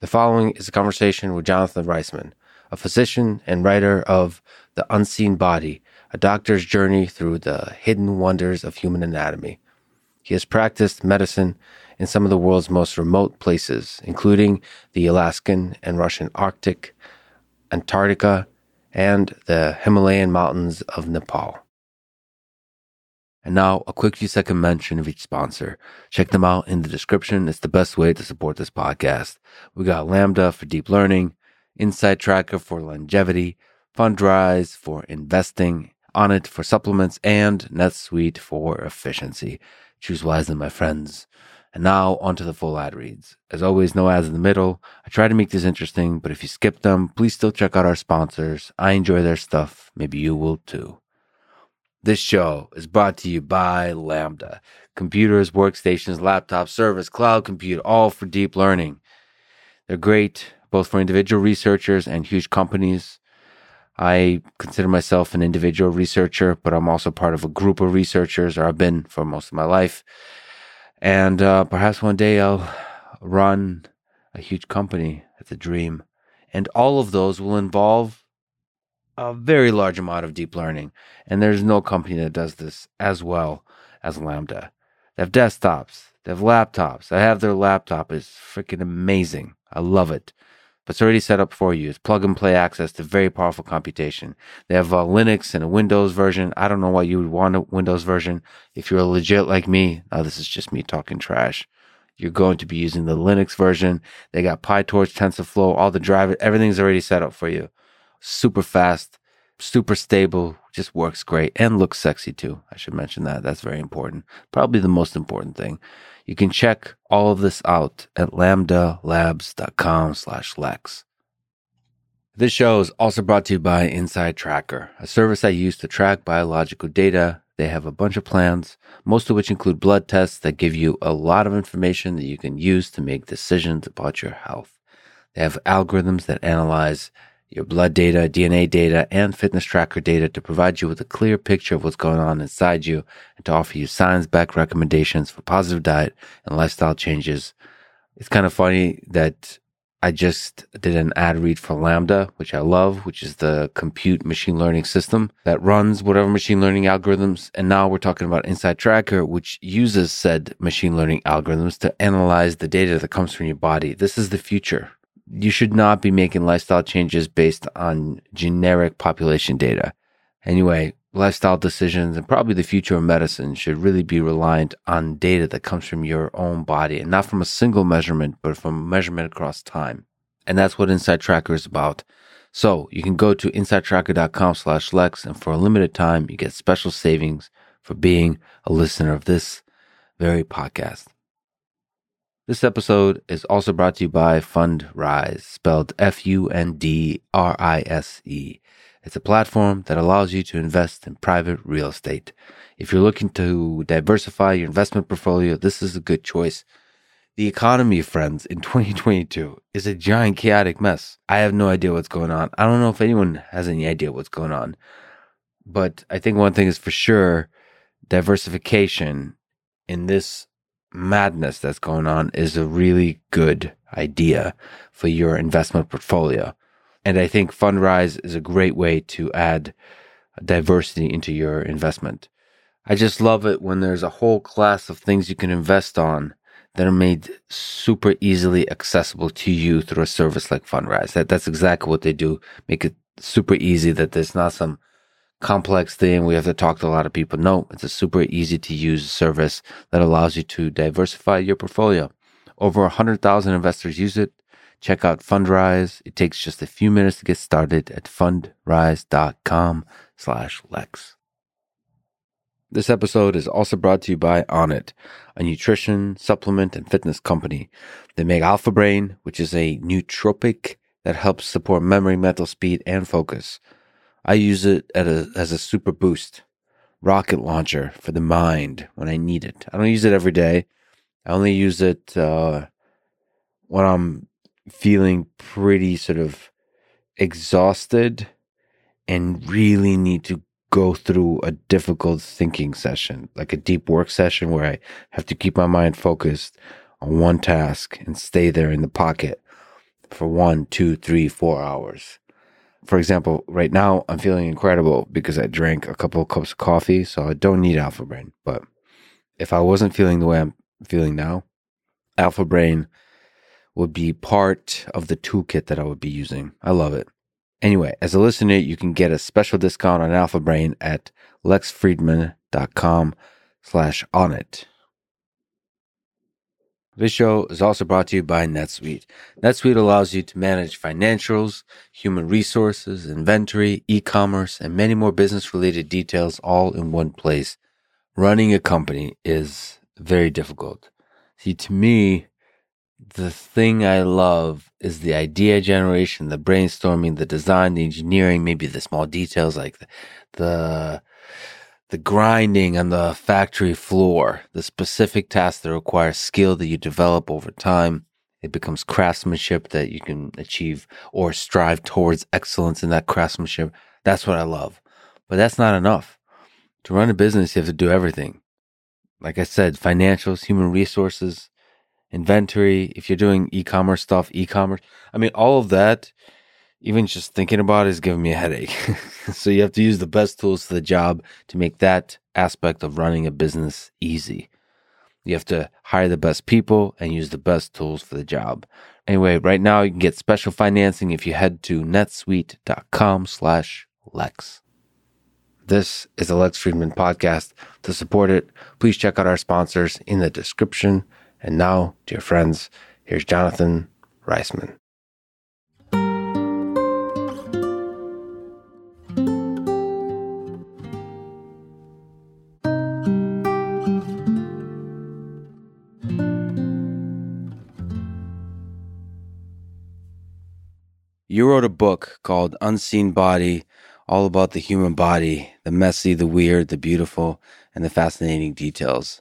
The following is a conversation with Jonathan Reisman, a physician and writer of The Unseen Body, a doctor's journey through the hidden wonders of human anatomy. He has practiced medicine in some of the world's most remote places, including the Alaskan and Russian Arctic, Antarctica, and the Himalayan mountains of Nepal. And now, a quick few second mention of each sponsor. Check them out in the description. It's the best way to support this podcast. We got Lambda for deep learning, Inside Tracker for longevity, Fundrise for investing, Onnit for supplements, and NetSuite for efficiency. Choose wisely, my friends. And now onto the full ad reads. As always, no ads in the middle. I try to make this interesting, but if you skip them, please still check out our sponsors. I enjoy their stuff. Maybe you will too. This show is brought to you by Lambda Computers, workstations, laptops, servers, cloud compute, all for deep learning. They're great both for individual researchers and huge companies. I consider myself an individual researcher, but I'm also part of a group of researchers, or I've been for most of my life. And uh, perhaps one day I'll run a huge company. It's a dream. And all of those will involve a very large amount of deep learning. And there's no company that does this as well as Lambda. They have desktops, they have laptops. I have their laptop. It's freaking amazing. I love it. But it's already set up for you. It's plug and play access to very powerful computation. They have a Linux and a Windows version. I don't know why you would want a Windows version. If you're legit like me, now this is just me talking trash. You're going to be using the Linux version. They got PyTorch, TensorFlow, all the drivers, everything's already set up for you super fast, super stable, just works great and looks sexy too. I should mention that. That's very important. Probably the most important thing. You can check all of this out at lambdalabs.com slash lex. This show is also brought to you by Inside Tracker, a service I use to track biological data. They have a bunch of plans, most of which include blood tests that give you a lot of information that you can use to make decisions about your health. They have algorithms that analyze your blood data, DNA data, and fitness tracker data to provide you with a clear picture of what's going on inside you and to offer you science backed recommendations for positive diet and lifestyle changes. It's kind of funny that I just did an ad read for Lambda, which I love, which is the compute machine learning system that runs whatever machine learning algorithms. And now we're talking about Inside Tracker, which uses said machine learning algorithms to analyze the data that comes from your body. This is the future you should not be making lifestyle changes based on generic population data. Anyway, lifestyle decisions and probably the future of medicine should really be reliant on data that comes from your own body and not from a single measurement, but from measurement across time. And that's what Inside Tracker is about. So you can go to insidetracker.com slash Lex and for a limited time, you get special savings for being a listener of this very podcast. This episode is also brought to you by Fundrise, spelled F U N D R I S E. It's a platform that allows you to invest in private real estate. If you're looking to diversify your investment portfolio, this is a good choice. The economy, friends, in 2022 is a giant chaotic mess. I have no idea what's going on. I don't know if anyone has any idea what's going on. But I think one thing is for sure diversification in this madness that's going on is a really good idea for your investment portfolio. And I think Fundrise is a great way to add diversity into your investment. I just love it when there's a whole class of things you can invest on that are made super easily accessible to you through a service like Fundrise. That, that's exactly what they do. Make it super easy that there's not some complex thing. We have to talk to a lot of people. No, it's a super easy to use service that allows you to diversify your portfolio. Over 100,000 investors use it. Check out Fundrise. It takes just a few minutes to get started at fundrise.com slash Lex. This episode is also brought to you by Onnit, a nutrition, supplement, and fitness company. They make Alpha Brain, which is a nootropic that helps support memory, mental speed, and focus. I use it a, as a super boost rocket launcher for the mind when I need it. I don't use it every day. I only use it uh, when I'm feeling pretty sort of exhausted and really need to go through a difficult thinking session, like a deep work session where I have to keep my mind focused on one task and stay there in the pocket. for one, two, three, four hours. For example, right now I'm feeling incredible because I drank a couple of cups of coffee, so I don't need Alpha Brain. But if I wasn't feeling the way I'm feeling now, Alpha Brain would be part of the toolkit that I would be using. I love it. Anyway, as a listener, you can get a special discount on Alpha Brain at lexfridman.com slash onnit. This show is also brought to you by NetSuite. NetSuite allows you to manage financials, human resources, inventory, e-commerce, and many more business related details all in one place. Running a company is very difficult. See, to me, the thing I love is the idea generation, the brainstorming, the design, the engineering, maybe the small details like the, the, the grinding on the factory floor, the specific tasks that require skill that you develop over time. It becomes craftsmanship that you can achieve or strive towards excellence in that craftsmanship. That's what I love. But that's not enough. To run a business, you have to do everything. Like I said, financials, human resources, inventory, if you're doing e-commerce stuff, e-commerce. I mean, all of that, even just thinking about it is giving me a headache. so you have to use the best tools for the job to make that aspect of running a business easy. You have to hire the best people and use the best tools for the job. Anyway, right now you can get special financing if you head to netsuite.com slash Lex. This is a Lex Fridman podcast. To support it, please check out our sponsors in the description. And now, dear friends, here's Jonathan Reisman. You wrote a book called Unseen Body, all about the human body, the messy, the weird, the beautiful, and the fascinating details.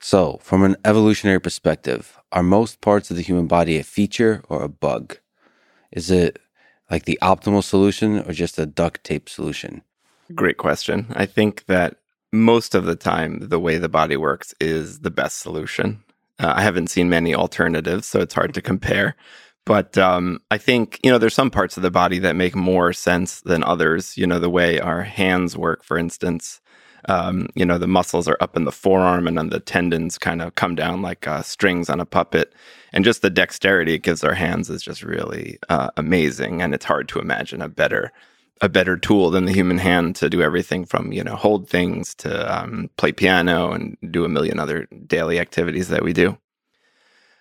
So, from an evolutionary perspective, are most parts of the human body a feature or a bug? Is it like the optimal solution or just a duct tape solution? Great question. I think that most of the time, the way the body works is the best solution. Uh, I haven't seen many alternatives, so it's hard to compare. But um, I think, you know, there's some parts of the body that make more sense than others. You know, the way our hands work, for instance, um, you know, the muscles are up in the forearm and then the tendons kind of come down like uh, strings on a puppet. And just the dexterity it gives our hands is just really uh, amazing. And it's hard to imagine a better a better tool than the human hand to do everything from you know hold things to um, play piano and do a million other daily activities that we do.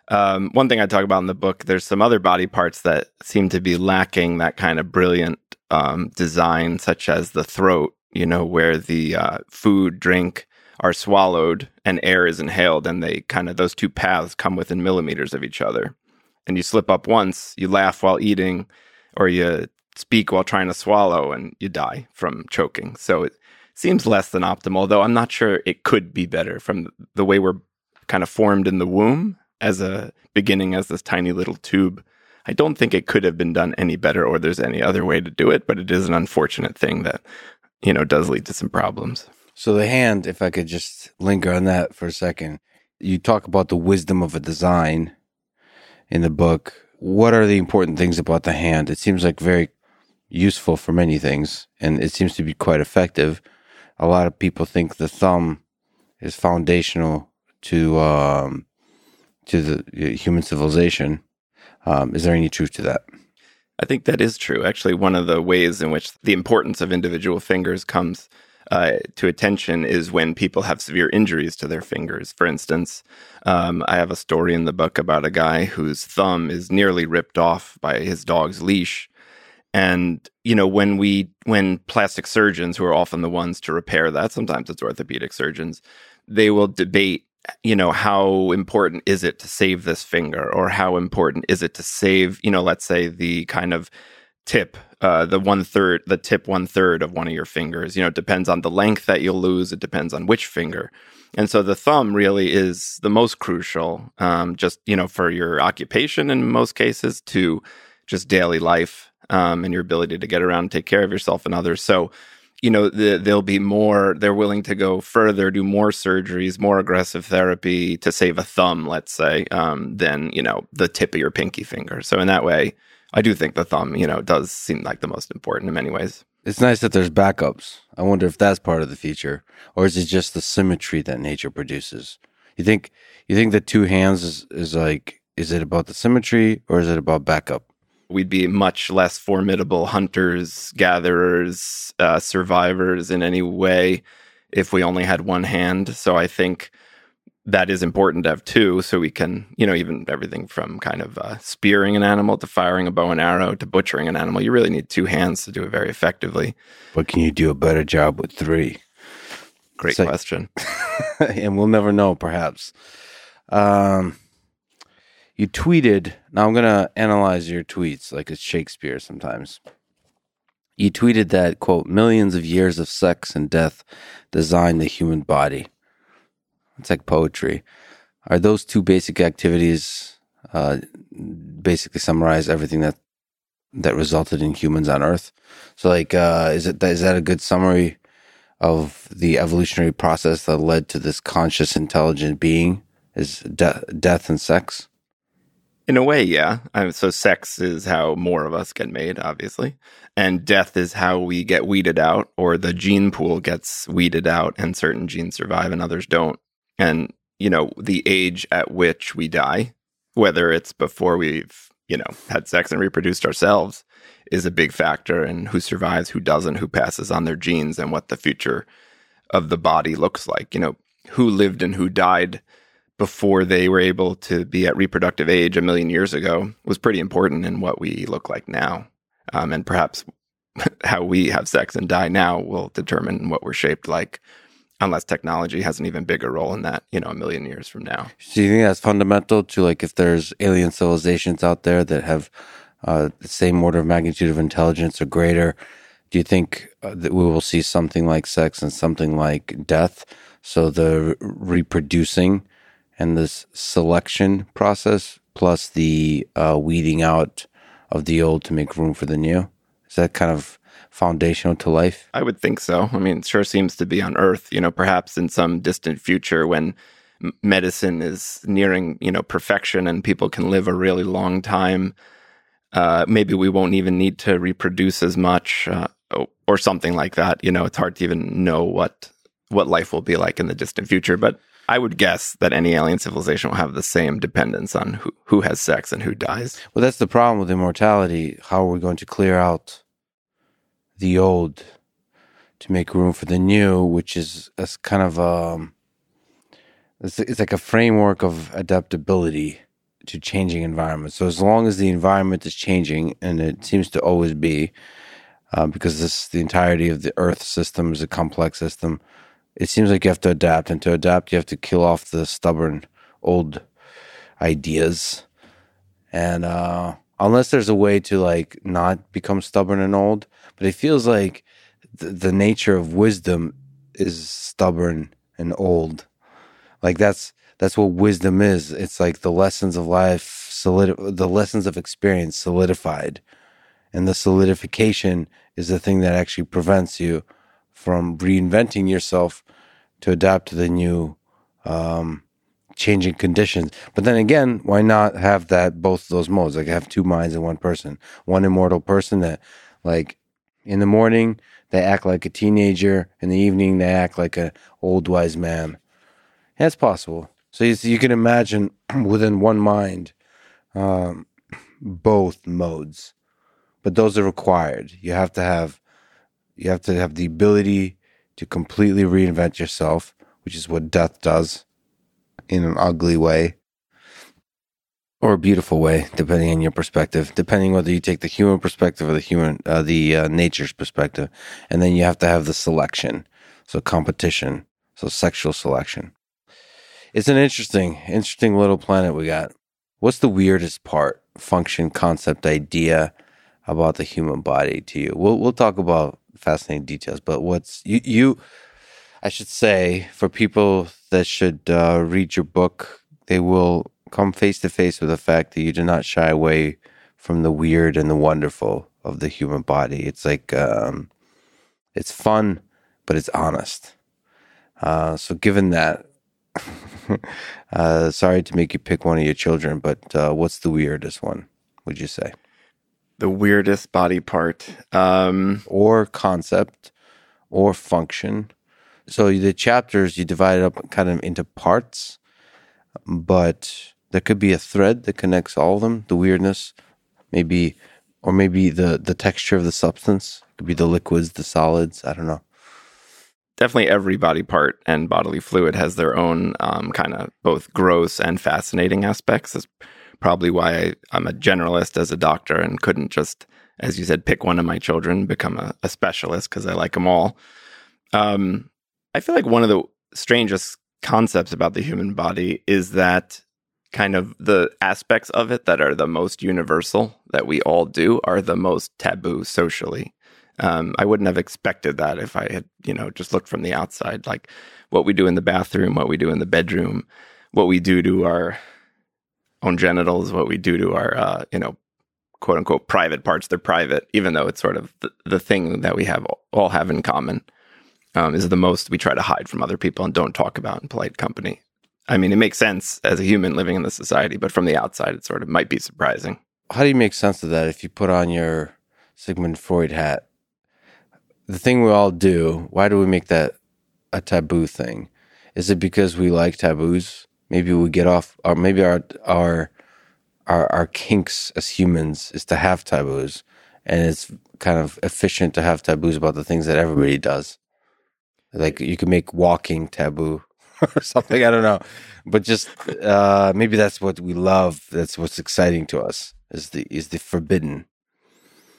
Um, one thing I talk about in the book, there's some other body parts that seem to be lacking that kind of brilliant um, design, such as the throat you know, where the uh, food, drink are swallowed and air is inhaled, and they kind of those two paths come within millimeters of each other. And you slip up once, you laugh while eating, or you speak while trying to swallow, and you die from choking. So it seems less than optimal, though I'm not sure it could be better from the way we're kind of formed in the womb as a beginning as this tiny little tube. I don't think it could have been done any better or there's any other way to do it, but it is an unfortunate thing that you know, does lead to some problems. So the hand, if I could just linger on that for a second, you talk about the wisdom of a design in the book. What are the important things about the hand? It seems like very useful for many things, and it seems to be quite effective. A lot of people think the thumb is foundational to um, to the human civilization. Um, is there any truth to that? I think that is true. Actually, one of the ways in which the importance of individual fingers comes uh, to attention is when people have severe injuries to their fingers. For instance, um, I have a story in the book about a guy whose thumb is nearly ripped off by his dog's leash. And you know, when we when plastic surgeons, who are often the ones to repair that, sometimes it's orthopedic surgeons, they will debate you know, how important is it to save this finger or how important is it to save, you know, let's say the kind of tip, uh, the one third, the tip one third of one of your fingers. You know, it depends on the length that you'll lose. It depends on which finger. And so the thumb really is the most crucial, um, just, you know, for your occupation in most cases to just daily life um, and your ability to get around take care of yourself and others. So, you know, the, they'll be more, they're willing to go further, do more surgeries, more aggressive therapy to save a thumb, let's say, um, than, you know, the tip of your pinky finger. So in that way, I do think the thumb, you know, does seem like the most important in many ways. It's nice that there's backups. I wonder if that's part of the feature, or is it just the symmetry that nature produces? You think you think the two hands is, is like is it about the symmetry or is it about backup? We'd be much less formidable hunters, gatherers, uh, survivors in any way if we only had one hand. So I think that is important to have two so we can you know even everything from kind of uh, spearing an animal to firing a bow and arrow to butchering an animal. You really need two hands to do it very effectively. But can you do a better job with three? Great so, question. and we'll never know perhaps. Um, you tweeted now i'm going to analyze your tweets like it's shakespeare sometimes you tweeted that quote millions of years of sex and death designed the human body it's like poetry. Are those two basic activities uh, basically summarize everything that that resulted in humans on Earth? So, like, uh, is it is that a good summary of the evolutionary process that led to this conscious, intelligent being? Is de- death and sex? In a way, yeah. Um, so sex is how more of us get made, obviously, and death is how we get weeded out, or the gene pool gets weeded out, and certain genes survive and others don't and you know the age at which we die whether it's before we've you know had sex and reproduced ourselves is a big factor in who survives who doesn't who passes on their genes and what the future of the body looks like you know who lived and who died before they were able to be at reproductive age a million years ago was pretty important in what we look like now um, and perhaps how we have sex and die now will determine what we're shaped like unless technology has an even bigger role in that, you know, a million years from now. So you think that's fundamental to like if there's alien civilizations out there that have uh, the same order of magnitude of intelligence or greater? Do you think uh, that we will see something like sex and something like death? So the reproducing and this selection process plus the uh, weeding out of the old to make room for the new. Is that kind of foundational to life? I would think so. I mean, it sure seems to be on Earth, you know, perhaps in some distant future when medicine is nearing, you know, perfection and people can live a really long time. Uh, maybe we won't even need to reproduce as much uh, or something like that. You know, it's hard to even know what what life will be like in the distant future, but I would guess that any alien civilization will have the same dependence on who, who has sex and who dies. Well, that's the problem with immortality. How are we going to clear out the old to make room for the new, which is a kind of um, it's, it's like a framework of adaptability to changing environments. So as long as the environment is changing, and it seems to always be, uh, because this the entirety of the Earth system is a complex system. It seems like you have to adapt, and to adapt, you have to kill off the stubborn old ideas. And uh, unless there's a way to like not become stubborn and old, but it feels like the, the nature of wisdom is stubborn and old. Like that's that's what wisdom is. It's like the lessons of life solid the lessons of experience solidified. And the solidification is the thing that actually prevents you from reinventing yourself to adapt to the new um, changing conditions. But then again, why not have that both those modes? Like have two minds in one person. One immortal person that like in the morning, they act like a teenager. In the evening, they act like an old wise man. That's possible. So you, you can imagine within one mind um, both modes, but those are required. You have to have you have to have the ability to completely reinvent yourself, which is what death does in an ugly way or a beautiful way, depending on your perspective, depending whether you take the human perspective or the human, uh, the uh, nature's perspective. And then you have to have the selection. So competition. So sexual selection. It's an interesting, interesting little planet we got. What's the weirdest part, function, concept, idea about the human body to you? We'll, we'll talk about fascinating details, but what's you, you, I should say for people that should uh, read your book, they will come face to face with the fact that you do not shy away from the weird and the wonderful of the human body. It's like um, It's fun, but it's honest. Uh, so, given that, uh, sorry to make you pick one of your children, but uh, what's the weirdest one? Would you say? The weirdest body part, um, or concept, or function. So the chapters you divide up kind of into parts, but there could be a thread that connects all of them. The weirdness, maybe, or maybe the the texture of the substance. It could be the liquids, the solids. I don't know definitely every body part and bodily fluid has their own um, kind of both gross and fascinating aspects. That's probably why I, am a generalist as a doctor and couldn't just, as you said, pick one of my children, become a, a specialist because I like them all. Um, I feel like one of the strangest concepts about the human body is that kind of the aspects of it that are the most universal that we all do are the most taboo socially. Um, I wouldn't have expected that if I had, you know, just looked from the outside, like what we do in the bathroom, what we do in the bedroom, what we do to our own genitals, what we do to our, uh, you know, quote unquote private parts. They're private, even though it's sort of the, the thing that we have all have in common. Um, is the most we try to hide from other people and don't talk about in polite company. I mean, it makes sense as a human living in the society, but from the outside, it sort of might be surprising. How do you make sense of that if you put on your Sigmund Freud hat the thing we all do, why do we make that a taboo thing? Is it because we like taboos? Maybe we get off, or maybe our our our, our kinks as humans is to have taboos, and it's kind of efficient to have taboos about the things that everybody does. Like you can make walking taboo or something. I don't know, but just uh, maybe that's what we love. That's what's exciting to us is the is the forbidden.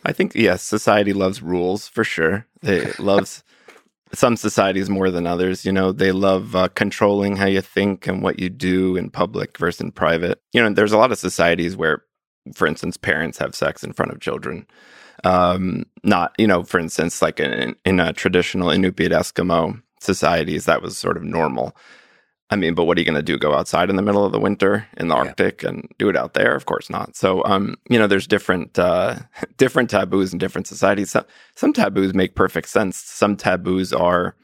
I think yes, society loves rules for sure. They loves some societies more than others. You know, they love uh, controlling how you think and what you do in public versus in private. You know, there's a lot of societies where, for instance, parents have sex in front of children. Um, not, you know, for instance, like in, in a traditional Inupiat Eskimo societies, that was sort of normal. I mean, but what are you going to do? Go outside in the middle of the winter in the yeah. Arctic and do it out there? Of course not. So, um, you know, there's different uh, different taboos in different societies. Some, some taboos make perfect sense. Some taboos are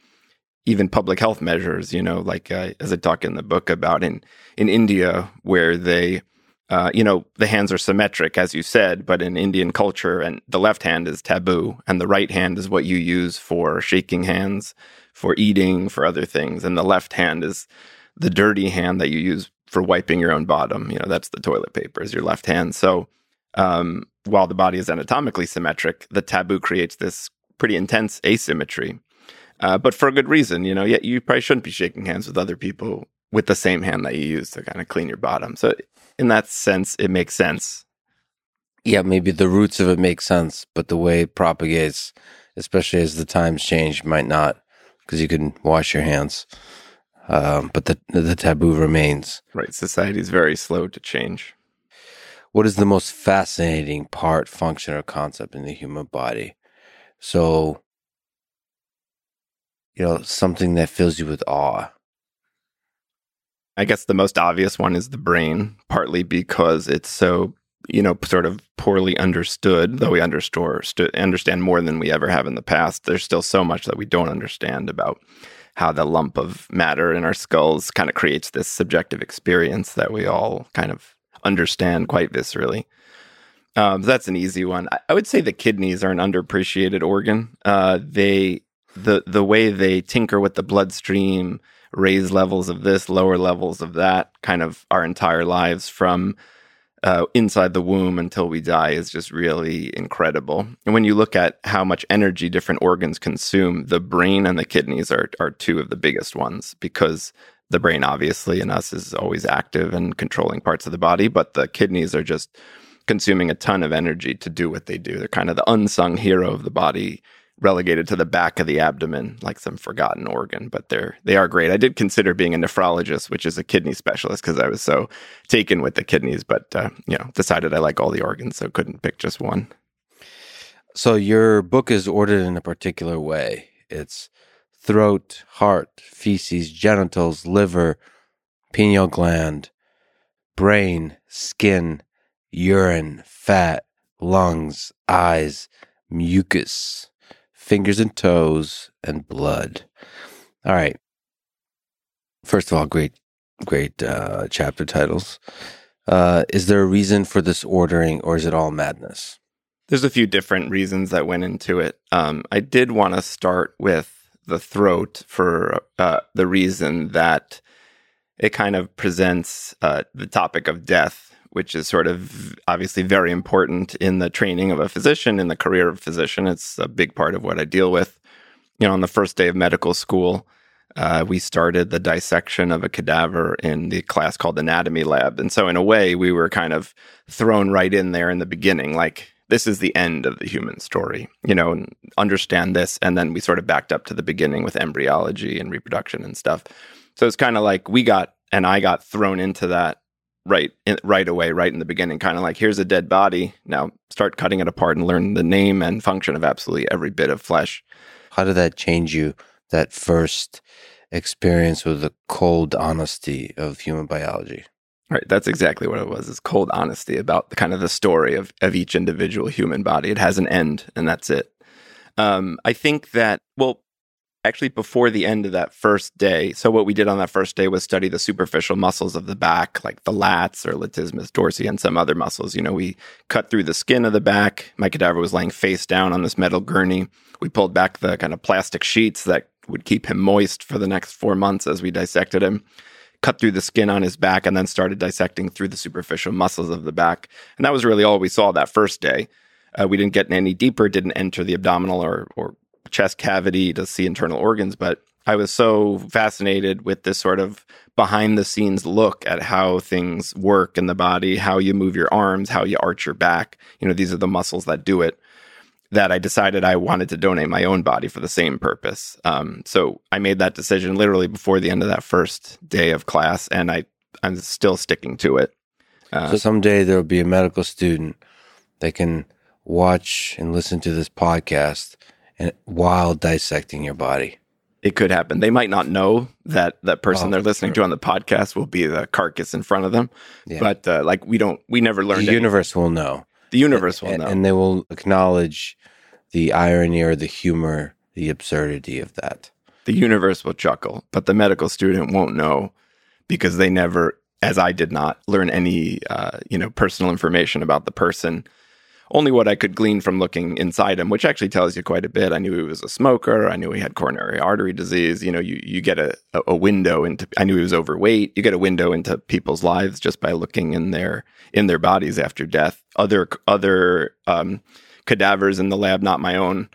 even public health measures. You know, like uh, as I talk in the book about in in India, where they, uh, you know, the hands are symmetric, as you said, but in Indian culture, and the left hand is taboo, and the right hand is what you use for shaking hands, for eating, for other things, and the left hand is the dirty hand that you use for wiping your own bottom. You know, that's the toilet paper is your left hand. So um, while the body is anatomically symmetric, the taboo creates this pretty intense asymmetry. Uh, but for a good reason, you know, yet you probably shouldn't be shaking hands with other people with the same hand that you use to kind of clean your bottom. So in that sense, it makes sense. Yeah, maybe the roots of it make sense, but the way it propagates, especially as the times change, might not, because you can wash your hands um, but the the taboo remains. Right, society is very slow to change. What is the most fascinating part, function, or concept in the human body? So, you know, something that fills you with awe. I guess the most obvious one is the brain, partly because it's so you know, sort of poorly understood, though we understand understand more than we ever have in the past. There's still so much that we don't understand about how the lump of matter in our skulls kind of creates this subjective experience that we all kind of understand quite viscerally. Um, that's an easy one. I, I, would say the kidneys are an underappreciated organ. Uh, they the the way they tinker with the bloodstream, raise levels of this, lower levels of that, kind of our entire lives from uh, inside the womb until we die is just really incredible. And when you look at how much energy different organs consume, the brain and the kidneys are are two of the biggest ones because the brain obviously in us is always active and controlling parts of the body, but the kidneys are just consuming a ton of energy to do what they do. They're kind of the unsung hero of the body relegated to the back of the abdomen like some forgotten organ but they're they are great. I did consider being a nephrologist which is a kidney specialist because i was so taken with the kidneys but uh, you know decided i like all the organs so couldn't pick just one. So your book is ordered in a particular way. It's throat heart feces genitals liver pineal gland brain skin urine fat lungs eyes mucus fingers and toes, and blood. All right. First of all, great, great uh, chapter titles. Uh, is there a reason for this ordering, or is it all madness? There's a few different reasons that went into it. Um, I did want to start with the throat for uh, the reason that it kind of presents uh, the topic of death, which is sort of obviously very important in the training of a physician, in the career of a physician. It's a big part of what I deal with. You know, on the first day of medical school, uh, we started the dissection of a cadaver in the class called anatomy lab. And so, in a way, we were kind of thrown right in there in the beginning, like, this is the end of the human story, you know, understand this. And then we sort of backed up to the beginning with embryology and reproduction and stuff. So it's kind of like we got, and I got thrown into that right in, right away, right in the beginning, kind of like here's a dead body. Now start cutting it apart and learn the name and function of absolutely every bit of flesh. How did that change you? That first experience with the cold honesty of human biology. Right. That's exactly what it was. It's cold honesty about the kind of the story of, of each individual human body. It has an end and that's it. Um, I think that, well, actually before the end of that first day, so what we did on that first day was study the superficial muscles of the back, like the lats or latissimus dorsi and some other muscles. You know, we cut through the skin of the back. My cadaver was laying face down on this metal gurney. We pulled back the kind of plastic sheets that would keep him moist for the next four months as we dissected him cut through the skin on his back and then started dissecting through the superficial muscles of the back. And that was really all we saw that first day. Uh, we didn't get any deeper, didn't enter the abdominal or, or chest cavity to see internal organs, but I was so fascinated with this sort of behind the scenes look at how things work in the body, how you move your arms, how you arch your back. You know, these are the muscles that do it that I decided I wanted to donate my own body for the same purpose. Um, so I made that decision literally before the end of that first day of class, and I I'm still sticking to it. Uh, so someday there will be a medical student that can watch and listen to this podcast while dissecting your body. It could happen. They might not know that that person oh, they're listening sure. to on the podcast will be the carcass in front of them, yeah. but uh, like we don't, we never learned. The universe will know. The universe will and, know, and they will acknowledge the irony or the humor, the absurdity of that. The universe will chuckle, but the medical student won't know because they never, as I did not, learn any, uh, you know, personal information about the person. Only what I could glean from looking inside him, which actually tells you quite a bit. I knew he was a smoker. I knew he had coronary artery disease. You know, you, you get a, a window into. I knew he was overweight. You get a window into people's lives just by looking in their in their bodies after death. Other other um, cadavers in the lab, not my own,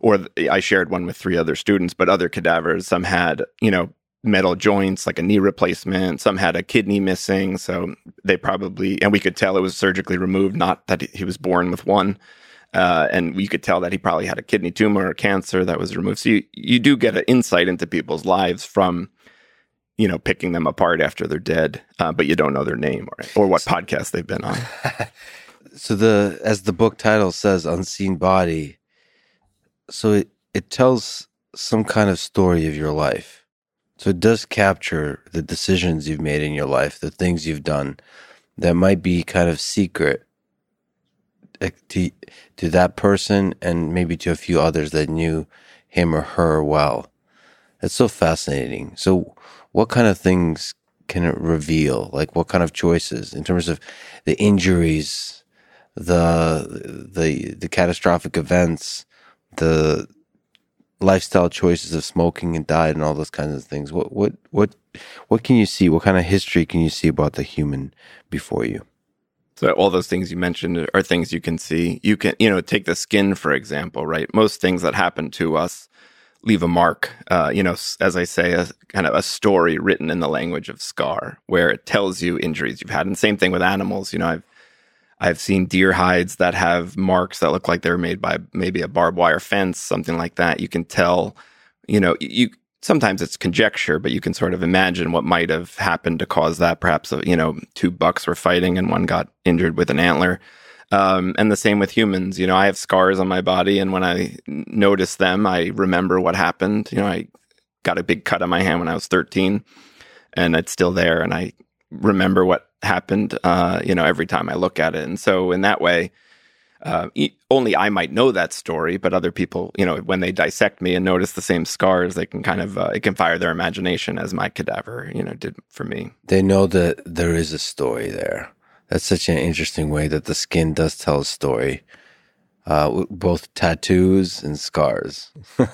or I shared one with three other students, but other cadavers. Some had, you know, metal joints, like a knee replacement. Some had a kidney missing. So they probably, and we could tell it was surgically removed, not that he was born with one. Uh, and we could tell that he probably had a kidney tumor or cancer that was removed. So you, you do get an insight into people's lives from, you know, picking them apart after they're dead, uh, but you don't know their name or, or what podcast they've been on. so the as the book title says unseen body so it, it tells some kind of story of your life so it does capture the decisions you've made in your life the things you've done that might be kind of secret to to that person and maybe to a few others that knew him or her well. It's so fascinating. So what kind of things can it reveal? Like what kind of choices in terms of the injuries the the the catastrophic events, the lifestyle choices of smoking and diet and all those kinds of things. What what what what can you see? What kind of history can you see about the human before you? So all those things you mentioned are things you can see. You can, you know, take the skin for example, right? Most things that happen to us leave a mark. Uh, you know, as I say, a kind of a story written in the language of scar, where it tells you injuries you've had. And same thing with animals. You know, I've I've seen deer hides that have marks that look like they're made by maybe a barbed wire fence, something like that. You can tell, you know, you sometimes it's conjecture, but you can sort of imagine what might have happened to cause that. Perhaps, you know, two bucks were fighting and one got injured with an antler. Um, and the same with humans. You know, I have scars on my body, and when I notice them, I remember what happened. You know, I got a big cut on my hand when I was 13, and it's still there, and I remember what happened, uh, you know, every time I look at it. And so in that way, uh, only I might know that story, but other people, you know, when they dissect me and notice the same scars, they can kind of uh, it can fire their imagination as my cadaver, you know, did for me. They know that there is a story there. That's such an interesting way that the skin does tell a story. Uh, both tattoos and scars,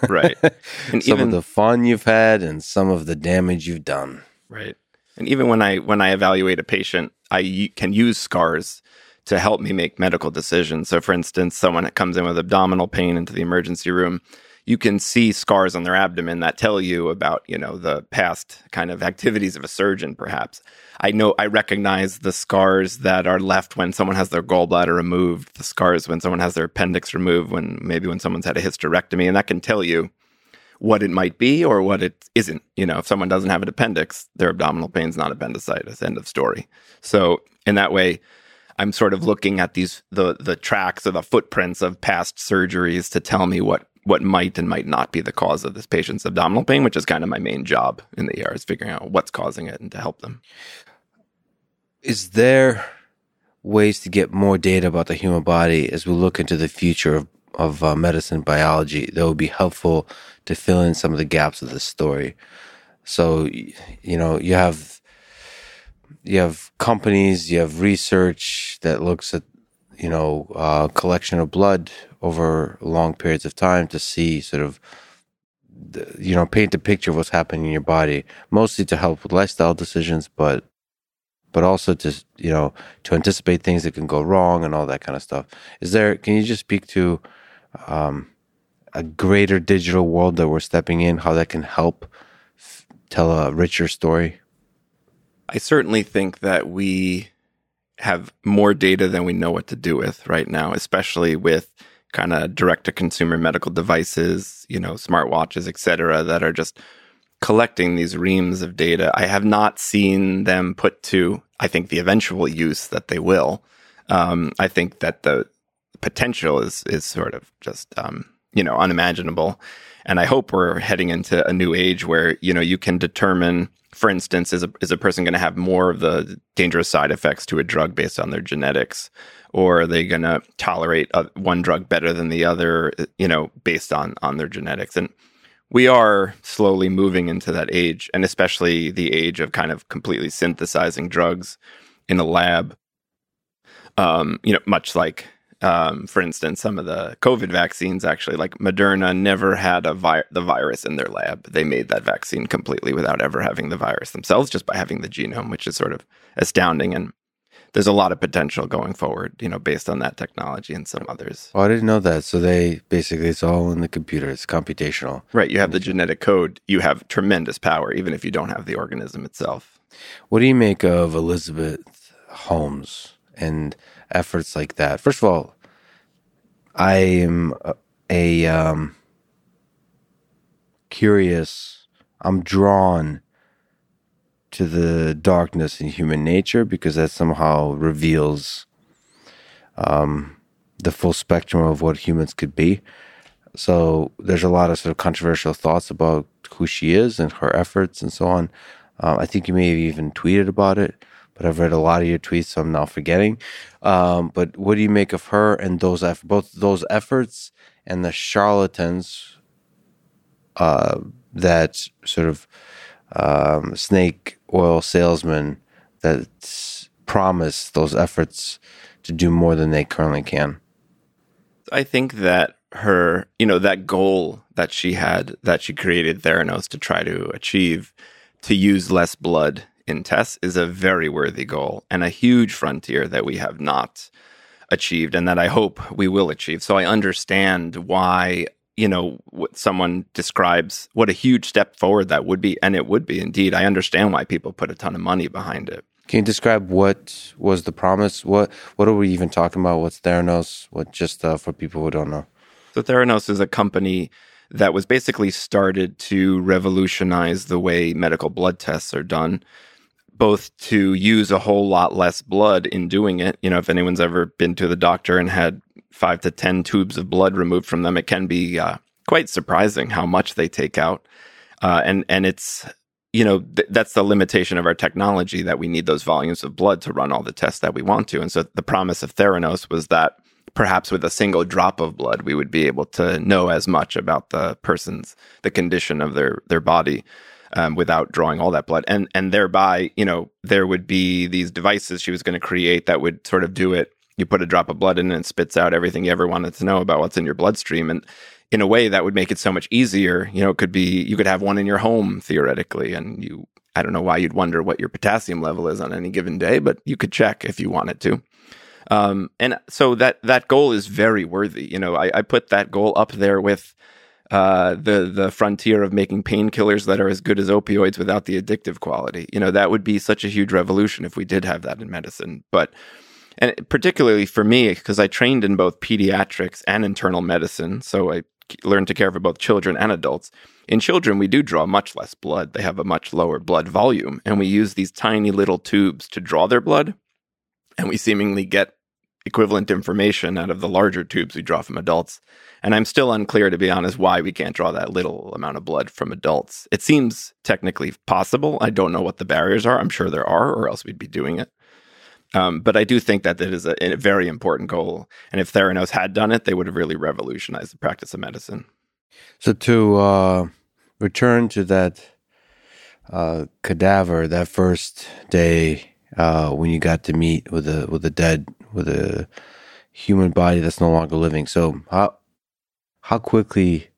right? And some even, of the fun you've had and some of the damage you've done, right? And even when I when I evaluate a patient, I can use scars to help me make medical decisions. So, for instance, someone that comes in with abdominal pain into the emergency room, you can see scars on their abdomen that tell you about, you know, the past kind of activities of a surgeon, perhaps. I know I recognize the scars that are left when someone has their gallbladder removed, the scars when someone has their appendix removed, when maybe when someone's had a hysterectomy, and that can tell you what it might be or what it isn't. You know, if someone doesn't have an appendix, their abdominal pain is not appendicitis. End of story. So in that way, I'm sort of looking at these the the tracks or the footprints of past surgeries to tell me what what might and might not be the cause of this patient's abdominal pain, which is kind of my main job in the ER is figuring out what's causing it and to help them. Is there ways to get more data about the human body as we look into the future of, of uh, medicine biology that would be helpful to fill in some of the gaps of the story? So, you know, you have you have companies, you have research that looks at you know uh, collection of blood over long periods of time to see sort of the, you know paint a picture of what's happening in your body, mostly to help with lifestyle decisions, but but also to you know to anticipate things that can go wrong and all that kind of stuff. Is there? Can you just speak to um, a greater digital world that we're stepping in? How that can help f- tell a richer story? I certainly think that we have more data than we know what to do with right now, especially with kind of direct to consumer medical devices, you know, smartwatches, et cetera, that are just collecting these reams of data. I have not seen them put to, I think, the eventual use that they will. Um, I think that the potential is is sort of just um, you know unimaginable, and I hope we're heading into a new age where you know you can determine for instance, is a, is a person going to have more of the dangerous side effects to a drug based on their genetics? Or are they going to tolerate a, one drug better than the other, you know, based on, on their genetics? And we are slowly moving into that age, and especially the age of kind of completely synthesizing drugs in a lab. Um, you know, much like um, for instance, some of the COVID vaccines actually, like Moderna, never had a vi- the virus in their lab. They made that vaccine completely without ever having the virus themselves, just by having the genome, which is sort of astounding. And there's a lot of potential going forward, you know, based on that technology and some others. Oh, I didn't know that. So they basically it's all in the computer. It's computational. Right. You have the genetic code. You have tremendous power, even if you don't have the organism itself. What do you make of Elizabeth Holmes and efforts like that? First of all, I am a, um, curious. I'm drawn to the darkness in human nature because that somehow reveals um, the full spectrum of what humans could be. So there's a lot of sort of controversial thoughts about who she is and her efforts and so on. Uh, I think you may have even tweeted about it but I've read a lot of your tweets, so I'm now forgetting. Um, but what do you make of her and those eff- both those efforts and the charlatans uh, that sort of um, snake oil salesman that promise those efforts to do more than they currently can? I think that her, you know, that goal that she had, that she created Theranos to try to achieve, to use less blood in tests is a very worthy goal and a huge frontier that we have not achieved and that I hope we will achieve. So I understand why, you know, what someone describes what a huge step forward that would be. And it would be indeed. I understand why people put a ton of money behind it. Can you describe what was the promise? What what are we even talking about? What's Theranos? What just uh, for people who don't know? So Theranos is a company that was basically started to revolutionize the way medical blood tests are done both to use a whole lot less blood in doing it. You know, if anyone's ever been to the doctor and had five to 10 tubes of blood removed from them, it can be uh, quite surprising how much they take out. Uh, and, and it's, you know, th- that's the limitation of our technology that we need those volumes of blood to run all the tests that we want to. And so the promise of Theranos was that perhaps with a single drop of blood, we would be able to know as much about the person's the condition of their their body um, without drawing all that blood, and and thereby, you know, there would be these devices she was going to create that would sort of do it. You put a drop of blood in and it spits out everything you ever wanted to know about what's in your bloodstream, and in a way that would make it so much easier. You know, it could be you could have one in your home theoretically, and you I don't know why you'd wonder what your potassium level is on any given day, but you could check if you wanted to. Um, and so that that goal is very worthy. You know, I, I put that goal up there with uh, the the frontier of making painkillers that are as good as opioids without the addictive quality. You know, that would be such a huge revolution if we did have that in medicine. But and particularly for me, because I trained in both pediatrics and internal medicine, so I learned to care for both children and adults. In children, we do draw much less blood. They have a much lower blood volume, and we use these tiny little tubes to draw their blood and we seemingly get equivalent information out of the larger tubes we draw from adults. And I'm still unclear, to be honest, why we can't draw that little amount of blood from adults. It seems technically possible. I don't know what the barriers are. I'm sure there are, or else we'd be doing it. Um, but I do think that it is a, a, very important goal. And if Theranos had done it, they would have really revolutionized the practice of medicine. So to uh, return to that uh, cadaver, that first day uh, when you got to meet with a with a dead with a human body that's no longer living. So how how quickly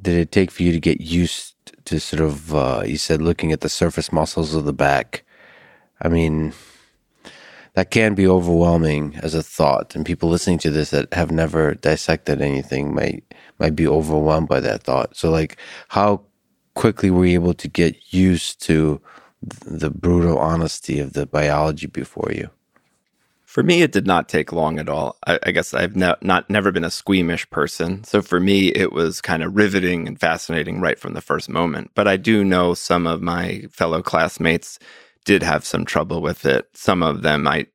did it take for you to get used to sort of uh, you said looking at the surface muscles of the back? I mean, that can be overwhelming as a thought, and people listening to this that have never dissected anything might might be overwhelmed by that thought. So, like, how quickly were you able to get used to the brutal honesty of the biology before you? For me, it did not take long at all. I, I guess I've ne- not never been a squeamish person, so for me, it was kind of riveting and fascinating right from the first moment. But I do know some of my fellow classmates did have some trouble with it. Some of them I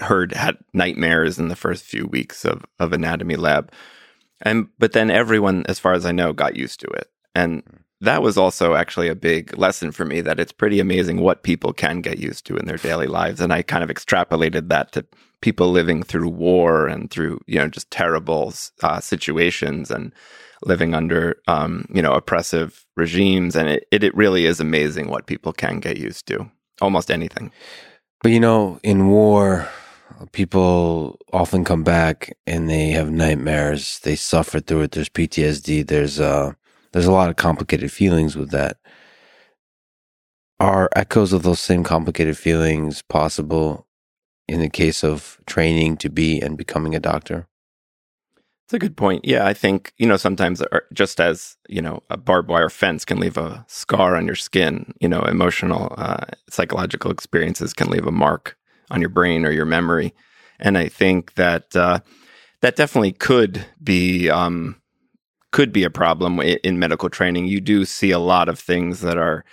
heard had nightmares in the first few weeks of of anatomy lab, and but then everyone, as far as I know, got used to it. And hmm. That was also actually a big lesson for me that it's pretty amazing what people can get used to in their daily lives. And I kind of extrapolated that to people living through war and through, you know, just terrible uh, situations and living under, um, you know, oppressive regimes. And it, it, it really is amazing what people can get used to, almost anything. But, you know, in war, people often come back and they have nightmares. They suffer through it. There's PTSD. There's, uh, there's a lot of complicated feelings with that. Are echoes of those same complicated feelings possible in the case of training to be and becoming a doctor? It's a good point. Yeah, I think, you know, sometimes just as, you know, a barbed wire fence can leave a scar on your skin, you know, emotional, uh, psychological experiences can leave a mark on your brain or your memory. And I think that uh, that definitely could be um, could be a problem in medical training. You do see a lot of things that are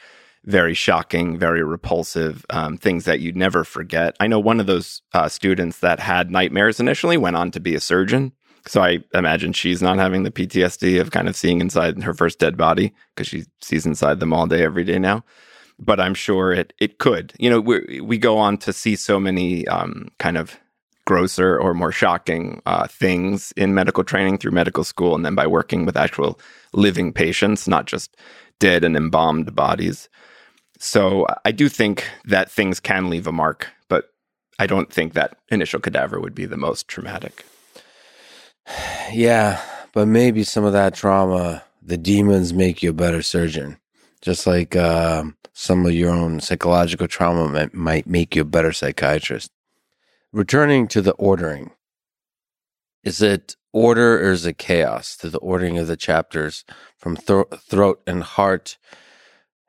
very shocking, very repulsive, um, things that you'd never forget. I know one of those uh, students that had nightmares initially went on to be a surgeon. So I imagine she's not having the PTSD of kind of seeing inside her first dead body because she sees inside them all day, every day now. But I'm sure it it could. You know, we we go on to see so many um, kind of grosser or more shocking uh, things in medical training through medical school, and then by working with actual living patients, not just dead and embalmed bodies. So I do think that things can leave a mark, but I don't think that initial cadaver would be the most traumatic. Yeah, but maybe some of that trauma, the demons make you a better surgeon. Just like uh, some of your own psychological trauma might, might make you a better psychiatrist. Returning to the ordering, is it order or is it chaos to the ordering of the chapters from throat and heart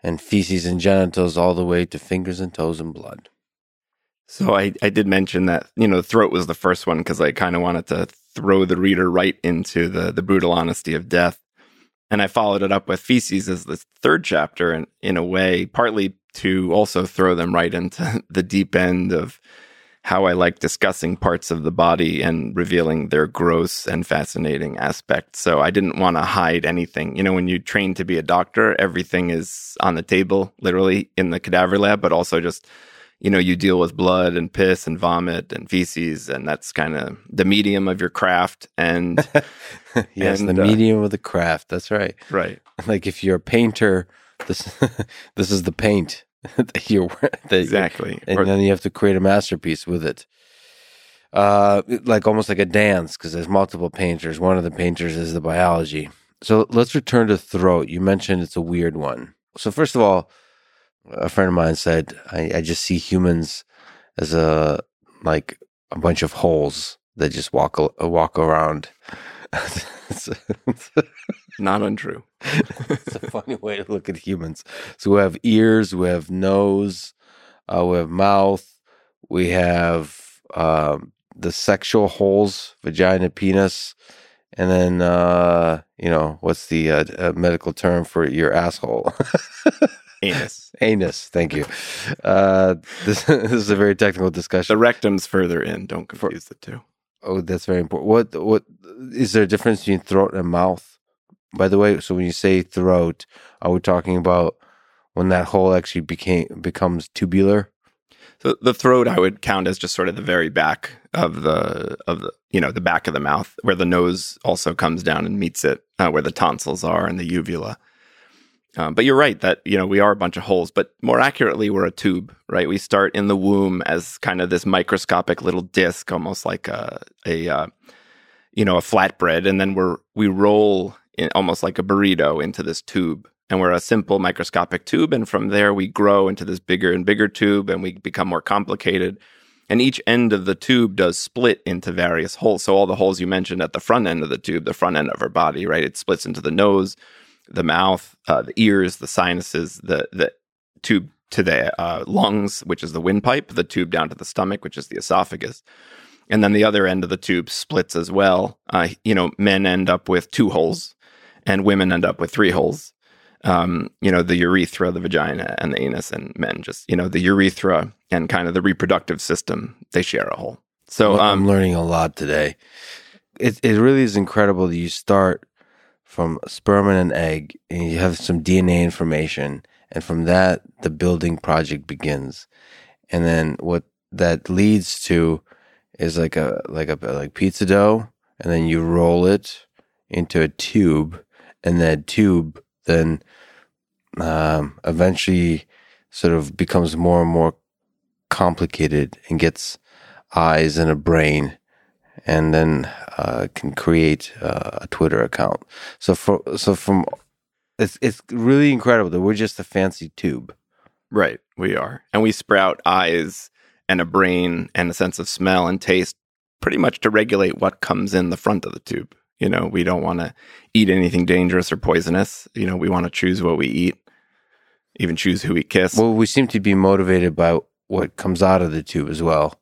and feces and genitals all the way to fingers and toes and blood? So I, I did mention that, you know, throat was the first one because I kind of wanted to throw the reader right into the, the brutal honesty of death. And I followed it up with feces as the third chapter, and in a way, partly to also throw them right into the deep end of how I like discussing parts of the body and revealing their gross and fascinating aspects. So I didn't want to hide anything. You know, when you train to be a doctor, everything is on the table, literally in the cadaver lab, but also just you know, you deal with blood and piss and vomit and feces, and that's kind of the medium of your craft. And yes, And, the uh, medium of the craft. That's right. right, Like if you're a painter, this this is the paint that you're that exactly. and Or- then you have to create a masterpiece with it. Uh, like almost like a dance because there's multiple painters. One of the painters is the biology. So let's return to throat. You mentioned it's a weird one. So first of all, a friend of mine said I, I just see humans as a like a bunch of holes that just walk walk around. not untrue. it's a funny way to look at humans. So we have ears, we have nose, uh, we have mouth, we have um, the sexual holes, vagina, penis, and then uh, you know what's the uh, uh, medical term for your asshole? Anus. Anus. Thank you. Uh, this, this is a very technical discussion. The rectum's further in. Don't confuse the two. Oh, that's very important. What what is there a difference between throat and mouth? By the way, so when you say throat, are we talking about when that hole actually became becomes tubular? So the throat I would count as just sort of the very back of the of the you know the back of the mouth where the nose also comes down and meets it uh, where the tonsils are and the uvula. Um, but you're right that you know we are a bunch of holes, but more accurately we're a tube, right? We start in the womb as kind of this microscopic little disc, almost like a a uh, you know a flatbread, and then we're we roll in almost like a burrito into this tube, and we're a simple microscopic tube, and from there we grow into this bigger and bigger tube, and we become more complicated. And each end of the tube does split into various holes. So all the holes you mentioned at the front end of the tube, the front end of our body, right? It splits into the nose, the mouth, uh, the ears, the sinuses, the the tube to the uh, lungs, which is the windpipe, the tube down to the stomach, which is the esophagus, and then the other end of the tube splits as well. Uh, you know, men end up with two holes, and women end up with three holes. Um, you know, the urethra, the vagina, and the anus, and men just you know the urethra and kind of the reproductive system they share a hole. So um, I'm learning a lot today. It it really is incredible that you start from sperm and an egg, and you have some DNA information, and from that the building project begins, and then what that leads to is like a like a like pizza dough, and then you roll it into a tube, and that tube then um, eventually sort of becomes more and more complicated and gets eyes and a brain and then uh, can create uh, a Twitter account. So for so from it's it's really incredible that we're just a fancy tube. Right, we are. And we sprout eyes and a brain and a sense of smell and taste pretty much to regulate what comes in the front of the tube. You know, we don't want to eat anything dangerous or poisonous. You know, we want to choose what we eat, even choose who we kiss. Well, we seem to be motivated by what comes out of the tube as well,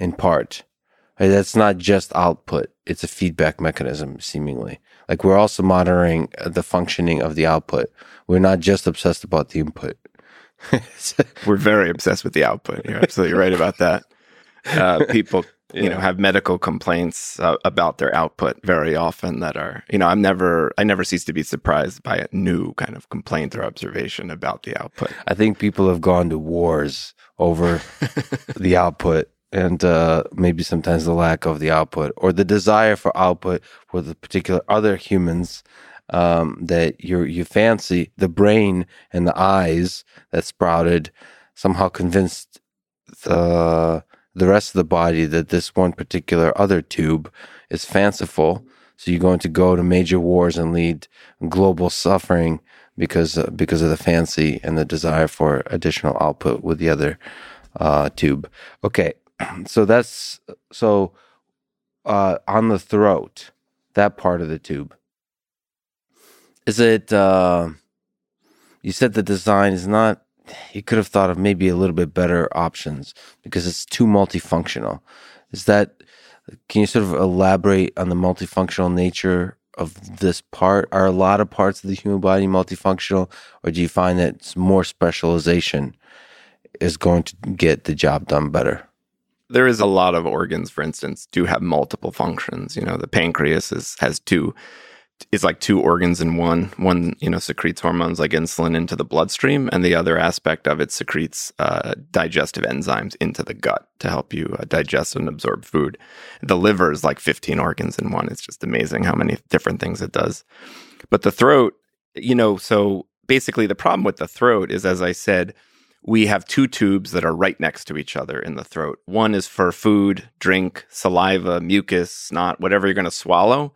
in part. That's not just output; it's a feedback mechanism, seemingly. Like we're also monitoring the functioning of the output. We're not just obsessed about the input. We're very obsessed with the output. You're absolutely right about that. Uh, people, you know, have medical complaints uh, about their output very often that are, you know, I'm never, I never cease to be surprised by a new kind of complaint or observation about the output. I think people have gone to wars over the output and uh, maybe sometimes the lack of the output or the desire for output for the particular other humans um, that you you fancy. The brain and the eyes that sprouted somehow convinced the the rest of the body that this one particular other tube is fanciful. So you're going to go to major wars and lead global suffering because uh, because of the fancy and the desire for additional output with the other uh, tube. Okay, so that's so uh, on the throat, that part of the tube. Is it? Uh, you said the design is not. You could have thought of maybe a little bit better options because it's too multifunctional. Is that? Can you sort of elaborate on the multifunctional nature of this part? Are a lot of parts of the human body multifunctional, or do you find that more specialization is going to get the job done better? there is a lot of organs, for instance, do have multiple functions. You know, the pancreas is, has two is like two organs in one. One, you know, secretes hormones like insulin into the bloodstream, and the other aspect of it secretes uh, digestive enzymes into the gut to help you uh, digest and absorb food. The liver is like 15 organs in one. It's just amazing how many different things it does. But the throat, you know, so basically the problem with the throat is, as I said, we have two tubes that are right next to each other in the throat. One is for food, drink, saliva, mucus, snot, whatever you're going to swallow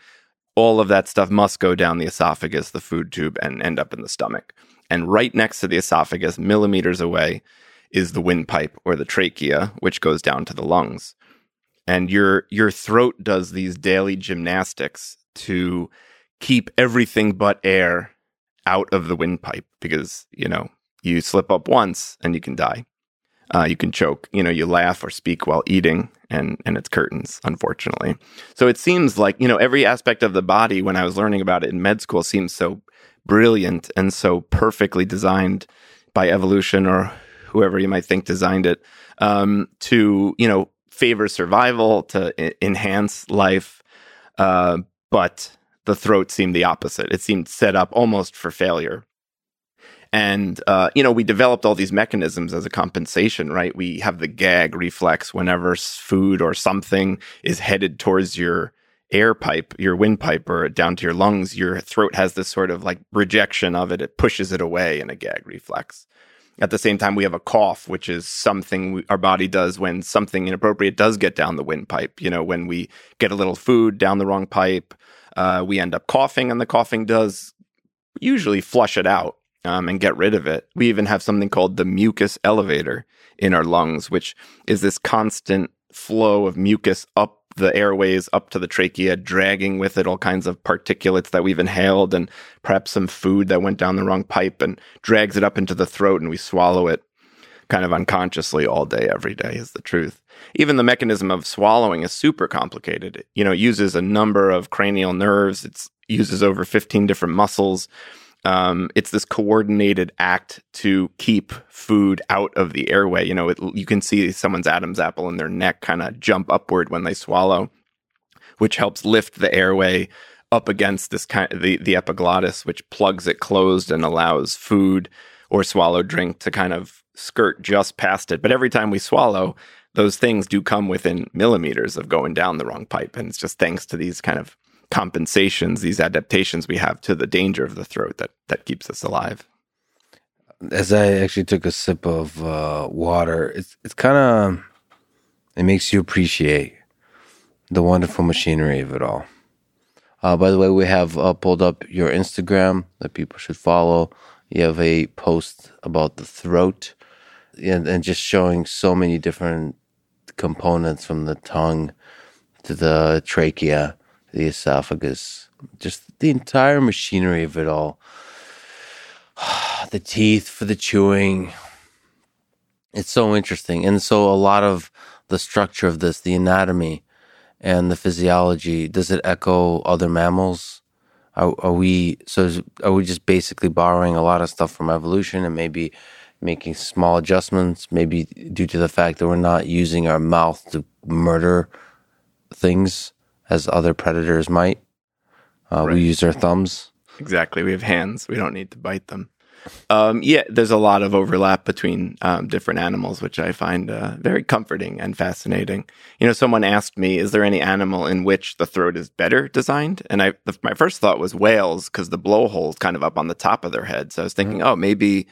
all of that stuff must go down the esophagus, the food tube, and end up in the stomach. And right next to the esophagus, millimeters away, is the windpipe or the trachea, which goes down to the lungs. And your your throat does these daily gymnastics to keep everything but air out of the windpipe because you know you slip up once and you can die. Uh, you can choke. You know, you laugh or speak while eating, and and it's curtains, unfortunately. So it seems like you know every aspect of the body. When I was learning about it in med school, seems so brilliant and so perfectly designed by evolution or whoever you might think designed it um, to you know favor survival to I- enhance life, uh, but the throat seemed the opposite. It seemed set up almost for failure. And, uh, you know, we developed all these mechanisms as a compensation, right? We have the gag reflex whenever food or something is headed towards your air pipe, your windpipe, or down to your lungs. Your throat has this sort of like rejection of it. It pushes it away in a gag reflex. At the same time, we have a cough, which is something we, our body does when something inappropriate does get down the windpipe. You know, when we get a little food down the wrong pipe, uh, we end up coughing, and the coughing does usually flush it out um, and get rid of it. We even have something called the mucus elevator in our lungs, which is this constant flow of mucus up the airways, up to the trachea, dragging with it all kinds of particulates that we've inhaled and perhaps some food that went down the wrong pipe and drags it up into the throat and we swallow it kind of unconsciously all day, every day, is the truth. Even the mechanism of swallowing is super complicated. You know, it uses a number of cranial nerves, it uses over 15 different muscles um, it's this coordinated act to keep food out of the airway. You know, it, you can see someone's Adam's apple in their neck kind of jump upward when they swallow, which helps lift the airway up against this kind of the, the epiglottis, which plugs it closed and allows food or swallowed drink to kind of skirt just past it. But every time we swallow, those things do come within millimeters of going down the wrong pipe. And it's just thanks to these kind of compensations, these adaptations we have to the danger of the throat that that keeps us alive. As I actually took a sip of uh, water, it's it's kind of it makes you appreciate the wonderful machinery of it all. Uh, by the way, we have uh, pulled up your Instagram that people should follow. You have a post about the throat and, and just showing so many different components from the tongue to the trachea the esophagus, just the entire machinery of it all. the teeth for the chewing. It's so interesting. And so a lot of the structure of this, the anatomy and the physiology, does it echo other mammals? Are, are we so are we just basically borrowing a lot of stuff from evolution and maybe making small adjustments, maybe due to the fact that we're not using our mouth to murder things as other predators might. Uh, right. We use our thumbs. Exactly. We have hands. We don't need to bite them. Um, yeah, there's a lot of overlap between um, different animals, which I find uh, very comforting and fascinating. You know, someone asked me, "Is there any animal in which the throat is better designed?" And I, the, my first thought was whales because the blowhole is kind of up on the top of their head. So I was thinking, mm-hmm. oh, maybe,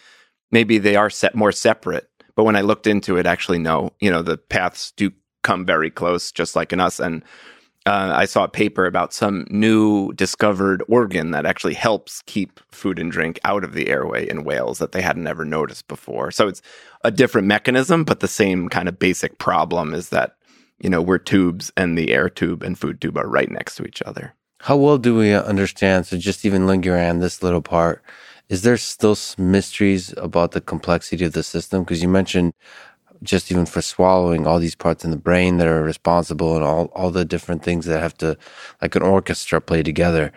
maybe they are set more separate. But when I looked into it, actually, no. You know, the paths do come very close, just like in us, and uh, I saw a paper about some new discovered organ that actually helps keep food and drink out of the airway in whales that they hadn't ever noticed before. So it's a different mechanism, but the same kind of basic problem is that, you know, we're tubes and the air tube and food tube are right next to each other. How well do we understand? So just even lingering on this little part, is there still mysteries about the complexity of the system? Because you mentioned just even for swallowing all these parts in the brain that are responsible and all, all the different things that have to, like an orchestra, play together.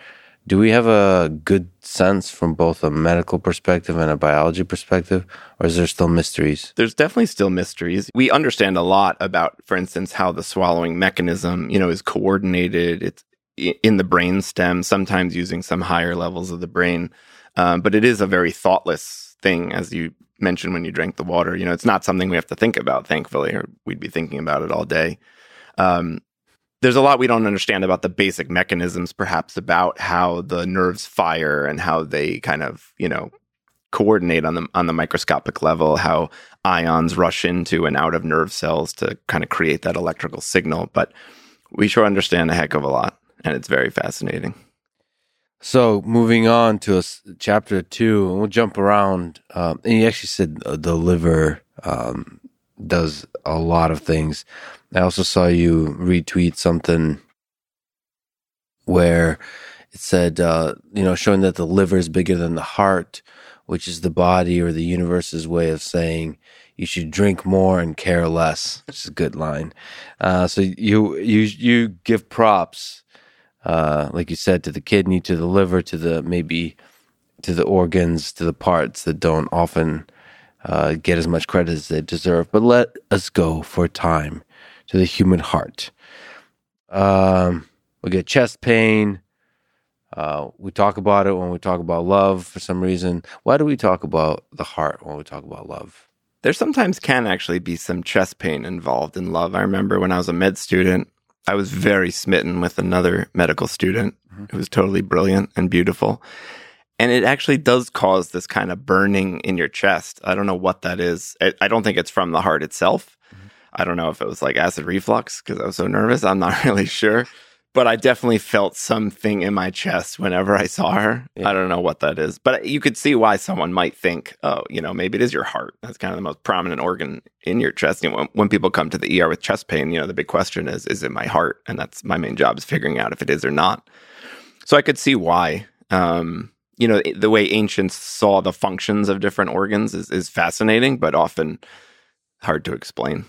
Do we have a good sense from both a medical perspective and a biology perspective, or is there still mysteries? There's definitely still mysteries. We understand a lot about, for instance, how the swallowing mechanism, you know, is coordinated. It's in the brain stem, sometimes using some higher levels of the brain. Um, but it is a very thoughtless thing, as you mentioned when you drank the water. You know, it's not something we have to think about, thankfully, or we'd be thinking about it all day. Um, there's a lot we don't understand about the basic mechanisms, perhaps about how the nerves fire and how they kind of, you know, coordinate on the on the microscopic level, how ions rush into and out of nerve cells to kind of create that electrical signal. But we sure understand a heck of a lot, and it's very fascinating. So moving on to a, chapter two, and we'll jump around. Um, and you actually said the liver um, does a lot of things. I also saw you retweet something where it said, uh, you know, showing that the liver is bigger than the heart, which is the body or the universe's way of saying you should drink more and care less. Which is a good line. Uh, so you you you give props, uh, like you said, to the kidney, to the liver, to the maybe to the organs, to the parts that don't often uh, get as much credit as they deserve. But let us go for a time to the human heart. Um, we get chest pain. Uh, we talk about it when we talk about love for some reason. Why do we talk about the heart when we talk about love? There sometimes can actually be some chest pain involved in love. I remember when I was a med student, I was very smitten with another medical student mm-hmm. who was totally brilliant and beautiful. And it actually does cause this kind of burning in your chest. I don't know what that is. I don't think it's from the heart itself. Mm-hmm. I don't know if it was like acid reflux because I was so nervous. I'm not really sure but I definitely felt something in my chest whenever I saw her. Yeah. I don't know what that is, but you could see why someone might think, oh, you know, maybe it is your heart. That's kind of the most prominent organ in your chest. You know, when, when, people come to the ER with chest pain, you know, the big question is, is it my heart? And that's my main job is figuring out if it is or not. So I could see why. Um, you know, the way ancients saw the functions of different organs is, is fascinating, but often hard to explain.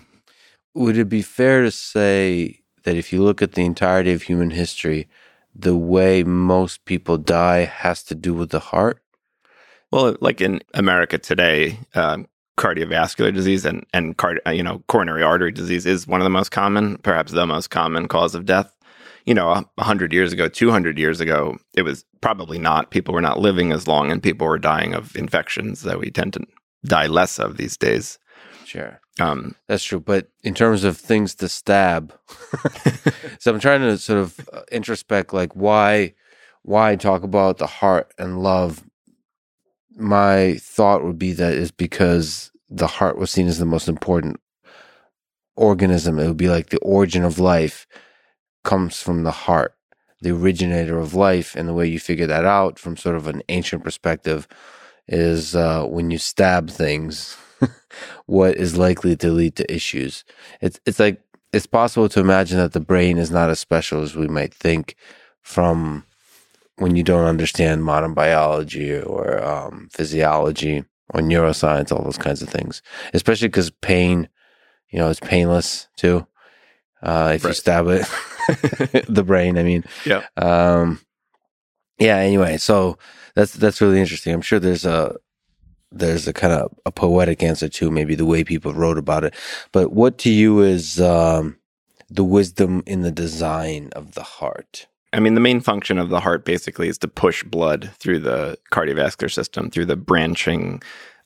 Would it be fair to say that if you look at the entirety of human history, the way most people die has to do with the heart? Well, like in America today, um, cardiovascular disease and and card, uh, you know coronary artery disease is one of the most common, perhaps the most common cause of death. You know, a hundred years ago, two hundred years ago, it was probably not. People were not living as long, and people were dying of infections that we tend to die less of these days. Sure. Um, That's true. But in terms of things to stab, so I'm trying to sort of uh, introspect, like why, why talk about the heart and love. My thought would be that is because the heart was seen as the most important organism. It would be like the origin of life comes from the heart, the originator of life, and the way you figure that out from sort of an ancient perspective is uh, when you stab things what is likely to lead to issues. It's it's like it's possible to imagine that the brain is not as special as we might think from when you don't understand modern biology or um, physiology or neuroscience, all those kinds of things. Especially because pain, you know, it's painless too. Uh, if right. you stab it, the brain. I mean, yeah, um, yeah. Anyway, so that's that's really interesting. I'm sure there's a there's a kind of a poetic answer to maybe the way people wrote about it. But what to you is um, the wisdom in the design of the heart? I mean, the main function of the heart basically is to push blood through the cardiovascular system, through the branching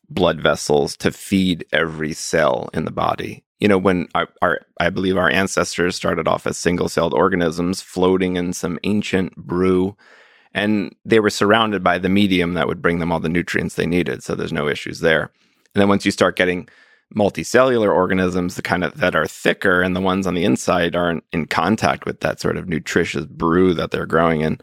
blood vessels to feed every cell in the body. You know, when our, our I believe our ancestors started off as single celled organisms floating in some ancient brew and they were surrounded by the medium that would bring them all the nutrients they needed. So there's no issues there. And then once you start getting multicellular organisms, the kind of that are thicker and the ones on the inside aren't in contact with that sort of nutritious brew that they're growing in.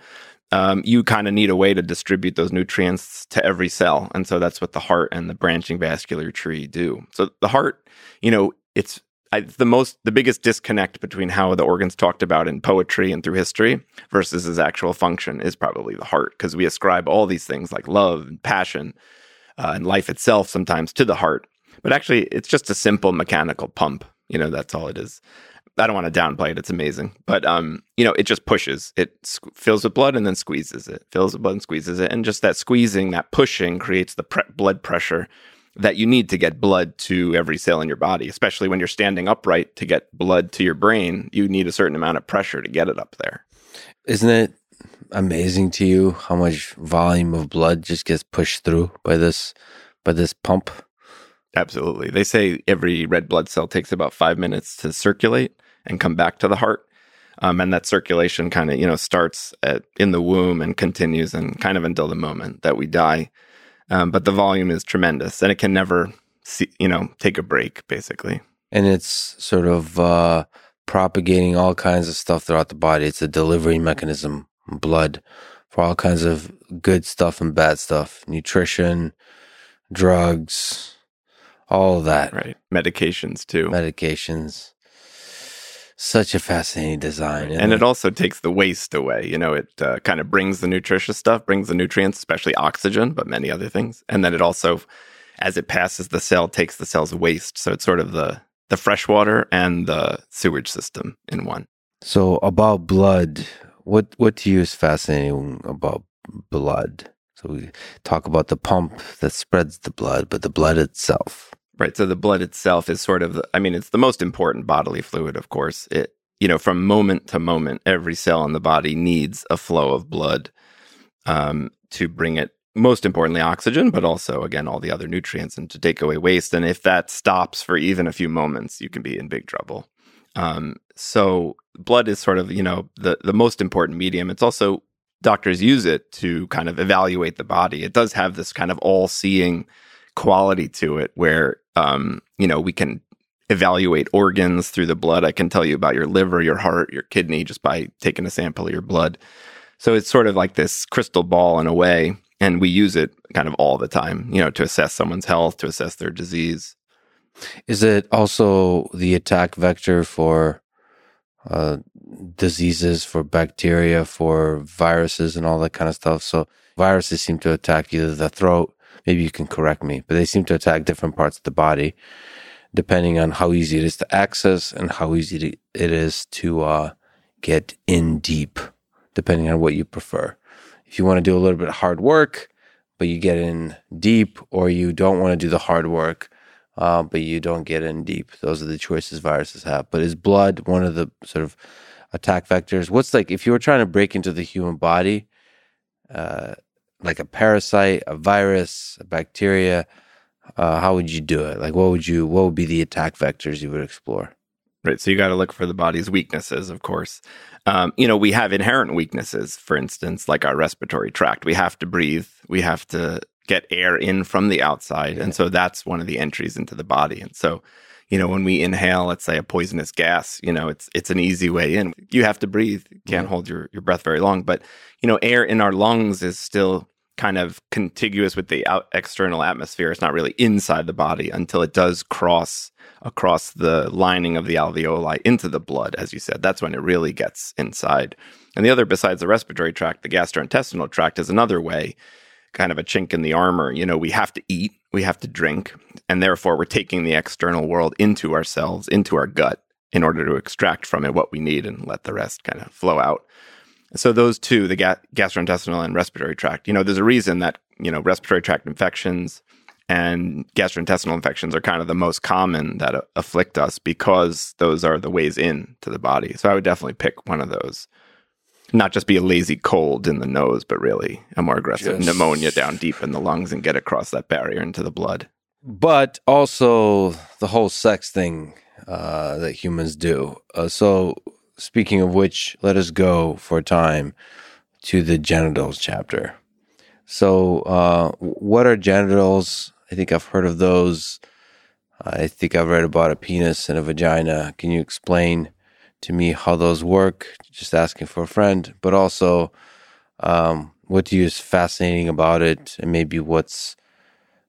Um, you kind of need a way to distribute those nutrients to every cell. And so that's what the heart and the branching vascular tree do. So the heart, you know, it's I, the most the biggest disconnect between how the organs talked about in poetry and through history versus his actual function is probably the heart because we ascribe all these things like love and passion uh, and life itself sometimes to the heart. But actually it's just a simple mechanical pump you know that's all it is. I don't want to downplay it it's amazing. But um you know it just pushes it fills with blood and then squeezes it fills with blood and squeezes it and just that squeezing that pushing creates the pre- blood pressure that you need to get blood to every cell in your body, especially when you're standing upright to get blood to your brain. You need a certain amount of pressure to get it up there. Isn't it amazing to you how much volume of blood just gets pushed through by this by this pump? Absolutely. They say every red blood cell takes about five minutes to circulate and come back to the heart. Um, and that circulation kind of, you know, starts at, in the womb and continues and kind of until the moment that we die. Um, but the volume is tremendous and it can never, see, you know, take a break basically. And it's sort of uh, propagating all kinds of stuff throughout the body. It's a delivery mechanism, blood for all kinds of good stuff and bad stuff, nutrition, drugs, all of that. Right. Medications too. Medications. Such a fascinating design. And it? it? also takes the waste away. You know, it uh, kind of brings the nutritious stuff, brings the nutrients, especially oxygen, but many other things. And then it also, as it passes the cell, takes the cell's waste. So it's sort of the, the fresh water and the sewage system in one. So about blood, what what to you is fascinating about blood? So we talk about the pump that spreads the blood, but the blood itself. Right. So the blood itself is sort of, I mean, it's the most important bodily fluid, of course. It, you know, from moment to moment, every cell in the body needs a flow of blood um, to bring it, most importantly, oxygen, but also, again, all the other nutrients and to take away waste. And if that stops for even a few moments, you can be in big trouble. Um, so blood is sort of, you know, the, the most important medium. It's also, doctors use it to kind of evaluate the body. It does have this kind of all seeing quality to it where um, you know we can evaluate organs through the blood. I can tell you about your liver your heart your kidney just by taking a sample of your blood. So it's sort of like this crystal ball in a way and we use it kind of all the time you know to assess someone's health to assess their disease. Is it also the attack vector for uh, diseases for bacteria for viruses and all that kind of stuff? So viruses seem to attack either the throat maybe you can correct me, but they seem to attack different parts of the body depending on how easy it is to access and how easy to, it is to uh, get in deep, depending on what you prefer. If you want to do a little bit of hard work, but you get in deep, or you don't want to do the hard work, uh, but you don't get in deep, those are the choices viruses have. But is blood one of the sort of attack vectors? What's like if you were trying to break into the human body? Uh, like a parasite, a virus, a bacteria, uh, how would you do it? Like, what would you, what would be the attack vectors you would explore? Right. So you got to look for the body's weaknesses, of course. Um, you know, we have inherent weaknesses, for instance, like our respiratory tract. We have to breathe, we have to get air in from the outside. Yeah. And so that's one of the entries into the body. And so, you know, when we inhale, let's say a poisonous gas, you know, it's it's an easy way in. You have to breathe. You can't yeah. hold your, your breath very long. But, you know, air in our lungs is still kind of contiguous with the out external atmosphere. It's not really inside the body until it does cross across the lining of the alveoli into the blood, as you said. That's when it really gets inside. And the other, besides the respiratory tract, the gastrointestinal tract is another way, kind of a chink in the armor. You know, we have to eat, we have to drink, and therefore we're taking the external world into ourselves, into our gut, in order to extract from it what we need and let the rest kind of flow out. So those two, the ga- gastrointestinal and respiratory tract, you know, there's a reason that, you know, respiratory tract infections and gastrointestinal infections are kind of the most common that uh, afflict us because those are the ways in to the body. So I would definitely pick one of those. Not just be a lazy cold in the nose, but really a more aggressive just... pneumonia down deep in the lungs and get across that barrier into the blood. But also the whole sex thing uh, that humans do. Uh, so speaking of which, let us go for a time to the genitals chapter. So, uh, what are genitals? I think I've heard of those. I think I've read about a penis and a vagina. Can you explain to me how those work? Just asking for a friend, but also um, what do you is fascinating about it, and maybe what's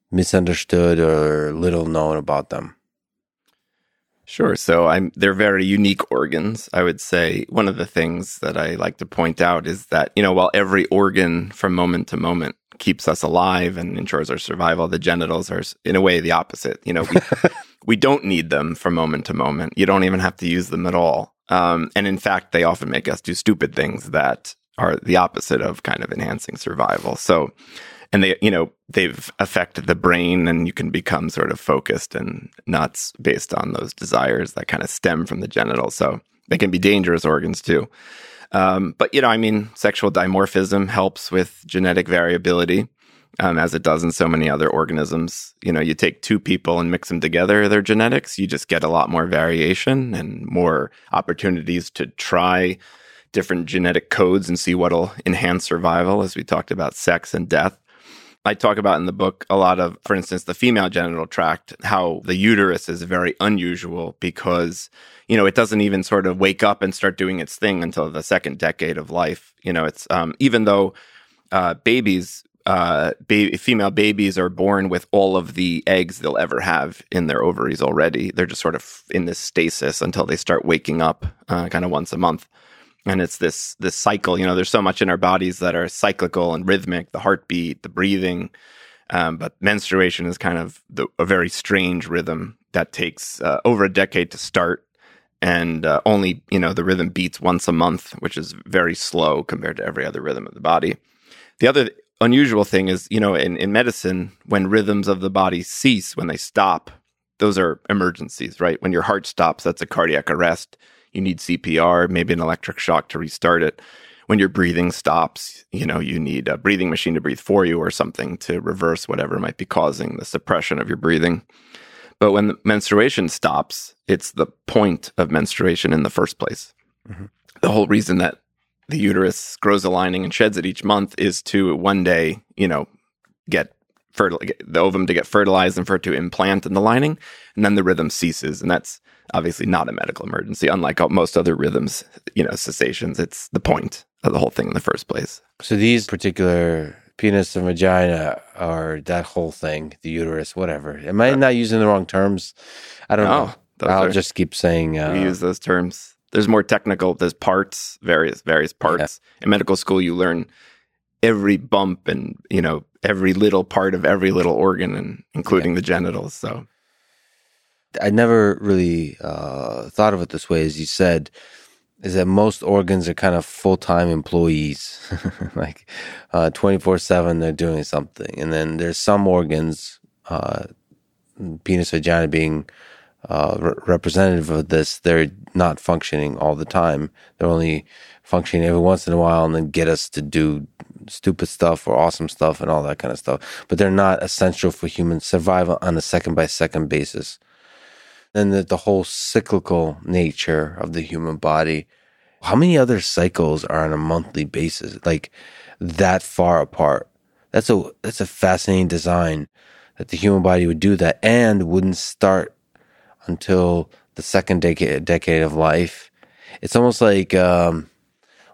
misunderstood or little known about them. Sure. So I'm they're very unique organs. I would say one of the things that I like to point out is that, you know, while every organ from moment to moment keeps us alive and ensures our survival, the genitals are in a way the opposite. You know, we, we don't need them from moment to moment. You don't even have to use them at all. Um, and in fact, they often make us do stupid things that are the opposite of kind of enhancing survival. So and they, you know, they've affected the brain and you can become sort of focused and nuts based on those desires that kind of stem from the genitals. So they can be dangerous organs too. Um, but, you know, I mean, sexual dimorphism helps with genetic variability. Um, as it does in so many other organisms. You know, you take two people and mix them together, their genetics, you just get a lot more variation and more opportunities to try different genetic codes and see what'll enhance survival, as we talked about sex and death. I talk about in the book a lot of, for instance, the female genital tract, how the uterus is very unusual because, you know, it doesn't even sort of wake up and start doing its thing until the second decade of life. You know, it's um, even though uh, babies, uh, ba- female babies are born with all of the eggs they'll ever have in their ovaries already. They're just sort of in this stasis until they start waking up uh, kind of once a month and it's this this cycle you know there's so much in our bodies that are cyclical and rhythmic the heartbeat the breathing um, but menstruation is kind of the, a very strange rhythm that takes uh, over a decade to start. And uh, only you know the rhythm beats once a month which is very slow compared to every other rhythm of the body. The other unusual thing is you know in, in medicine when rhythms of the body cease when they stop those are emergencies right? When your heart stops that's a cardiac arrest you need CPR, maybe an electric shock to restart it. When your breathing stops, you know, you need a breathing machine to breathe for you or something to reverse whatever might be causing the suppression of your breathing. But when the menstruation stops, it's the point of menstruation in the first place. Mm-hmm. The whole reason that the uterus grows a lining and sheds it each month is to one day, you know, get fertil- the ovum to get fertilized and for it to implant in the lining, and then the rhythm ceases, and that's obviously not a medical emergency, unlike most other rhythms, you know, cessations. It's the point of the whole thing in the first place. So these particular penis and vagina or that whole thing, the uterus, whatever. Am I not using the wrong terms? I don't no, know. I'll are, just keep saying uh, we use those terms. There's more technical. There's parts, various various parts. Yeah. In medical school, you learn every bump and you know every little part of every little organ, and including yeah. the genitals. So I never really uh, thought of it this way, as you said, is that most organs are kind of full time employees, like uh, twenty four seven. They're doing something, and then there's some organs, uh, penis, vagina being uh, re- representative of this. They're not functioning all the time. They're only functioning every once in a while, and then get us to do stupid stuff or awesome stuff and all that kind of stuff. But they're not essential for human survival on a second by second basis then the, the whole cyclical nature of the human body. How many other cycles are on a monthly basis, like that far apart? That's a that's a fascinating design that the human body would do that and wouldn't start until the second decade decade of life. It's almost like um,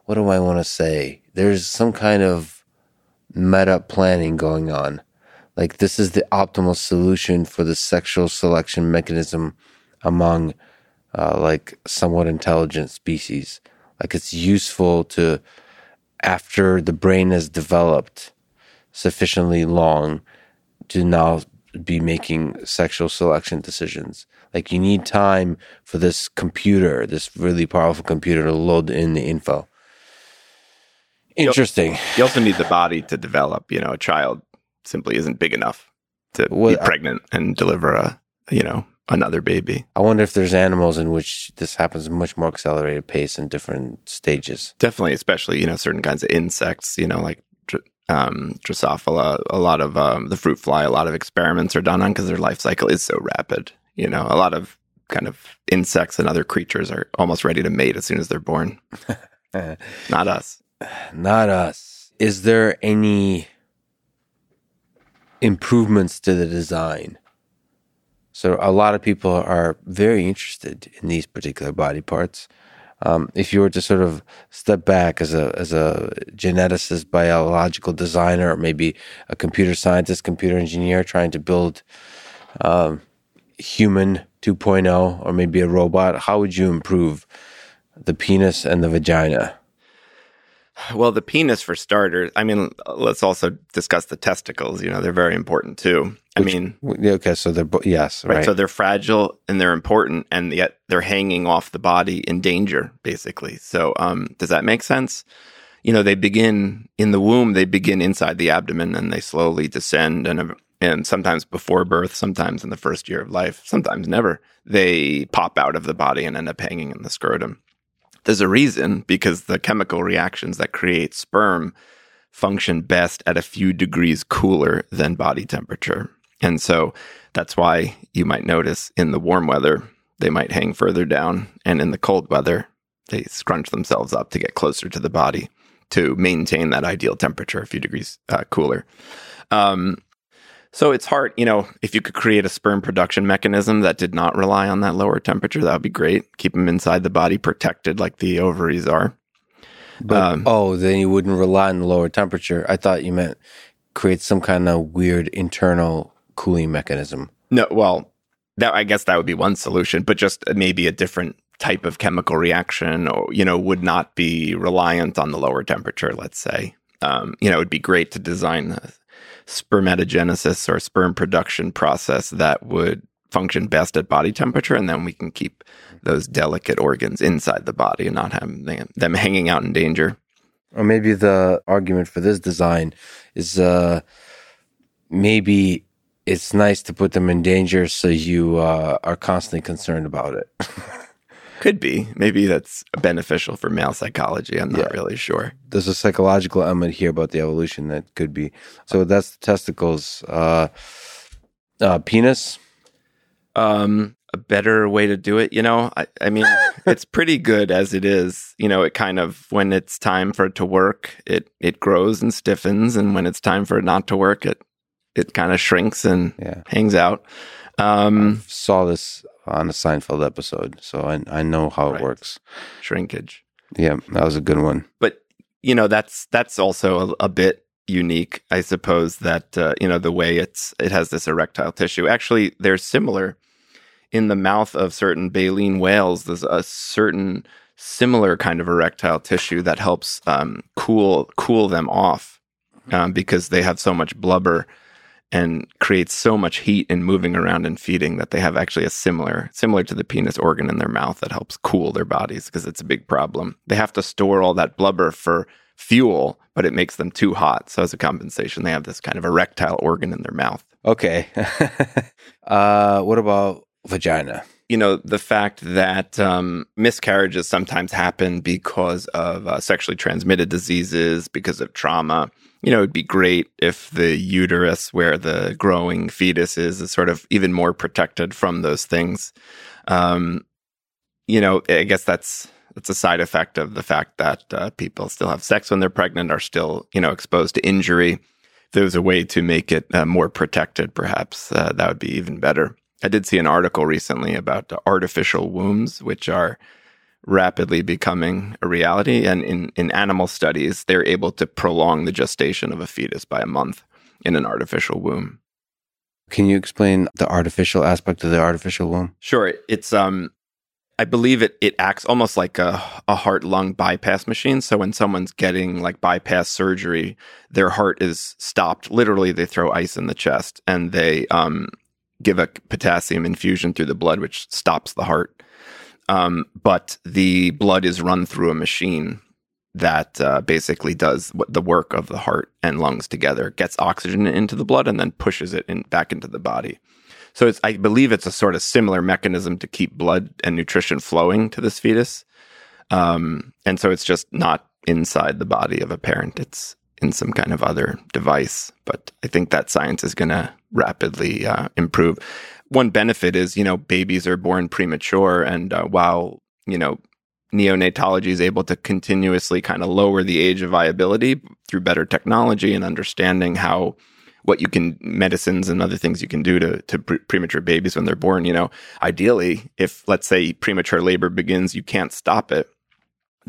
what do I want to say? There's some kind of meta planning going on. Like this is the optimal solution for the sexual selection mechanism among uh, like somewhat intelligent species. Like it's useful to, after the brain has developed sufficiently long, to now be making sexual selection decisions. Like you need time for this computer, this really powerful computer to load in the info. Interesting. You also need the body to develop. You know, a child simply isn't big enough to well, be pregnant and deliver a, you know, another baby. I wonder if there's animals in which this happens at much more accelerated pace in different stages. Definitely, especially you know certain kinds of insects. You know, like um, Drosophila, a lot of um, the fruit fly. A lot of experiments are done on because their life cycle is so rapid. You know, a lot of kind of insects and other creatures are almost ready to mate as soon as they're born. Not us. Not us. Is there any improvements to the design so a lot of people are very interested in these particular body parts. Um, if you were to sort of step back as a as a geneticist, biological designer, or maybe a computer scientist, computer engineer trying to build um, human 2.0, or maybe a robot, how would you improve the penis and the vagina? Well, the penis for starters. I mean, let's also discuss the testicles. You know, they're very important too. I Which, mean, okay, so they're yes, right. right. So they're fragile and they're important, and yet they're hanging off the body in danger, basically. So, um, does that make sense? you know, they begin in the womb, they begin inside the abdomen and they slowly descend and and sometimes before birth, sometimes in the first year of life, sometimes never, they pop out of the body and end up hanging in the scrotum. There's a reason because the chemical reactions that create sperm function best at a few degrees cooler than body temperature. And so that's why you might notice in the warm weather, they might hang further down. And in the cold weather, they scrunch themselves up to get closer to the body to maintain that ideal temperature, a few degrees uh, cooler. Um, so it's hard, you know, if you could create a sperm production mechanism that did not rely on that lower temperature, that would be great. Keep them inside the body protected like the ovaries are. But, um, oh, then you wouldn't rely on the lower temperature. I thought you meant create some kind of weird internal cooling mechanism. No, well, that I guess that would be one solution, but just maybe a different type of chemical reaction or you know would not be reliant on the lower temperature let's say um, you know it would be great to design a spermatogenesis or sperm production process that would function best at body temperature and then we can keep those delicate organs inside the body and not have them hanging out in danger. Or maybe the argument for this design is uh, maybe it's nice to put them in danger so you uh, are constantly concerned about it Could be. Maybe that's beneficial for male psychology. I'm not yeah. really sure. There's a psychological element here about the evolution that could be. So that's the testicles. Uh, uh, penis. Um, a better way to do it, you know. I, I mean, it's pretty good as it is. You know, it kind of when it's time for it to work, it it grows and stiffens, and when it's time for it not to work, it it kind of shrinks and yeah. hangs out. Um, I saw this on a Seinfeld episode, so I I know how right. it works. Shrinkage. Yeah, that was a good one. But you know, that's that's also a, a bit unique, I suppose. That uh, you know the way it's it has this erectile tissue. Actually, they're similar in the mouth of certain baleen whales. There's a certain similar kind of erectile tissue that helps um, cool cool them off um, because they have so much blubber and creates so much heat in moving around and feeding that they have actually a similar similar to the penis organ in their mouth that helps cool their bodies because it's a big problem. They have to store all that blubber for fuel, but it makes them too hot. So as a compensation, they have this kind of erectile organ in their mouth. Okay. uh, what about vagina? You know, the fact that um, miscarriages sometimes happen because of uh, sexually transmitted diseases, because of trauma you know, it'd be great if the uterus where the growing fetus is is sort of even more protected from those things. Um, you know, I guess that's that's a side effect of the fact that uh, people still have sex when they're pregnant, are still you know exposed to injury. If there was a way to make it uh, more protected, perhaps uh, that would be even better. I did see an article recently about artificial wombs, which are rapidly becoming a reality. And in, in animal studies, they're able to prolong the gestation of a fetus by a month in an artificial womb. Can you explain the artificial aspect of the artificial womb? Sure. It's um I believe it it acts almost like a, a heart lung bypass machine. So when someone's getting like bypass surgery, their heart is stopped. Literally they throw ice in the chest and they um give a potassium infusion through the blood which stops the heart um, but the blood is run through a machine that uh, basically does what the work of the heart and lungs together, gets oxygen into the blood, and then pushes it in, back into the body. So it's, I believe it's a sort of similar mechanism to keep blood and nutrition flowing to this fetus. Um, and so it's just not inside the body of a parent. It's in some kind of other device. But I think that science is going to rapidly uh, improve one benefit is, you know, babies are born premature. And uh, while, you know, neonatology is able to continuously kind of lower the age of viability through better technology and understanding how what you can medicines and other things you can do to to pre- premature babies when they're born you know ideally if let's say premature labor begins you can't stop it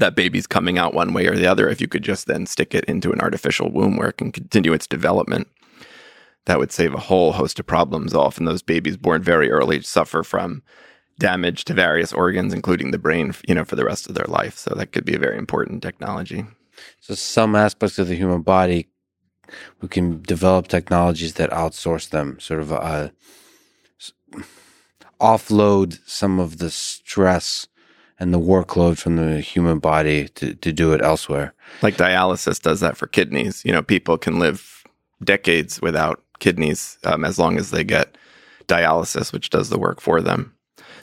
that baby's coming out one way or the other if you could just then stick it into an artificial womb where it can continue its development that would save a whole host of problems. Often those babies born very early suffer from damage to various organs, including the brain, you know, for the rest of their life. So that could be a very important technology. So some aspects of the human body, we can develop technologies that outsource them, sort of uh, offload some of the stress and the workload from the human body to, to do it elsewhere. Like dialysis does that for kidneys. You know, people can live decades without kidneys um, as long as they get dialysis, which does the work for them.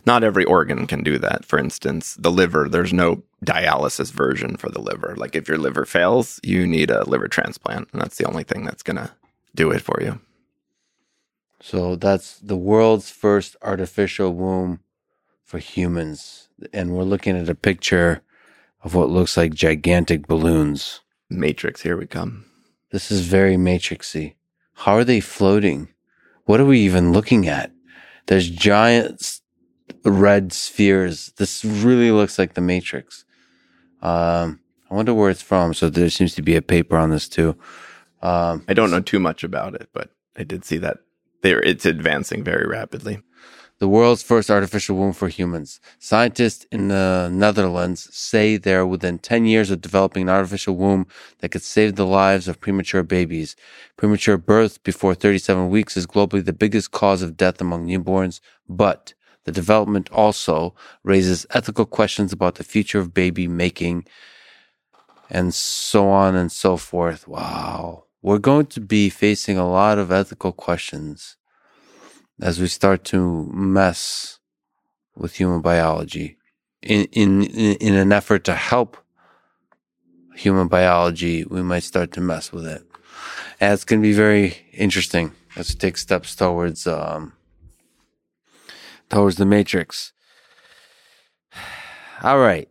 Not every organ can do that. For instance, the liver, there's no dialysis version for the liver. Like if your liver fails, you need a liver transplant, and that's the only thing that's going to do it for you. So that's the world's first artificial womb for humans. And we're looking at a picture of what looks like gigantic balloons. Matrix, here we come. This is very matrixy. How are they floating? What are we even looking at? There's giant red spheres. This really looks like the Matrix. Um, I wonder where it's from. So there seems to be a paper on this too. Um, I don't know too much about it, but I did see that there it's advancing very rapidly the world's first artificial womb for humans. Scientists in the Netherlands say they're within 10 years of developing an artificial womb that could save the lives of premature babies. Premature birth before 37 weeks is globally the biggest cause of death among newborns, but the development also raises ethical questions about the future of baby making and so on and so forth. Wow. We're going to be facing a lot of ethical questions as we start to mess with human biology in, in, in an effort to help human biology, we might start to mess with it. And it's going to be very interesting as we take steps towards, um, towards the matrix. All right.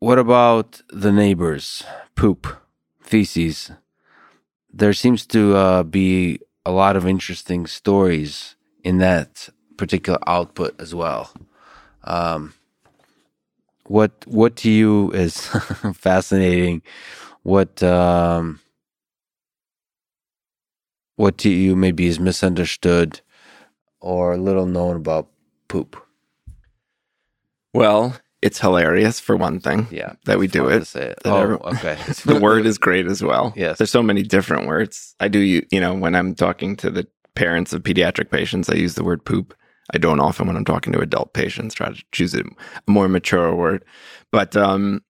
What about the neighbors? Poop, feces. There seems to uh, be a lot of interesting stories in that particular output as well. Um, what what to you is fascinating? What um, what to you maybe is misunderstood or little known about poop? Well, it's hilarious for one thing. Yeah, that we do it. it. Oh, okay. the word is great as well. Yes, there's so many different words. I do you you know when I'm talking to the parents of pediatric patients, I use the word poop. I don't often when I'm talking to adult patients try to choose a more mature word, but um,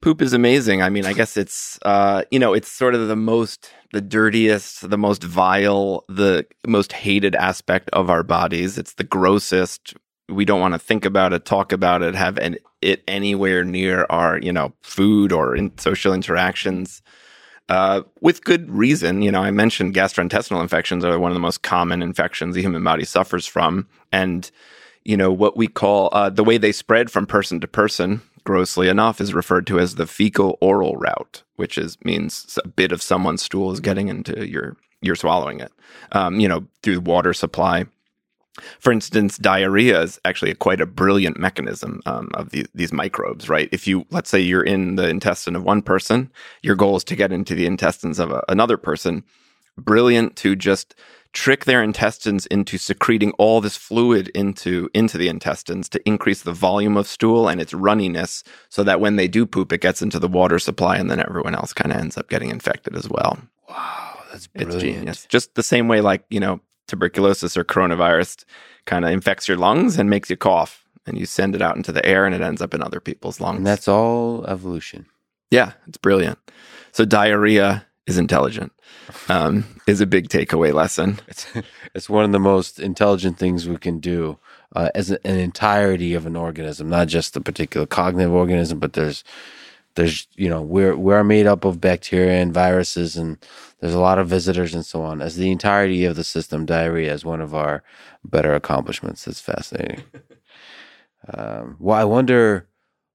poop is amazing. I mean, I guess it's uh, you know it's sort of the most the dirtiest, the most vile, the most hated aspect of our bodies. It's the grossest we don't want to think about it, talk about it, have an, it anywhere near our, you know, food or in social interactions. Uh, with good reason, you know, I mentioned gastrointestinal infections are one of the most common infections the human body suffers from, and you know what we call uh, the way they spread from person to person. Grossly enough, is referred to as the fecal oral route, which is means a bit of someone's stool is getting into your you're swallowing it. Um, you know, through the water supply for instance, diarrhea is actually a quite a brilliant mechanism um, of the, these microbes, right? If you, let's say you're in the intestine of one person, your goal is to get into the intestines of a, another person. Brilliant to just trick their intestines into secreting all this fluid into into the intestines to increase the volume of stool and its runniness so that when they do poop it gets into the water supply and then everyone else kind of ends up getting infected as well. Wow, that's brilliant. It's genius. Just the same way like, you know, tuberculosis or coronavirus kind of infects your lungs and makes you cough and you send it out into the air and it ends up in other people's lungs. And that's all evolution. Yeah, it's brilliant. So diarrhea is intelligent. Um, is a big takeaway lesson. It's it's one of the most intelligent things we can do uh, as an entirety of an organism, not just a particular cognitive organism, but there's there's you know we're we're made up of bacteria and viruses and there's a lot of visitors and so on as the entirety of the system diarrhea is one of our better accomplishments it's fascinating um, well i wonder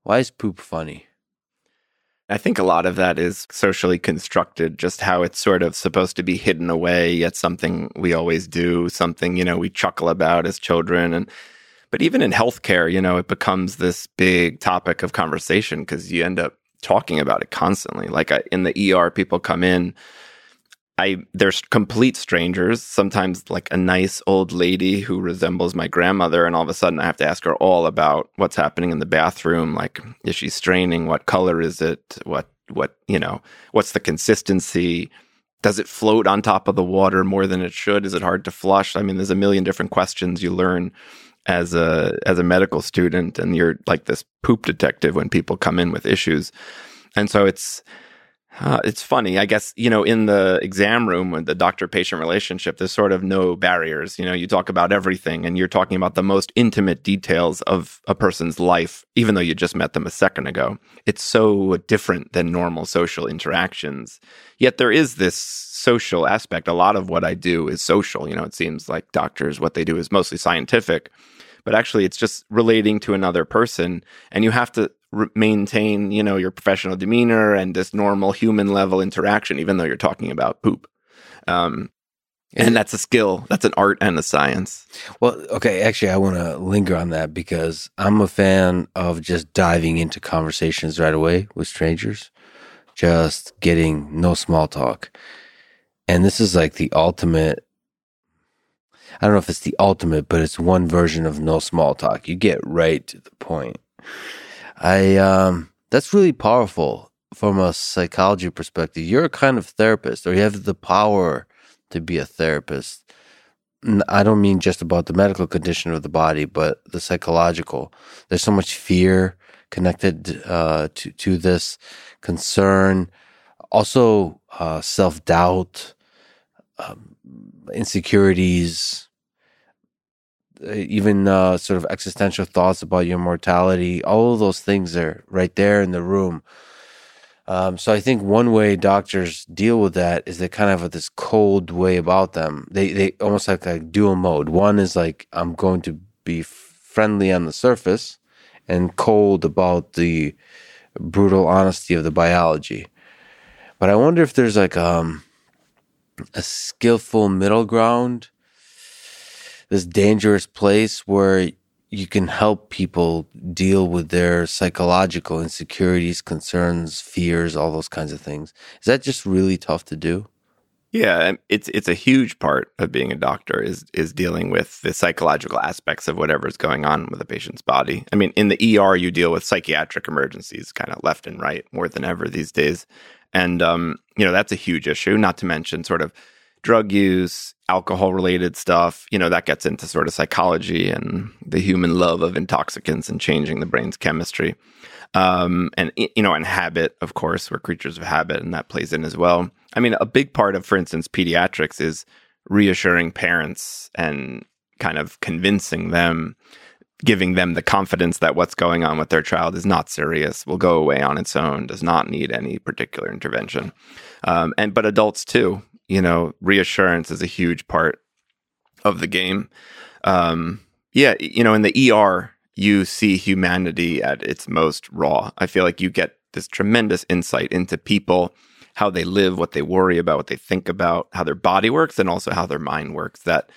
why is poop funny I think a lot of that is socially constructed, just how it's sort of supposed to be hidden away, yet something we always do, something, you know, we chuckle about as children. And but even in healthcare, you know, it becomes this big topic of conversation because you end up talking about it constantly. Like I, in the ER, people come in. I there's complete strangers. Sometimes like a nice old lady who resembles my grandmother, and all of a sudden I have to ask her all about what's happening in the bathroom. Like, is she straining? What color is it? What what you know? What's the consistency? Does it float on top of the water more than it should? Is it hard to flush? I mean, there's a million different questions you learn as a as a medical student and you're like this poop detective when people come in with issues. And so it's uh, it's funny, I guess. You know, in the exam room with the doctor-patient relationship, there's sort of no barriers. You know, you talk about everything, and you're talking about the most intimate details of a person's life, even though you just met them a second ago. It's so different than normal social interactions. Yet there is this social aspect. A lot of what I do is social. You know, it seems like doctors, what they do is mostly scientific, but actually, it's just relating to another person, and you have to re- maintain, you know, your professional demeanor and this normal human level interaction, even though you're talking about poop. Um, and that's a skill. That's an art and a science. Well, okay. Actually, I want to linger on that because I'm a fan of just diving into conversations right away with strangers, just getting no small talk. And this is like the ultimate. I don't know if it's the ultimate, but it's one version of no small talk. You get right to the point. I um that's really powerful from a psychology perspective. You're a kind of therapist, or you have the power to be a therapist. I don't mean just about the medical condition of the body, but the psychological. There's so much fear connected uh, to to this concern, also uh, self doubt, um, insecurities, uh, even uh, sort of existential thoughts about your mortality, all of those things are right there in the room. Um, so I think one way doctors deal with that is they kind of have this cold way about them. They they almost have like a dual mode. One is like I'm going to be friendly on the surface and cold about the brutal honesty of the biology. But I wonder if there's like um, a skillful middle ground this dangerous place where you can help people deal with their psychological insecurities, concerns, fears, all those kinds of things. Is that just really tough to do? Yeah, it's it's a huge part of being a doctor is is dealing with the psychological aspects of whatever's going on with a patient's body. I mean, in the ER, you deal with psychiatric emergencies, kind of left and right, more than ever these days, and um, you know that's a huge issue. Not to mention sort of drug use, alcohol related stuff, you know, that gets into sort of psychology and the human love of intoxicants and changing the brain's chemistry. Um, and, you know, and habit, of course, we're creatures of habit, and that plays in as well. I mean, a big part of, for instance, pediatrics is reassuring parents and kind of convincing them giving them the confidence that what's going on with their child is not serious, will go away on its own, does not need any particular intervention. Um, and but adults too, you know, reassurance is a huge part of the game. Um, yeah, you know, in the ER, you see humanity at its most raw. I feel like you get this tremendous insight into people, how they live, what they worry about, what they think about, how their body works, and also how their mind works. That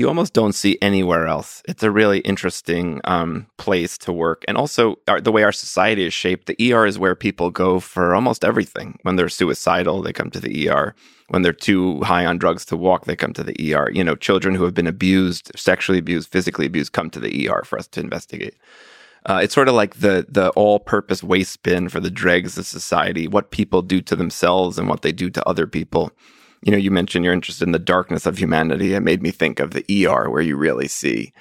you almost don't see anywhere else. It's a really interesting um, place to work. And also, our, the way our society is shaped, the ER is where people go for almost everything. When they're suicidal, they come to the ER. When they're too high on drugs to walk, they come to the ER. You know, children who have been abused, sexually abused, physically abused, come to the ER for us to investigate. Uh, it's sort of like the the all purpose waste bin for the dregs of society, what people do to themselves and what they do to other people you know, you mentioned you're interested in the darkness of humanity. It made me think of the ER, where you really see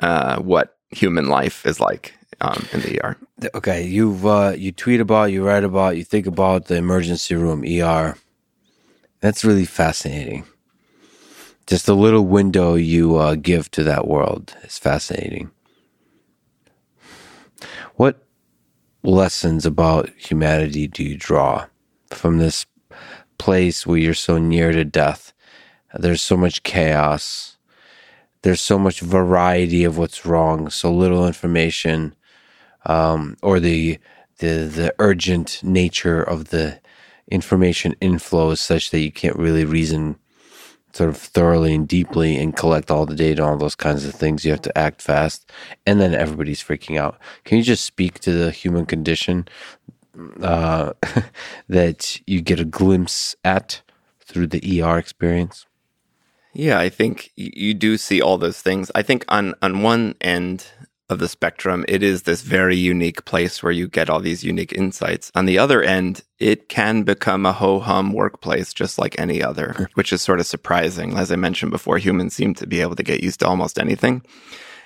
uh, what human life is like um, in the ER. Okay, you uh, you tweet about, you write about, you think about the emergency room ER. That's really fascinating. Just the little window you uh, give to that world is fascinating. What lessons about humanity do you draw from this place where you're so near to death. There's so much chaos. There's so much variety of what's wrong, so little information, um, or the the the urgent nature of the information inflow is such that you can't really reason sort of thoroughly and deeply and collect all the data, all those kinds of things. You have to act fast, and then everybody's freaking out. Can you just speak to the human condition uh, that you get a glimpse at through the ER experience? Yeah, I think you do see all those things. I think on on one end of the spectrum, it is this very unique place where you get all these unique insights. On the other end, it can become a ho hum workplace just like any other, which is sort of surprising. As I mentioned before, humans seem to be able to get used to almost anything.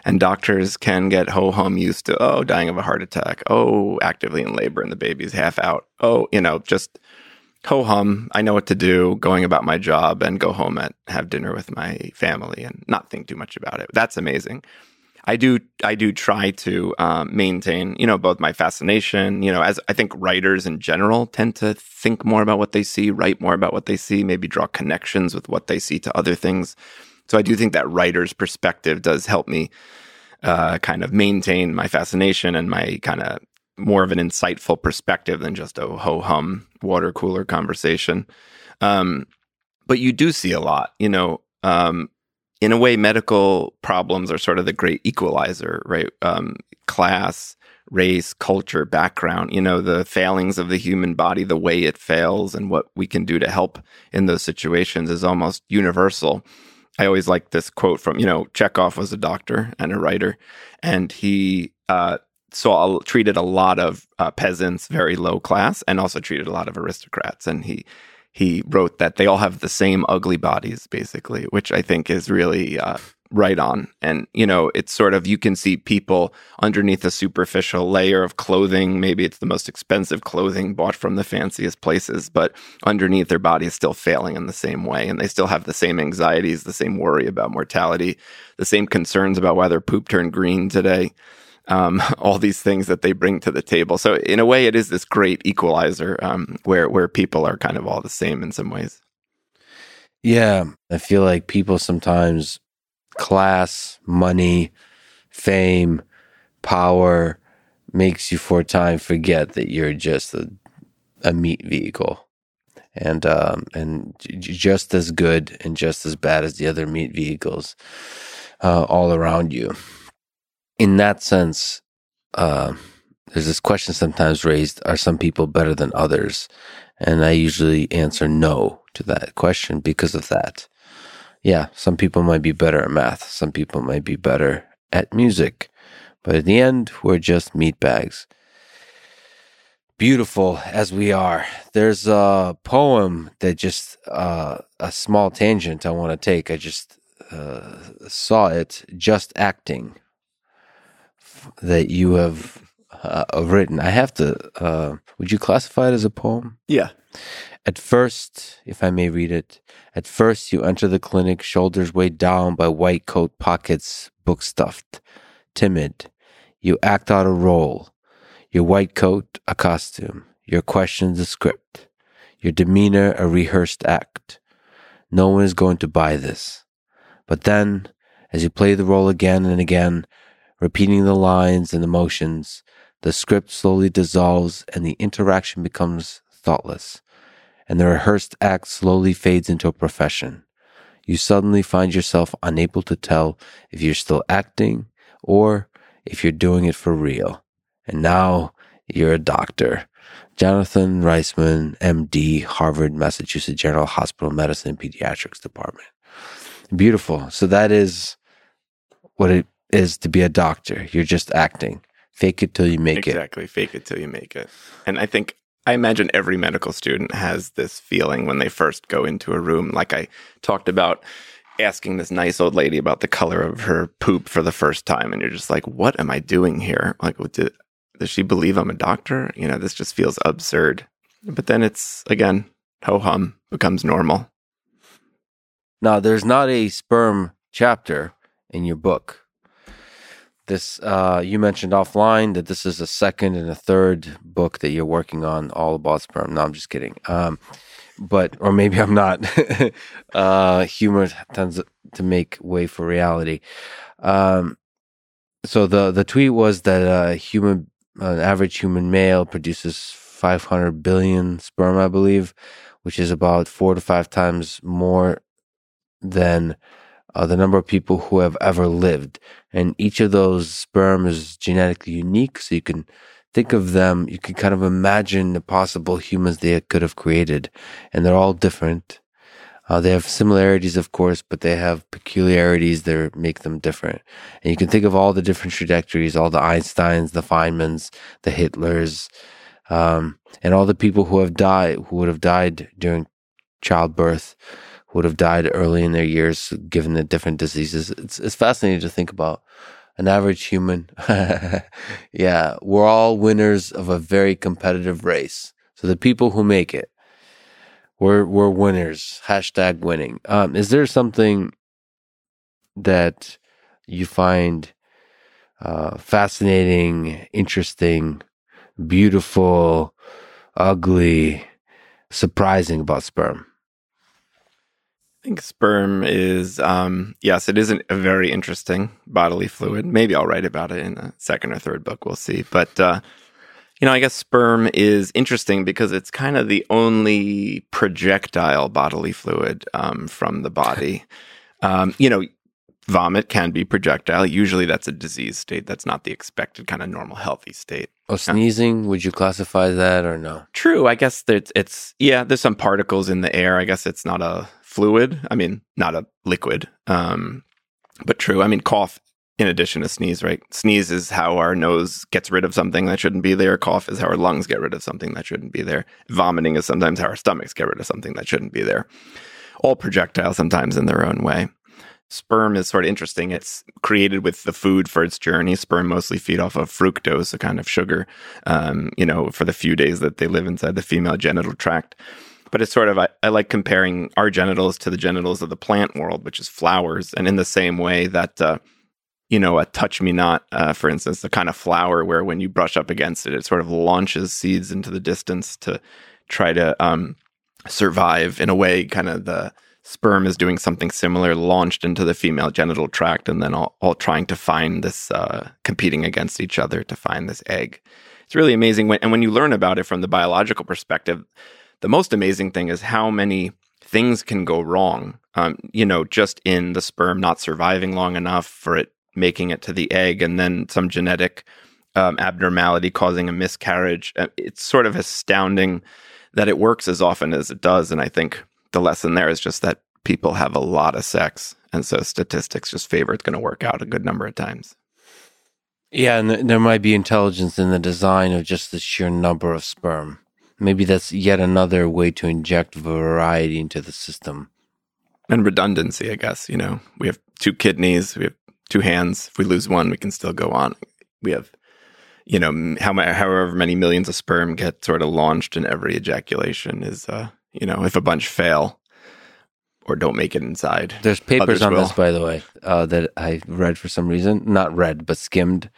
And doctors can get ho hum used to, oh, dying of a heart attack. Oh, actively in labor and the baby's half out. Oh, you know, just ho hum. I know what to do, going about my job and go home and have dinner with my family and not think too much about it. That's amazing. I do I do try to um, maintain, you know, both my fascination, you know, as I think writers in general tend to think more about what they see, write more about what they see, maybe draw connections with what they see to other things. So I do think that writer's perspective does help me uh, kind of maintain my fascination and my kind of more of an insightful perspective than just a ho hum water cooler conversation. Um, but you do see a lot, you know. Um, in a way, medical problems are sort of the great equalizer, right? Um, class, race, culture, background, you know, the failings of the human body, the way it fails, and what we can do to help in those situations is almost universal. I always like this quote from, you know, Chekhov was a doctor and a writer, and he uh, saw treated a lot of uh, peasants, very low class, and also treated a lot of aristocrats. And he he wrote that they all have the same ugly bodies, basically, which I think is really uh, right on. And, you know, it's sort of, you can see people underneath a superficial layer of clothing. Maybe it's the most expensive clothing bought from the fanciest places, but underneath their body is still failing in the same way. And they still have the same anxieties, the same worry about mortality, the same concerns about why their poop turned green today um, all these things that they bring to the table. So in a way, it is this great equalizer um, where where people are kind of all the same in some ways. Yeah, I feel like people sometimes class, money, fame, power makes you for a time forget that you're just a, a meat vehicle and um, and just as good and just as bad as the other meat vehicles uh, all around you in that sense, uh, there's this question sometimes raised are some people better than others? And I usually answer no to that question because of that. Yeah, some people might be better at math, some people might be better at music, but in the end, we're just meat bags. Beautiful as we are, there's a poem that just uh, a small tangent I want to take. I just uh, saw it, just acting that you have uh, written. I have to. Uh, would you classify it as a poem? Yeah. At first, if I may read it, at first you enter the clinic, shoulders weighed down by white coat pockets, book stuffed, timid. You act out a role. Your white coat, a costume. Your questions, a script. Your demeanor, a rehearsed act. No one is going to buy this. But then, as you play the role again and again, repeating the lines and the motions, the script slowly dissolves and the interaction becomes thoughtless, and the rehearsed act slowly fades into a profession. You suddenly find yourself unable to tell if you're still acting or if you're doing it for real. And now you're a doctor. Jonathan Reisman, MD, Harvard, Massachusetts General Hospital Medicine Pediatrics Department. Beautiful. So that is what it is to be a doctor. You're just acting. Fake it till you make exactly. it. Exactly. Fake it till you make it. And I think I imagine every medical student has this feeling when they first go into a room. Like I talked about asking this nice old lady about the color of her poop for the first time. And you're just like, what am I doing here? Like, does she believe I'm a doctor? You know, this just feels absurd. But then it's, again, ho hum becomes normal. Now, there's not a sperm chapter in your book this uh, you mentioned offline that this is a second and a third book that you're working on all about sperm. No, I'm just kidding. Um, but or maybe I'm not. uh, humor tends to make way for reality. Um, so the the tweet was that a human, an average human male produces 500 billion sperm, I believe, which is about four to five times more than uh, the number of people who have ever lived. And each of those sperm is genetically unique. So you can think of them, you can kind of imagine the possible humans they could have created. And they're all different. Uh, they have similarities, of course, but they have peculiarities that make them different. And you can think of all the different trajectories, all the Einsteins, the Feynmans, the Hitlers, um, and all the people who have died, who would have died during childbirth would have died early in their years given the different diseases. It's, it's fascinating to think about an average human. yeah, we're all winners of a very competitive race. So the people who make it, we're we're winners. Hashtag winning. Um, is there something that you find uh, fascinating, interesting, beautiful, ugly, surprising about sperm? I think sperm is, um, yes, it isn't a very interesting bodily fluid. Maybe I'll write about it in the second or third book. We'll see. But, uh, you know, I guess sperm is interesting because it's kind of the only projectile bodily fluid um, from the body. Um, you know, vomit can be projectile. Usually that's a disease state. That's not the expected kind of normal healthy state. Oh, sneezing, would you classify that or no? True. I guess it's, it's, yeah, there's some particles in the air. I guess it's not a fluid. I mean, not a liquid. Um, but true. I mean, cough in addition to sneeze, right? Sneeze is how our nose gets rid of something that shouldn't be there. Cough is how our lungs get rid of something that shouldn't be there. Vomiting is sometimes how our stomachs get rid of something that shouldn't be there. All projectiles, sometimes in their own way. Sperm is sort of interesting. It's created with the food for its journey. Sperm mostly feed off of fructose, a kind of sugar, um, you know, for the few days that they live inside the female genital tract but it's sort of I, I, like comparing our genitals to the genitals of the plant world, which is flowers, and in the same way that uh, you know a touch me not, uh, for instance, the kind of flower where when you brush up against it, it sort of launches seeds into the distance to try to um, survive. In a way, kind of the sperm is doing something similar, launched into the female genital tract, and then all, all trying to find this, uh, competing against each other to find this egg. It's really amazing when, and when you learn about it from the biological perspective the most amazing thing is how many things can go wrong. Um, you know, just in the sperm not surviving long enough for it making it to the egg, and then some genetic um, abnormality causing a miscarriage. Uh, it's sort of astounding that it works as often as it does. And I think the lesson there is just that people have a lot of sex. And so statistics just favor it's going to work out a good number of times. Yeah, and there might be intelligence in the design of just the sheer number of sperm. Maybe that's yet another way to inject variety into the system. And redundancy, I guess. You know, we have two kidneys, we have two hands. If we lose one, we can still go on. We have, you know, how however many millions of sperm get sort of launched in every ejaculation is, uh, you know, if a bunch fail or don't make it inside. There's papers on will. this, by the way, uh, that I read for some reason, not read, but skimmed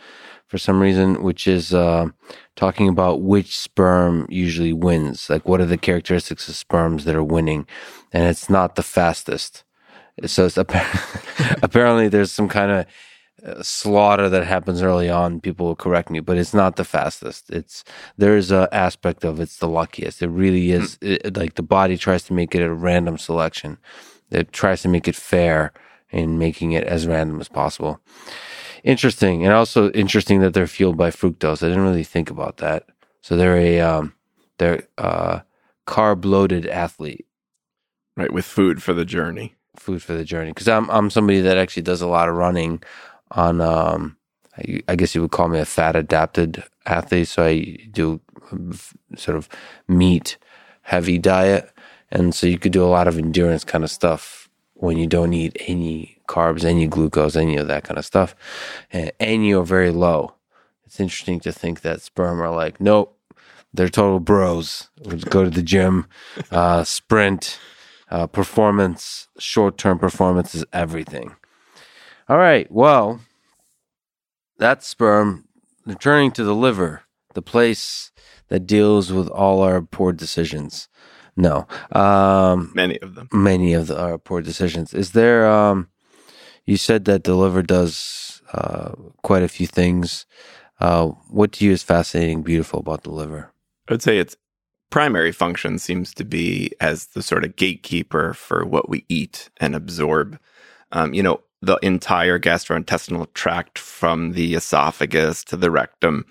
for some reason, which is uh, talking about which sperm usually wins. Like, what are the characteristics of sperms that are winning? And it's not the fastest. So it's apparently there's some kind of uh, slaughter that happens early on. People will correct me, but it's not the fastest. It's there's a aspect of it's the luckiest. It really is. Hmm. It, like the body tries to make it a random selection. It tries to make it fair in making it as random as possible. Interesting, and also interesting that they're fueled by fructose. I didn't really think about that. So they're a um, they're uh, carb loaded athlete, right? With food for the journey. Food for the journey, because I'm I'm somebody that actually does a lot of running on. Um, I, I guess you would call me a fat adapted athlete. So I do sort of meat heavy diet, and so you could do a lot of endurance kind of stuff when you don't eat any carbs, any glucose, any of that kind of stuff. And, and you're very low. It's interesting to think that sperm are like, nope, they're total bros. We'll go to the gym, uh, sprint, uh, performance, short term performance is everything. All right. Well, that sperm, returning to the liver, the place that deals with all our poor decisions. No. Um, many of them. Many of the, our poor decisions. Is there, um, you said that the liver does uh, quite a few things. Uh, what do you is fascinating, beautiful about the liver? I would say its primary function seems to be as the sort of gatekeeper for what we eat and absorb. Um, you know, the entire gastrointestinal tract from the esophagus to the rectum,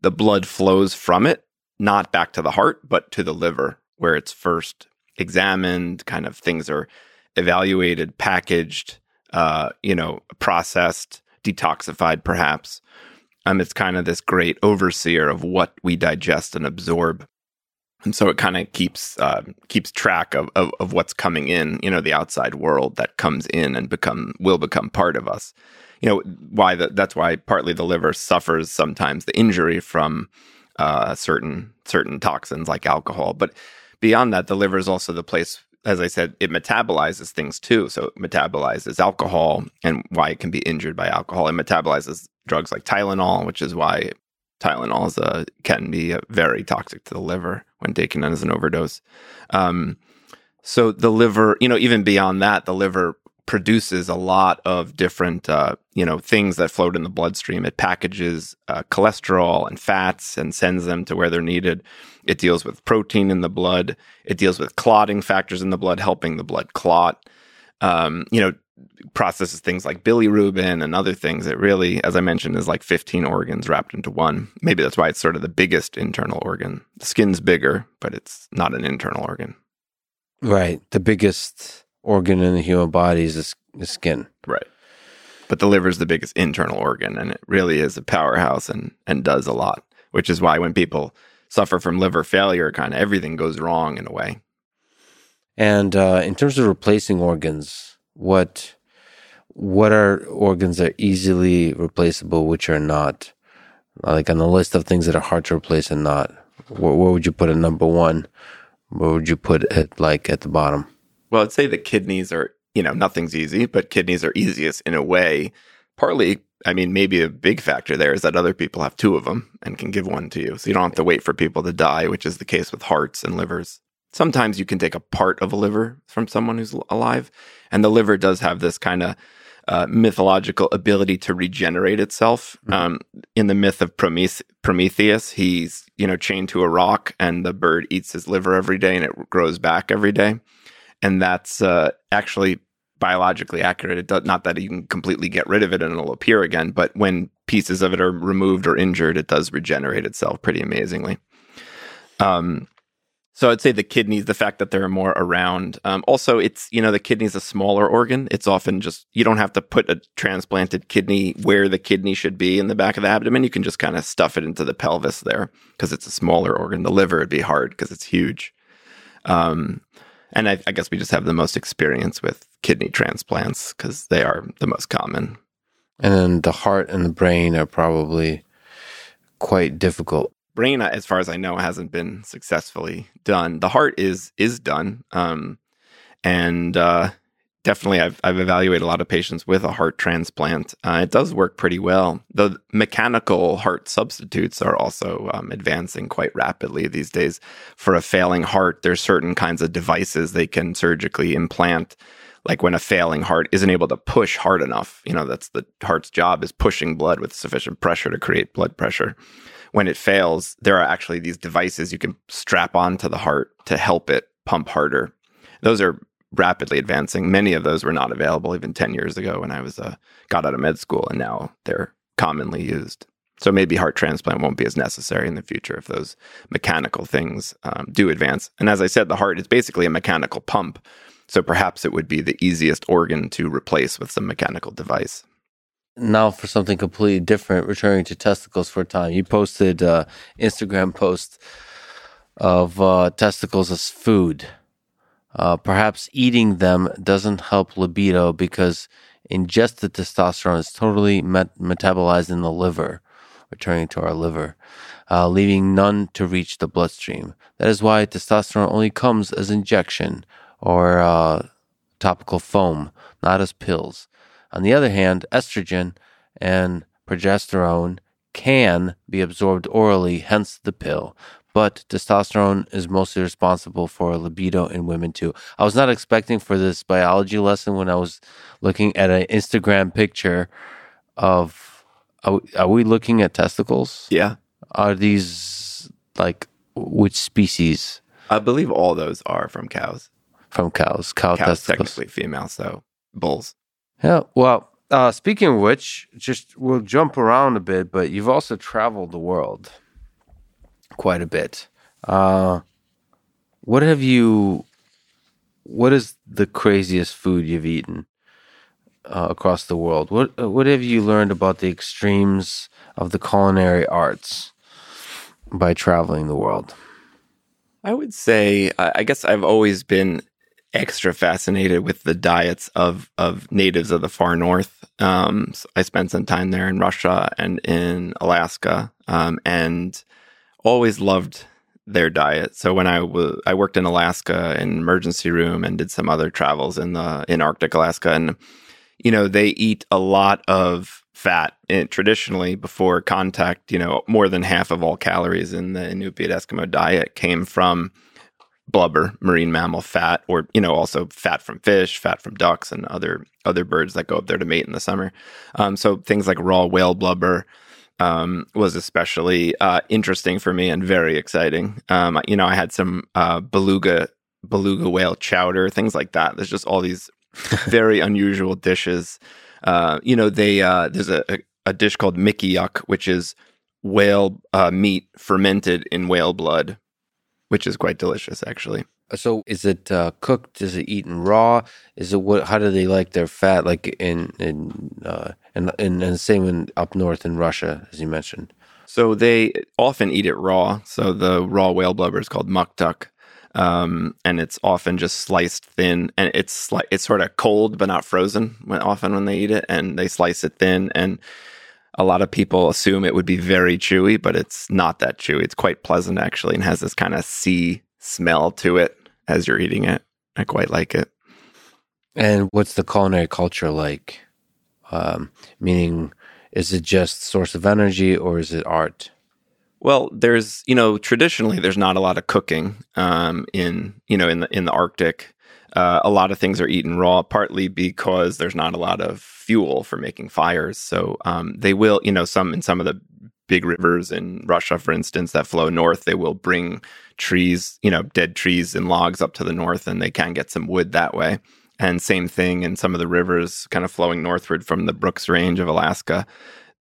the blood flows from it, not back to the heart, but to the liver, where it's first examined, kind of things are evaluated, packaged, uh, you know, processed, detoxified, perhaps. Um, it's kind of this great overseer of what we digest and absorb. and so it kind of keeps uh, keeps track of, of, of what's coming in you know the outside world that comes in and become will become part of us you know why the, that's why partly the liver suffers sometimes the injury from uh, certain certain toxins like alcohol but beyond that the liver is also the place as i said it metabolizes things too so it metabolizes alcohol and why it can be injured by alcohol it metabolizes drugs like tylenol which is why Tylenol is a, can be very toxic to the liver when taken as an overdose. Um, so the liver, you know, even beyond that, the liver produces a lot of different, uh, you know, things that float in the bloodstream. It packages uh, cholesterol and fats and sends them to where they're needed. It deals with protein in the blood. It deals with clotting factors in the blood, helping the blood clot. Um, you know, processes things like bilirubin and other things. It really, as I mentioned, is like 15 organs wrapped into one. Maybe that's why it's sort of the biggest internal organ. The skin's bigger, but it's not an internal organ. Right. The biggest organ in the human body is the skin. Right. But the liver is the biggest internal organ, and it really is a powerhouse and, and does a lot, which is why when people suffer from liver failure, kind of everything goes wrong in a way. And uh, in terms of replacing organs, what what are organs that are easily replaceable, which are not? Like on the list of things that are hard to replace and not, where, where would you put it number one? Where would you put it like at the bottom? Well, I'd say the kidneys are, you know, nothing's easy, but kidneys are easiest in a way. Partly, I mean, maybe a big factor there is that other people have two of them and can give one to you. So you don't have to wait for people to die, which is the case with hearts and livers. Sometimes you can take a part of a liver from someone who's alive, and the liver does have this kind of uh, mythological ability to regenerate itself. Mm-hmm. Um, in the myth of Prometh- Prometheus, he's you know chained to a rock, and the bird eats his liver every day, and it grows back every day, and that's uh, actually biologically accurate. It does, not that you can completely get rid of it and it'll appear again, but when pieces of it are removed or injured, it does regenerate itself pretty amazingly. Um, so I'd say the kidneys, the fact that they're more around. Um, also, it's you know the kidney is a smaller organ. It's often just you don't have to put a transplanted kidney where the kidney should be in the back of the abdomen. You can just kind of stuff it into the pelvis there because it's a smaller organ. The liver would be hard because it's huge. Um, and I, I guess we just have the most experience with kidney transplants because they are the most common. And then the heart and the brain are probably quite difficult brain, as far as I know, hasn't been successfully done. The heart is is done, um, and uh, definitely I've I've evaluated a lot of patients with a heart transplant. Uh, it does work pretty well. The mechanical heart substitutes are also um, advancing quite rapidly these days. For a failing heart, there's certain kinds of devices they can surgically implant. Like when a failing heart isn't able to push hard enough, you know, that's the heart's job is pushing blood with sufficient pressure to create blood pressure when it fails, there are actually these devices you can strap onto the heart to help it pump harder. Those are rapidly advancing. Many of those were not available even 10 years ago when I was uh, got out of med school, and now they're commonly used. So maybe heart transplant won't be as necessary in the future if those mechanical things um, do advance. And as I said, the heart is basically a mechanical pump. So perhaps it would be the easiest organ to replace with some mechanical device now for something completely different, returning to testicles for a time. You posted uh, Instagram post of uh, testicles as food. Uh, perhaps eating them doesn't help libido because ingested testosterone is totally met- metabolized in the liver, returning to our liver, uh, leaving none to reach the bloodstream. That is why testosterone only comes as injection or uh, topical foam, not as pills. On the other hand, estrogen and progesterone can be absorbed orally, hence the pill. But testosterone is mostly responsible for libido in women too. I was not expecting for this biology lesson when I was looking at an Instagram picture of. Are we, are we looking at testicles? Yeah. Are these like which species? I believe all those are from cows. From cows. Cow cows testicles. technically female, so bulls. Yeah. Well, uh, speaking of which, just we'll jump around a bit, but you've also traveled the world quite a bit. Uh, what have you? What is the craziest food you've eaten uh, across the world? What What have you learned about the extremes of the culinary arts by traveling the world? I would say, I guess I've always been extra fascinated with the diets of of natives of the far north. Um, so I spent some time there in Russia and in Alaska, um, and always loved their diet. So when I worked in Alaska in emergency room and did some other travels in the in Arctic Alaska, and you know they eat a lot of fat it, traditionally before contact. You know more than half of all calories in the Inupiat Eskimo diet came from blubber, marine mammal fat, or you know also fat from fish, fat from ducks, and other other birds that go up there to mate in the summer. Um, so things like raw whale blubber um, was especially uh, interesting for me and very exciting. Um, you know, I had some uh, beluga beluga whale chowder, things like that. There's just all these very unusual dishes. Uh, you know, they uh, there's a, a dish called mikigaq, which is whale uh, meat fermented in whale blood which is quite delicious, actually. So, is it uh, cooked? Is it eaten raw? Is it what? How do they like their fat? Like in in uh, and and, same in up north in Russia, as you mentioned. So they often eat it raw. So the raw whale blubber is called muktuk, um, and it's often just sliced thin, and it's like it's sort of cold but not frozen. When often when they eat it, and they slice it thin, and a lot of people assume it would be very chewy, but it's not that chewy. It's quite pleasant actually and has this kind of sea smell to it as you're eating it. I quite like it. And what's the culinary culture like? Um, meaning, is it just source of energy or is it art? Well, there's you know traditionally there's not a lot of cooking um, in you know in the in the Arctic. Uh, a lot of things are eaten raw, partly because there's not a lot of fuel for making fires. So um, they will, you know, some in some of the big rivers in Russia, for instance, that flow north, they will bring trees, you know, dead trees and logs up to the north, and they can get some wood that way. And same thing in some of the rivers kind of flowing northward from the Brooks Range of Alaska.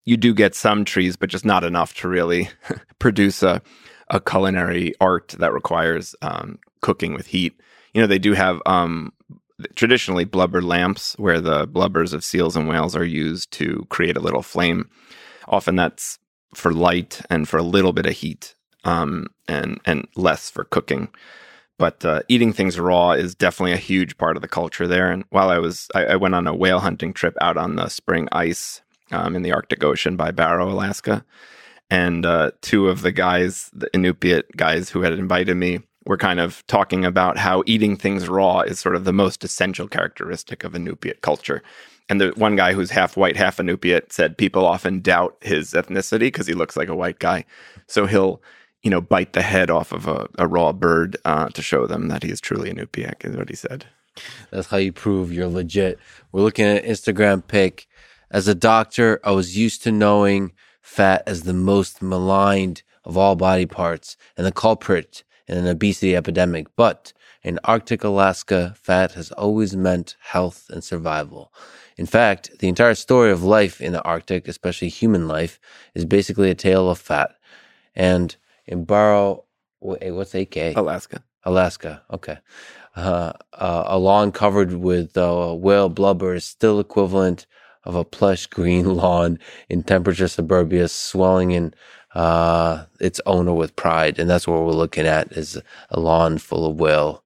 You do get some trees, but just not enough to really produce a, a culinary art that requires um, cooking with heat you know, they do have um, traditionally blubber lamps where the blubbers of seals and whales are used to create a little flame. Often that's for light and for a little bit of heat, um, and and less for cooking. But uh, eating things raw is definitely a huge part of the culture there. And while I was, I, I went on a whale hunting trip out on the spring ice um, in the Arctic Ocean by Barrow, Alaska, and uh, two of the guys, the Inupiat guys who had invited me, we're kind of talking about how eating things raw is sort of the most essential characteristic of Inupiat culture. And the one guy who's half white, half Inupiat said people often doubt his ethnicity because he looks like a white guy. So he'll, you know, bite the head off of a, a raw bird uh, to show them that he is truly Inupiat, is what he said. That's how you prove you're legit. We're looking at Instagram pic. As a doctor, I was used to knowing fat as the most maligned of all body parts and the culprit in an obesity epidemic, but in Arctic Alaska, fat has always meant health and survival. In fact, the entire story of life in the Arctic, especially human life, is basically a tale of fat. And in Barrow, what's AK? Alaska. Alaska, okay. Uh, uh, a lawn covered with uh, whale blubber is still equivalent of a plush green lawn in temperature suburbia, swelling in uh, its owner with pride, and that's what we're looking at is a lawn full of whale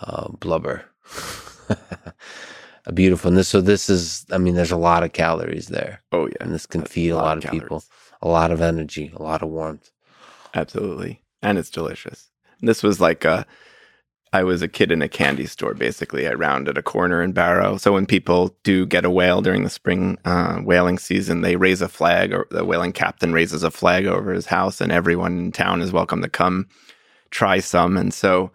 uh, blubber. a beautiful. And this, so this is, I mean, there's a lot of calories there. Oh yeah, and this can that's feed a lot, a lot of, of people, a lot of energy, a lot of warmth. Absolutely, and it's delicious. This was like a I was a kid in a candy store, basically. I rounded a corner in Barrow. So when people do get a whale during the spring uh, whaling season, they raise a flag, or the whaling captain raises a flag over his house, and everyone in town is welcome to come try some. And so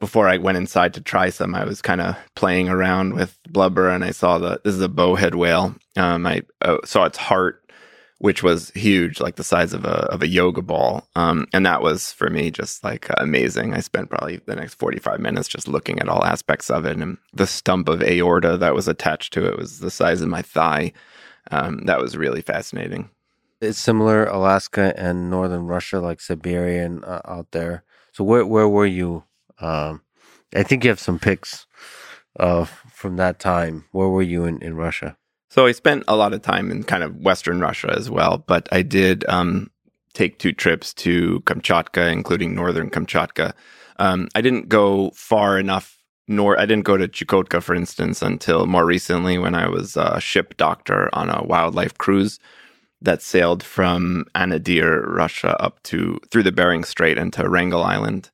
before I went inside to try some, I was kind of playing around with blubber, and I saw the this is a bowhead whale. Um, I uh, saw its heart which was huge, like the size of a of a yoga ball. Um, and that was for me just like amazing. I spent probably the next forty five minutes just looking at all aspects of it, and the stump of aorta that was attached to it was the size of my thigh. Um, that was really fascinating. It's similar Alaska and northern Russia, like Siberia and uh, out there. So where where were you? Um, I think you have some pics uh, from that time. Where were you in, in Russia? So I spent a lot of time in kind of Western Russia as well, but I did um, take two trips to Kamchatka, including northern Kamchatka. Um, I didn't go far enough nor I didn't go to Chukotka, for instance, until more recently when I was a ship doctor on a wildlife cruise that sailed from Anadyr, Russia, up to through the Bering Strait into Wrangel Island.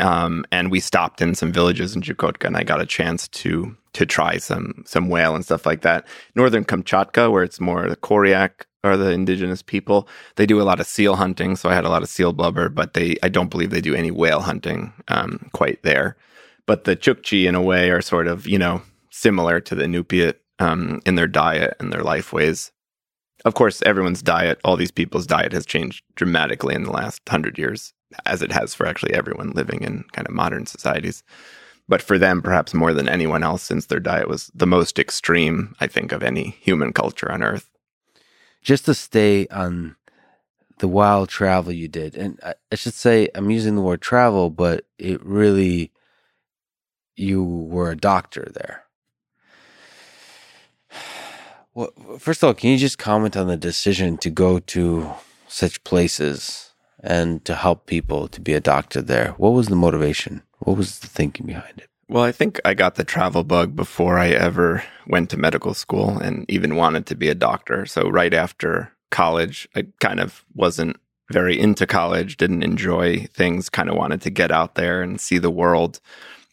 Um, and we stopped in some villages in Chukotka, and I got a chance to to try some some whale and stuff like that. Northern Kamchatka, where it's more the Koryak are the indigenous people, they do a lot of seal hunting. So I had a lot of seal blubber, but they I don't believe they do any whale hunting um, quite there. But the Chukchi, in a way, are sort of, you know, similar to the Inupiat um, in their diet and their life ways. Of course, everyone's diet, all these people's diet has changed dramatically in the last hundred years, as it has for actually everyone living in kind of modern societies. But for them, perhaps more than anyone else, since their diet was the most extreme, I think, of any human culture on Earth. Just to stay on the wild travel you did, and I should say, I'm using the word travel, but it really you were a doctor there. Well, first of all, can you just comment on the decision to go to such places and to help people to be a doctor there? What was the motivation? What was the thinking behind it? Well, I think I got the travel bug before I ever went to medical school and even wanted to be a doctor. So, right after college, I kind of wasn't very into college, didn't enjoy things, kind of wanted to get out there and see the world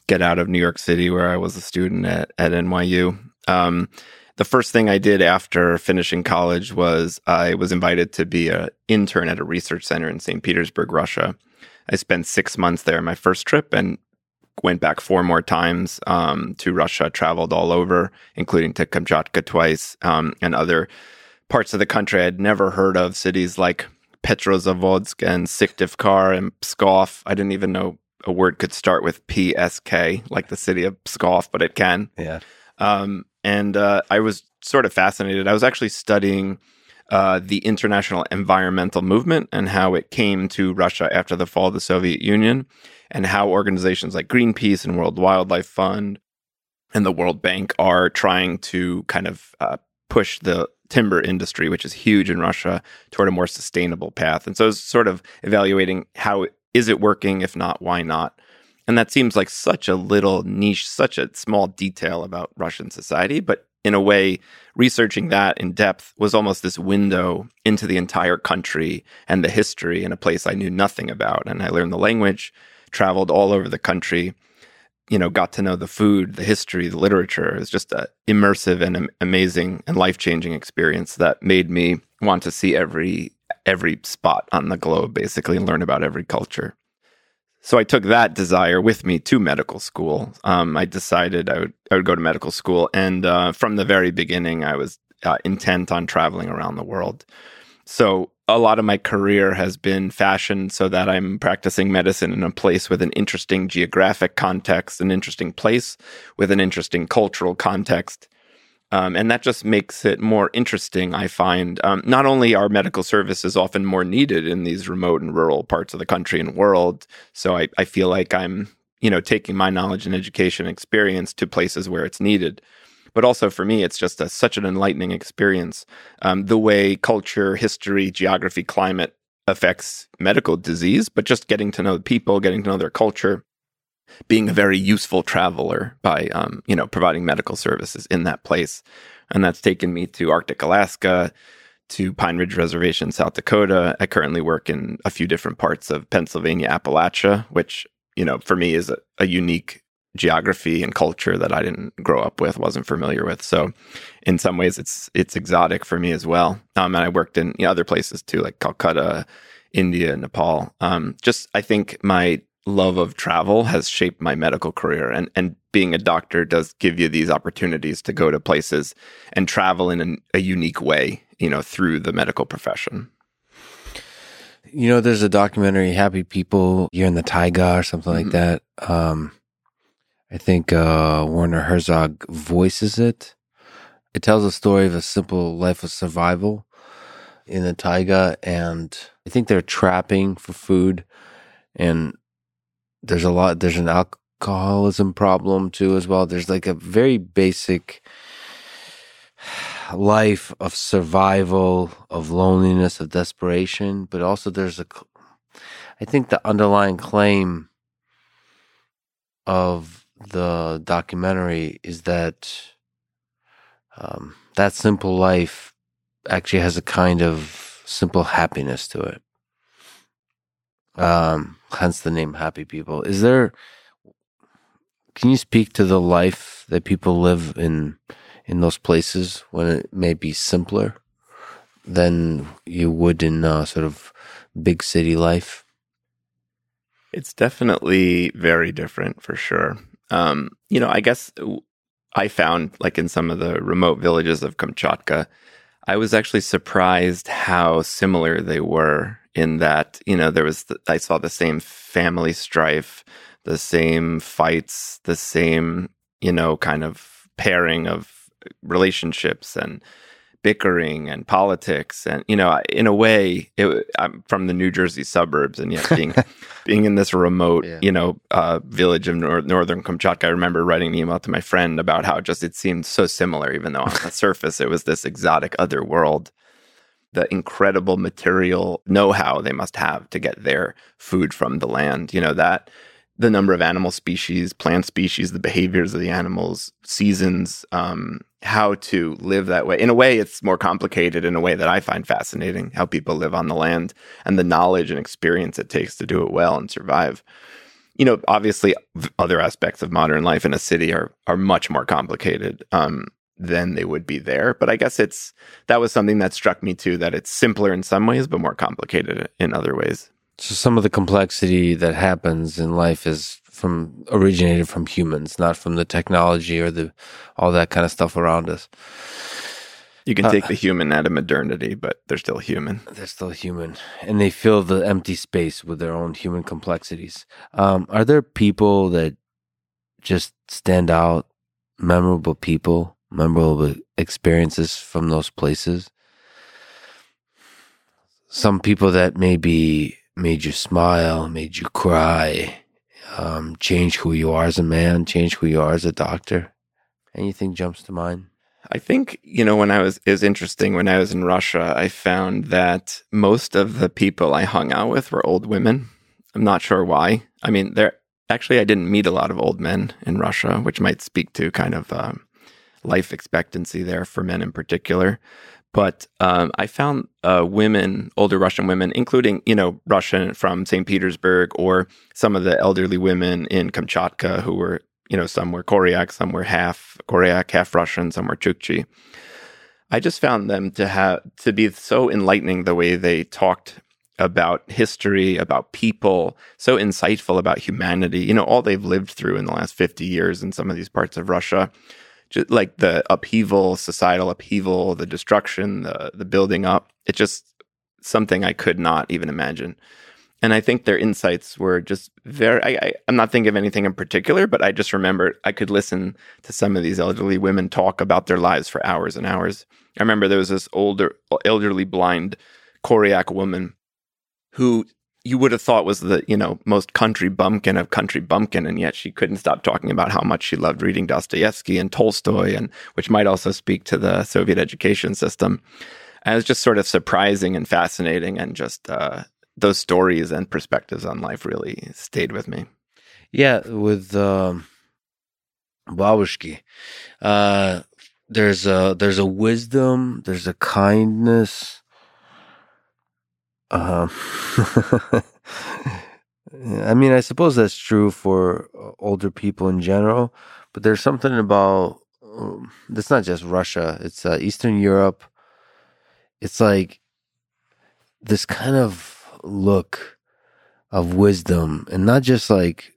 get out of New York City, where I was a student at, at NYU. Um, the first thing I did after finishing college was I was invited to be an intern at a research center in St. Petersburg, Russia. I spent six months there, my first trip, and went back four more times um, to Russia, traveled all over, including to Kamchatka twice um, and other parts of the country I'd never heard of, cities like Petrozavodsk and Syktyvkar and Pskov. I didn't even know a word could start with PSK, like the city of Pskov, but it can. Yeah. Um, and uh, I was sort of fascinated. I was actually studying uh, the international environmental movement and how it came to Russia after the fall of the Soviet Union, and how organizations like Greenpeace and World Wildlife Fund and the World Bank are trying to kind of uh, push the timber industry, which is huge in Russia, toward a more sustainable path. And so I was sort of evaluating how is it working? If not, why not? And that seems like such a little niche, such a small detail about Russian society. But in a way, researching that in depth was almost this window into the entire country and the history in a place I knew nothing about. And I learned the language, traveled all over the country, you know, got to know the food, the history, the literature. It was just an immersive and amazing and life changing experience that made me want to see every every spot on the globe, basically, and learn about every culture. So I took that desire with me to medical school. Um, I decided I would I would go to medical school, and uh, from the very beginning, I was uh, intent on traveling around the world. So a lot of my career has been fashioned so that I'm practicing medicine in a place with an interesting geographic context, an interesting place with an interesting cultural context, um, and that just makes it more interesting, I find. Um, not only are medical services often more needed in these remote and rural parts of the country and world, so I, I feel like I'm, you know, taking my knowledge and education experience to places where it's needed. But also for me, it's just a, such an enlightening experience. Um, the way culture, history, geography, climate affects medical disease, but just getting to know people, getting to know their culture, being a very useful traveler by um, you know providing medical services in that place, and that's taken me to Arctic Alaska, to Pine Ridge Reservation, South Dakota. I currently work in a few different parts of Pennsylvania, Appalachia, which you know for me is a, a unique geography and culture that I didn't grow up with, wasn't familiar with. So, in some ways, it's it's exotic for me as well. Um, and I worked in you know, other places too, like Calcutta, India, Nepal. Um, just I think my love of travel has shaped my medical career and and being a doctor does give you these opportunities to go to places and travel in an, a unique way you know through the medical profession. You know there's a documentary happy people you're in the taiga or something mm-hmm. like that. Um i think uh werner herzog voices it. It tells a story of a simple life of survival in the taiga and i think they're trapping for food and there's a lot there's an alcoholism problem too as well there's like a very basic life of survival, of loneliness, of desperation, but also there's a, I think the underlying claim of the documentary is that um, that simple life actually has a kind of simple happiness to it. Um, hence the name Happy People. Is there? Can you speak to the life that people live in in those places when it may be simpler than you would in uh, sort of big city life? It's definitely very different for sure. Um, you know, I guess I found like in some of the remote villages of Kamchatka, I was actually surprised how similar they were in that, you know, there was, the, I saw the same family strife, the same fights, the same, you know, kind of pairing of relationships and bickering and politics and you know in a way it, i'm from the new jersey suburbs and yet being being in this remote yeah. you know uh, village of nor- northern kamchatka i remember writing an email to my friend about how just it seemed so similar even though on the surface it was this exotic other world the incredible material know-how they must have to get their food from the land you know that the number of animal species, plant species, the behaviors of the animals, seasons, um, how to live that way. In a way, it's more complicated in a way that I find fascinating how people live on the land and the knowledge and experience it takes to do it well and survive. You know, obviously, other aspects of modern life in a city are are much more complicated um, than they would be there. But I guess it's that was something that struck me too that it's simpler in some ways, but more complicated in other ways. So some of the complexity that happens in life is from originated from humans, not from the technology or the all that kind of stuff around us. You can take uh, the human out of modernity, but they're still human. They're still human, and they fill the empty space with their own human complexities. Um, are there people that just stand out, memorable people, memorable experiences from those places? Some people that maybe made you smile, made you cry, um, change who you are as a man, change who you are as a doctor? Anything jumps to mind? I think, you know, when I was, was interesting when I was in Russia, I found that most of the people I hung out with were old women. I'm not sure why. I mean, there, actually, I didn't meet a lot of old men in Russia, which might speak to kind of um, life expectancy there for men in particular. But um, I found uh, women, older Russian women, including you know Russian from St. Petersburg, or some of the elderly women in Kamchatka who were you know some were Koryak, some were half Koryak, half Russian, some were Chukchi. I just found them to have to be so enlightening the way they talked about history, about people, so insightful about humanity. You know all they've lived through in the last fifty years in some of these parts of Russia just like the upheaval, societal upheaval, the destruction, the the building up. It's just something I could not even imagine. And I think their insights were just very. I, I'm not thinking of anything in particular, but I just remember I could listen to some of these elderly women talk about their lives for hours and hours. I remember there was this older, elderly blind Koryak woman who you would have thought was the you know most country bumpkin of country bumpkin, and yet she couldn't stop talking about how much she loved reading Dostoevsky and Tolstoy, and which might also speak to the Soviet education system. And it was just sort of surprising and fascinating, and just uh, those stories and perspectives on life really stayed with me. Yeah, with um, Babushki, uh, there's a there's a wisdom, there's a kindness uh, I mean, I suppose that's true for uh, older people in general, but there's something about um, it's not just Russia, it's uh, Eastern Europe. It's like this kind of look of wisdom, and not just like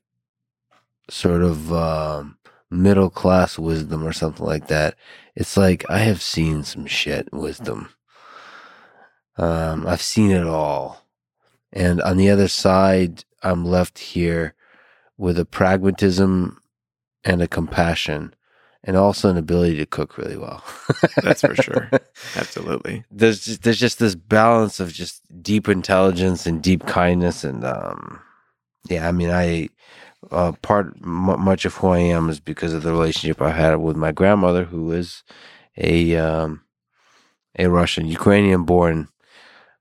sort of uh, middle class wisdom or something like that. It's like I have seen some shit wisdom um, I've seen it all. And on the other side, I'm left here with a pragmatism and a compassion and also an ability to cook really well. That's for sure. Absolutely. There's just, there's just this balance of just deep intelligence and deep kindness and um yeah, I mean I uh, part m- much of who I am is because of the relationship I had with my grandmother who is a um a Russian, Ukrainian born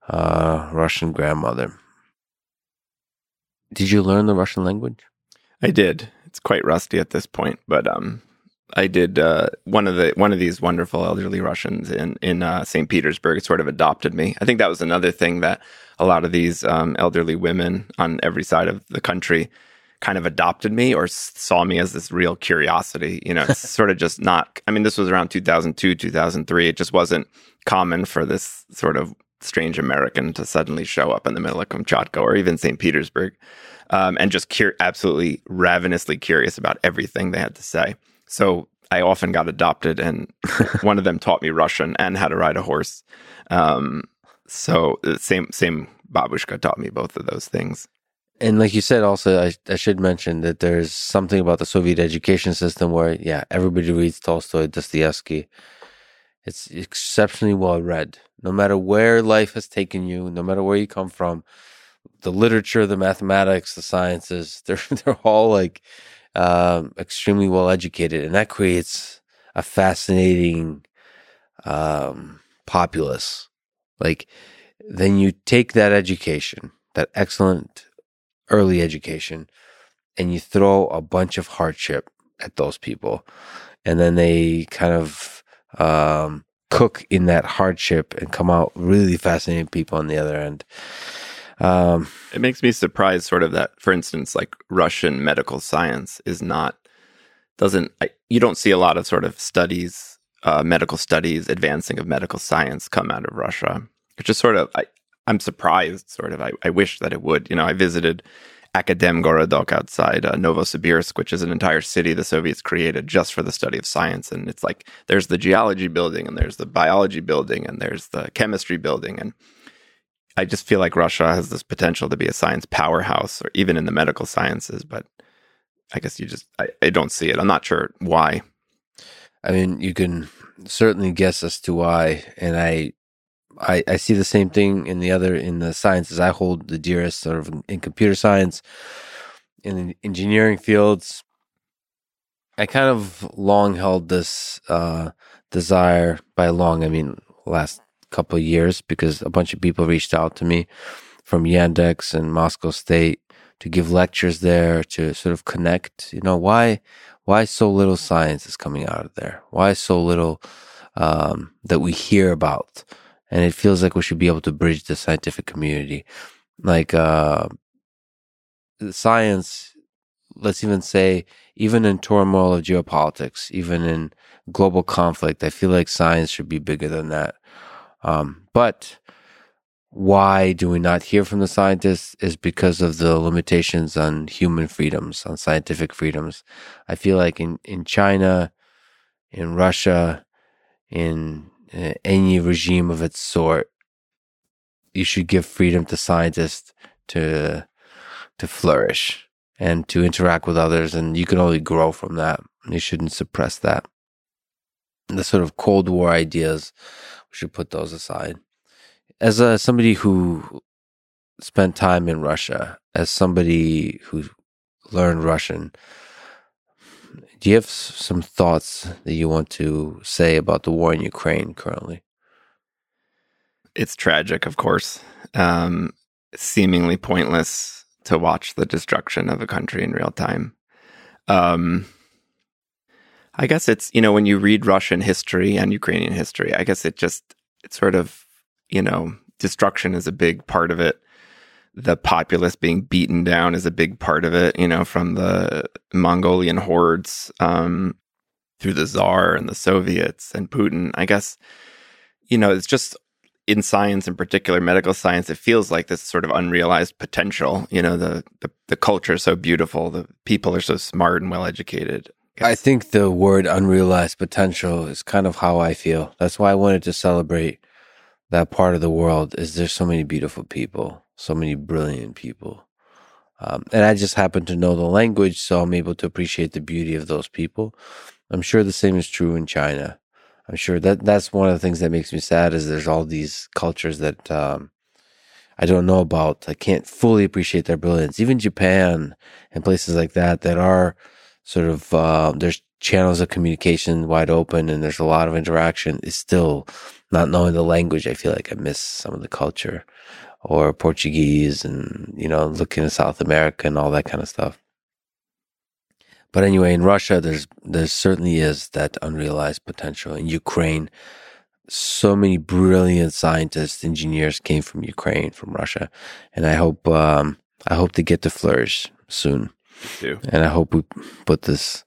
uh, Russian grandmother. Did you learn the Russian language? I did. It's quite rusty at this point, but um, I did uh, one of the one of these wonderful elderly Russians in in uh, St. Petersburg sort of adopted me. I think that was another thing that a lot of these um, elderly women on every side of the country kind of adopted me or saw me as this real curiosity. You know, it's sort of just not. I mean, this was around 2002, 2003. It just wasn't common for this sort of strange American to suddenly show up in the middle of Kamchatka or even St. Petersburg um, and just cur- absolutely ravenously curious about everything they had to say. So I often got adopted, and one of them taught me Russian and how to ride a horse. Um, so the same same babushka taught me both of those things. And like you said, also I, I should mention that there's something about the Soviet education system where yeah everybody reads Tolstoy, Dostoevsky. It's exceptionally well read. No matter where life has taken you, no matter where you come from, the literature, the mathematics, the sciences, they're they're all like um, extremely well educated, and that creates a fascinating um, populace. Like then you take that education, that excellent early education, and you throw a bunch of hardship at those people, and then they kind of um, cook in that hardship and come out really fascinating people on the other end. Um, it makes me surprised, sort of that, for instance, like Russian medical science is not doesn't you don't see a lot of sort of studies, uh, medical studies, advancing of medical science come out of Russia. It's just sort of I, I'm surprised, sort of. I, I wish that it would. You know, I visited Akademgorodok outside uh, Novosibirsk, which is an entire city the Soviets created just for the study of science. And it's like there's the geology building, and there's the biology building, and there's the chemistry building, and I just feel like Russia has this potential to be a science powerhouse, or even in the medical sciences. But I guess you just I, I don't see it. I'm not sure why. I mean, you can certainly guess as to why, and I, I, I see the same thing in the other in the sciences I hold the dearest, sort of in, computer science, in engineering fields. I kind of long held this uh, desire by long, I mean, last couple of years because a bunch of people reached out to me from Yandex and Moscow State to give lectures there to sort of connect. You know why why so little science is coming out of there? Why so little um, that we hear about? And it feels like we should be able to bridge the scientific community, like uh, science. Let's even say, even in turmoil of geopolitics, even in global conflict, I feel like science should be bigger than that. Um, but why do we not hear from the scientists is because of the limitations on human freedoms, on scientific freedoms. I feel like in, in China, in Russia, in uh, any regime of its sort, you should give freedom to scientists to to flourish and to interact with others, and you can only grow from that. You shouldn't suppress that. The sort of Cold War ideas we should put those aside. As a, somebody who spent time in Russia, as somebody who learned Russian, do you have some thoughts that you want to say about the war in Ukraine currently? It's tragic, of course. Um, seemingly pointless to watch the destruction of a country in real time. Um, I guess it's, you know, when you read Russian history and Ukrainian history, I guess it just, it's sort of, you know, destruction is a big part of it. The populace being beaten down is a big part of it, you know, from the Mongolian hordes um, through the Tsar and the Soviets and Putin. I guess, you know, it's just in science, in particular medical science, it feels like this sort of unrealized potential. You know, the, the, the culture is so beautiful, the people are so smart and well educated. I think the word unrealized potential is kind of how I feel. That's why I wanted to celebrate that part of the world is there's so many beautiful people, so many brilliant people. Um, and I just happen to know the language, so I'm able to appreciate the beauty of those people. I'm sure the same is true in China. I'm sure that that's one of the things that makes me sad is there's all these cultures that um, I don't know about. I can't fully appreciate their brilliance. Even Japan and places like that that are sort of uh, there's channels of communication wide open and there's a lot of interaction, it's still not knowing the language. I feel like I miss some of the culture or Portuguese and, you know, looking at South America and all that kind of stuff. But anyway, in Russia, there's there certainly is that unrealized potential. In Ukraine, so many brilliant scientists, engineers came from Ukraine, from Russia, and I hope um, I hope they get to flourish soon. And I hope we put this.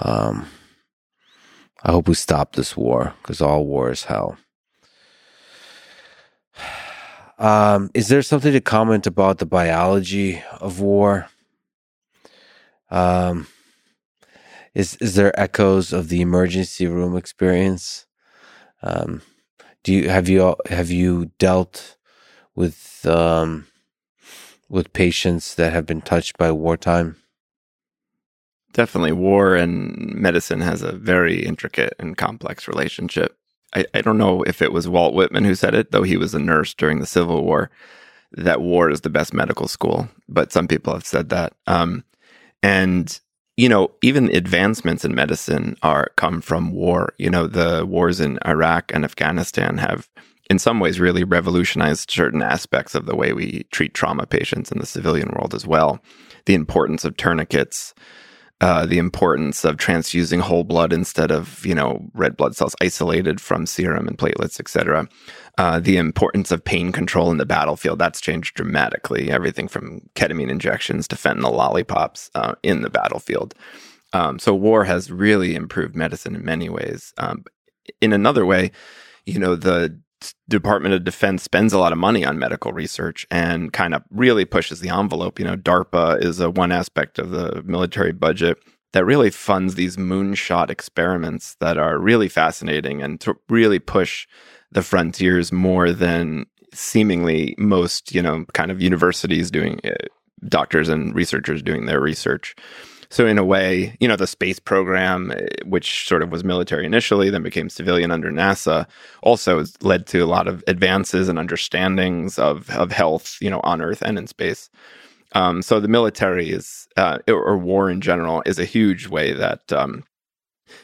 Um, I hope we stop this war because all war is hell. Um, is there something to comment about the biology of war? Um, is is there echoes of the emergency room experience? Um, do you have you have you dealt with um, with patients that have been touched by wartime? Definitely, war and medicine has a very intricate and complex relationship. I, I don't know if it was Walt Whitman who said it, though he was a nurse during the Civil War, that war is the best medical school. But some people have said that. Um, and you know, even advancements in medicine are come from war. You know, the wars in Iraq and Afghanistan have in some ways really revolutionized certain aspects of the way we treat trauma patients in the civilian world as well. The importance of tourniquets, uh, the importance of transfusing whole blood instead of you know red blood cells isolated from serum and platelets, etc. Uh, the importance of pain control in the battlefield that's changed dramatically. Everything from ketamine injections to fentanyl lollipops uh, in the battlefield. Um, so war has really improved medicine in many ways. Um, in another way, you know the Department of Defense spends a lot of money on medical research and kind of really pushes the envelope. You know, DARPA is a one aspect of the military budget that really funds these moonshot experiments that are really fascinating and to really push the frontiers more than seemingly most, you know, kind of universities doing uh, doctors and researchers doing their research. So in a way, you know, the space program, eh, which sort of was military initially, then became civilian under NASA, also led to a lot of advances and understandings of of health, you know, on Earth and in space. Um, so the military is, uh, or war in general, is a huge way that um,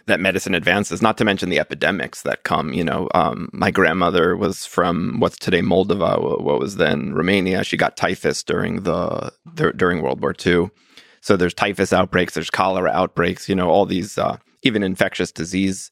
that medicine advances. Not to mention the epidemics that come. You know, um, my grandmother was from what's today Moldova, what was then Romania. She got typhus during the during World War II. So there's typhus outbreaks, there's cholera outbreaks, you know, all these uh, even infectious disease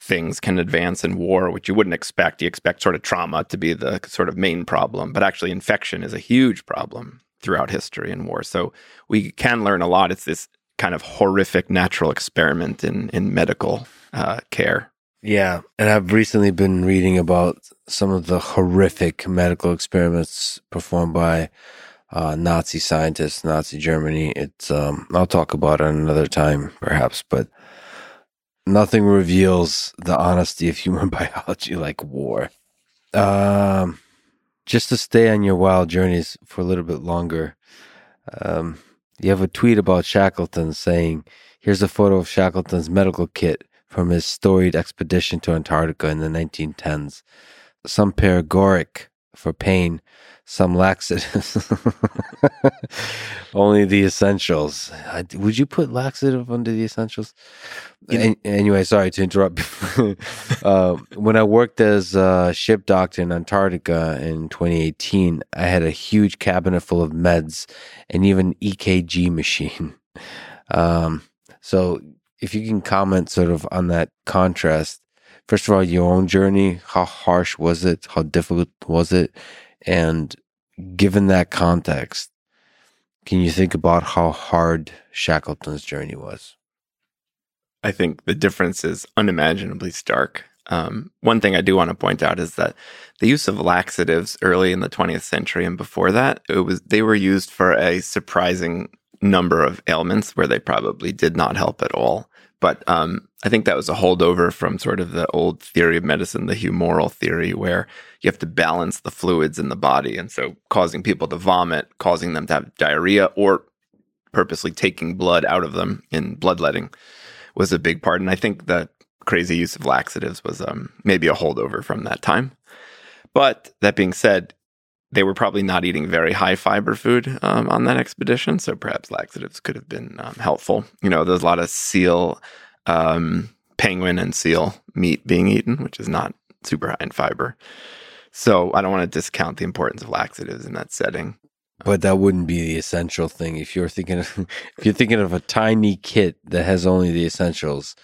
things can advance in war, which you wouldn't expect. You expect sort of trauma to be the sort of main problem, but actually infection is a huge problem throughout history in war. So we can learn a lot. It's this kind of horrific natural experiment in in medical uh, care. Yeah, and I've recently been reading about some of the horrific medical experiments performed by uh, Nazi scientists, Nazi Germany. It's um, I'll talk about it another time, perhaps, but nothing reveals the honesty of human biology like war. Um, just to stay on your wild journeys for a little bit longer, um, you have a tweet about Shackleton saying, "Here's a photo of Shackleton's medical kit from his storied expedition to Antarctica in the 1910s. Some paregoric for pain." Some laxatives. Only the essentials. would you put laxative under the essentials? An- anyway, sorry to interrupt. uh, when I worked as a ship doctor in Antarctica in 2018, I had a huge cabinet full of meds and even EKG machine. Um, so, if you can comment sort of on that contrast, first of all, your own journey, how harsh was it? How difficult was it? And given that context, can you think about how hard Shackleton's journey was? I think the difference is unimaginably stark. Um, one thing I do want to point out is that the use of laxatives early in the 20th century and before that, it was they were used for a surprising number of ailments where they probably did not help at all. But um, I think that was a holdover from sort of the old theory of medicine, the humoral theory, where you have to balance the fluids in the body. And so causing people to vomit, causing them to have diarrhea, or purposely taking blood out of them in bloodletting was a big part. And I think that crazy use of laxatives was um, maybe a holdover from that time. But that being said, they were probably not eating very high fiber food um, on that expedition, so perhaps laxatives could have been um, helpful. You know, there's a lot of seal, um, penguin, and seal meat being eaten, which is not super high in fiber. So I don't want to discount the importance of laxatives in that setting. But that wouldn't be the essential thing. If you're thinking of, if you're thinking of a tiny kit that has only the essentials,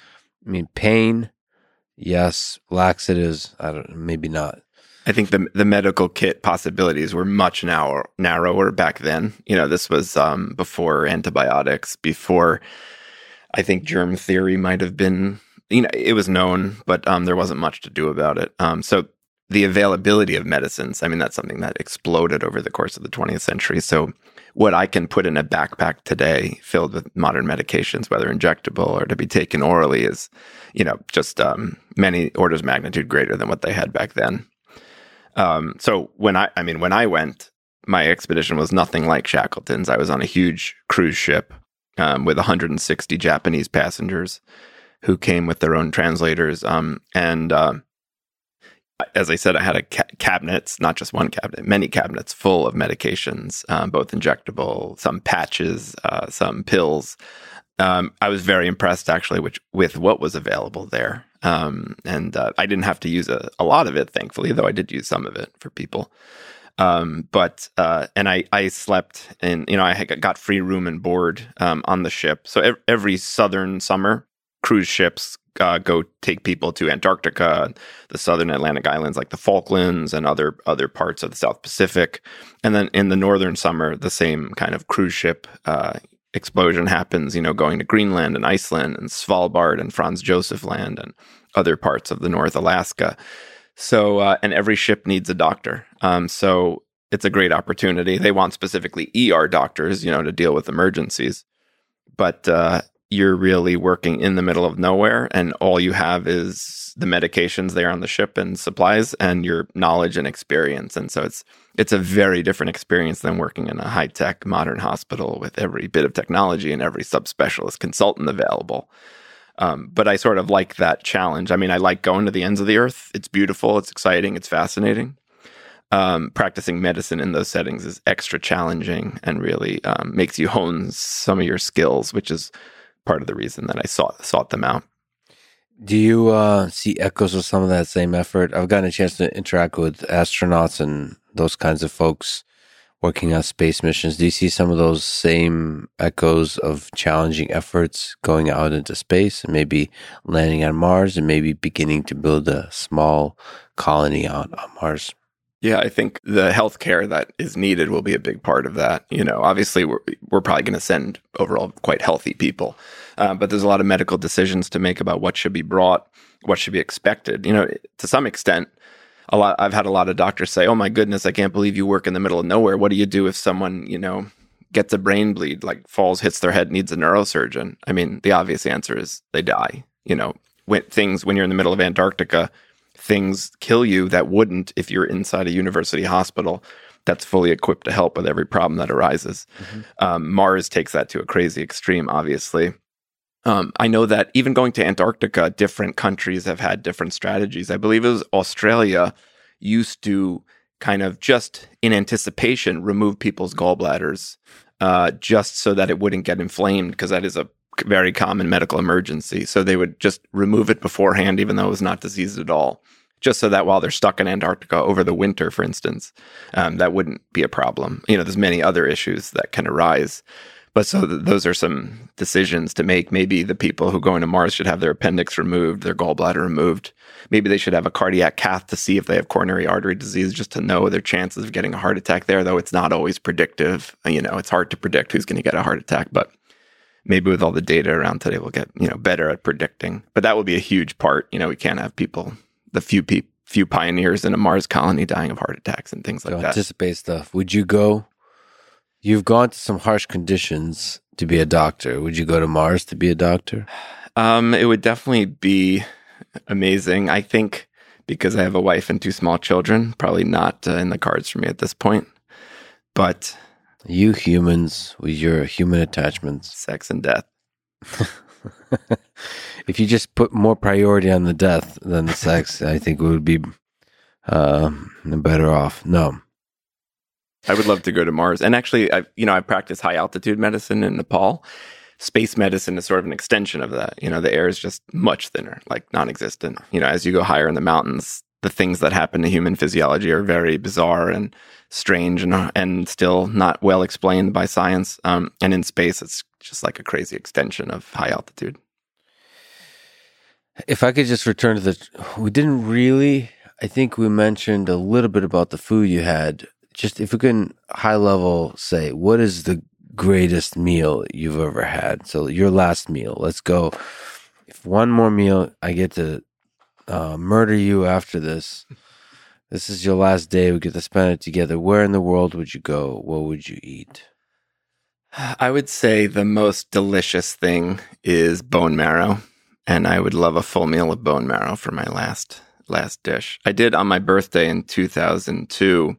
I mean, pain, yes, laxatives, I don't, maybe not. I think the the medical kit possibilities were much narrow, narrower back then. You know, this was um, before antibiotics, before I think germ theory might have been. You know, it was known, but um, there wasn't much to do about it. Um, so the availability of medicines, I mean, that's something that exploded over the course of the 20th century. So what I can put in a backpack today filled with modern medications, whether injectable or to be taken orally, is, you know, just um, many orders of magnitude greater than what they had back then. Um, so when I, I mean, when I went, my expedition was nothing like Shackleton's. I was on a huge cruise ship um, with 160 Japanese passengers who came with their own translators. Um, and uh, as I said, I had a ca- cabinets, not just one cabinet, many cabinets full of medications, um, both injectable, some patches, uh, some pills. Um, I was very impressed actually with, with what was available there. Um, and uh, I didn't have to use a, a, lot of it, thankfully, though I did use some of it for people. Um, but uh, and I I slept and you know I got free room and board um, on the ship. So ev- every southern summer, cruise ships uh, go take people to Antarctica, the southern Atlantic islands like the Falklands and other other parts of the South Pacific, and then in the northern summer, the same kind of cruise ship uh, explosion happens, you know, going to Greenland and Iceland and Svalbard and Franz Josef Land and other parts of the North Alaska. So, uh, and every ship needs a doctor. Um, so it's a great opportunity. They want specifically ER doctors, you know, to deal with emergencies. But uh, you're really working in the middle of nowhere and all you have is the medications there on the ship and supplies and your knowledge and experience and so it's it's a very different experience than working in a high-tech modern hospital with every bit of technology and every subspecialist consultant available um, but i sort of like that challenge. I mean i like going to the ends of the earth. It's beautiful. It's exciting. It's fascinating. Um, practicing medicine in those settings is extra challenging and really um, makes you hone some of your skills which is part of the reason that I sought sought them out. Do you uh, see echoes of some of that same effort? I've gotten a chance to interact with astronauts and those kinds of folks working on space missions. Do you see some of those same echoes of challenging efforts going out into space and maybe landing on Mars and maybe beginning to build a small colony on, on Mars? Yeah, I think the healthcare that is needed will be a big part of that. You know, obviously we're we're probably going to send overall quite healthy people, uh, but there's a lot of medical decisions to make about what should be brought, what should be expected. You know, to some extent, a lot. I've had a lot of doctors say, "Oh my goodness, I can't believe you work in the middle of nowhere. What do you do if someone, you know, gets a brain bleed, like falls, hits their head, needs a neurosurgeon?" I mean, the obvious answer is they die. You know, when things when you're in the middle of Antarctica things kill you that wouldn't if you're inside a university hospital that's fully equipped to help with every problem that arises. Mm-hmm. Um, Mars takes that to a crazy extreme, obviously. Um, I know that even going to Antarctica, different countries have had different strategies. I believe it was Australia used to kind of just in anticipation remove people's gallbladders uh, just so that it wouldn't get inflamed because that is a very common medical emergency. So they would just remove it beforehand, even though it was not diseased at all, just so that while they're stuck in Antarctica over the winter, for instance, um, that wouldn't be a problem. You know, there's many other issues that can arise. But so th- those are some decisions to make. Maybe the people who go into Mars should have their appendix removed, their gallbladder removed. Maybe they should have a cardiac cath to see if they have coronary artery disease, just to know their chances of getting a heart attack there. Though it's not always predictive. Uh, you know, it's hard to predict who's going to get a heart attack, but maybe with all the data around today, we'll get you know better at predicting. But that will be a huge part. You know, we can't have people, the few people, few pioneers in a Mars colony dying of heart attacks and things like so that. Anticipate stuff. Would you go? You've gone to some harsh conditions to be a doctor. Would you go to Mars to be a doctor? Um, it would definitely be amazing. I think because I have a wife and two small children, probably not uh, in the cards for me at this point. But you humans with your human attachments, sex and death. if you just put more priority on the death than the sex, I think we would be uh, better off. No. I would love to go to Mars. And actually, I, you know, I practice high altitude medicine in Nepal. Space medicine is sort of an extension of that. You know, the air is just much thinner, like non-existent. You know, as you go higher in the mountains, the things that happen to human physiology are very bizarre and strange and and still not well explained by science. Um, and in space, it's just like a crazy extension of high altitude. If I could just return to the, we didn't really. I think we mentioned a little bit about the food you had. Just if we can high level say, what is the greatest meal you've ever had? So your last meal. Let's go. If one more meal, I get to uh, murder you after this. This is your last day. We get to spend it together. Where in the world would you go? What would you eat? I would say the most delicious thing is bone marrow, and I would love a full meal of bone marrow for my last last dish. I did on my birthday in 2002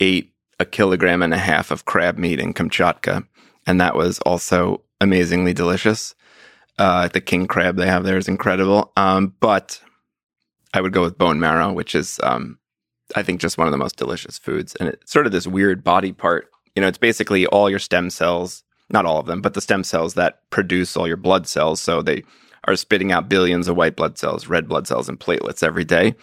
ate a kilogram and a half of crab meat in Kamchatka, and that was also amazingly delicious. Uh, the king crab they have there is incredible. Um, but I would go with bone marrow, which is, um, I think, just one of the most delicious foods. And it's sort of this weird body part. You know, it's basically all your stem cells, not all of them, but the stem cells that produce all your blood cells. So they are spitting out billions of white blood cells, red blood cells, and platelets every day.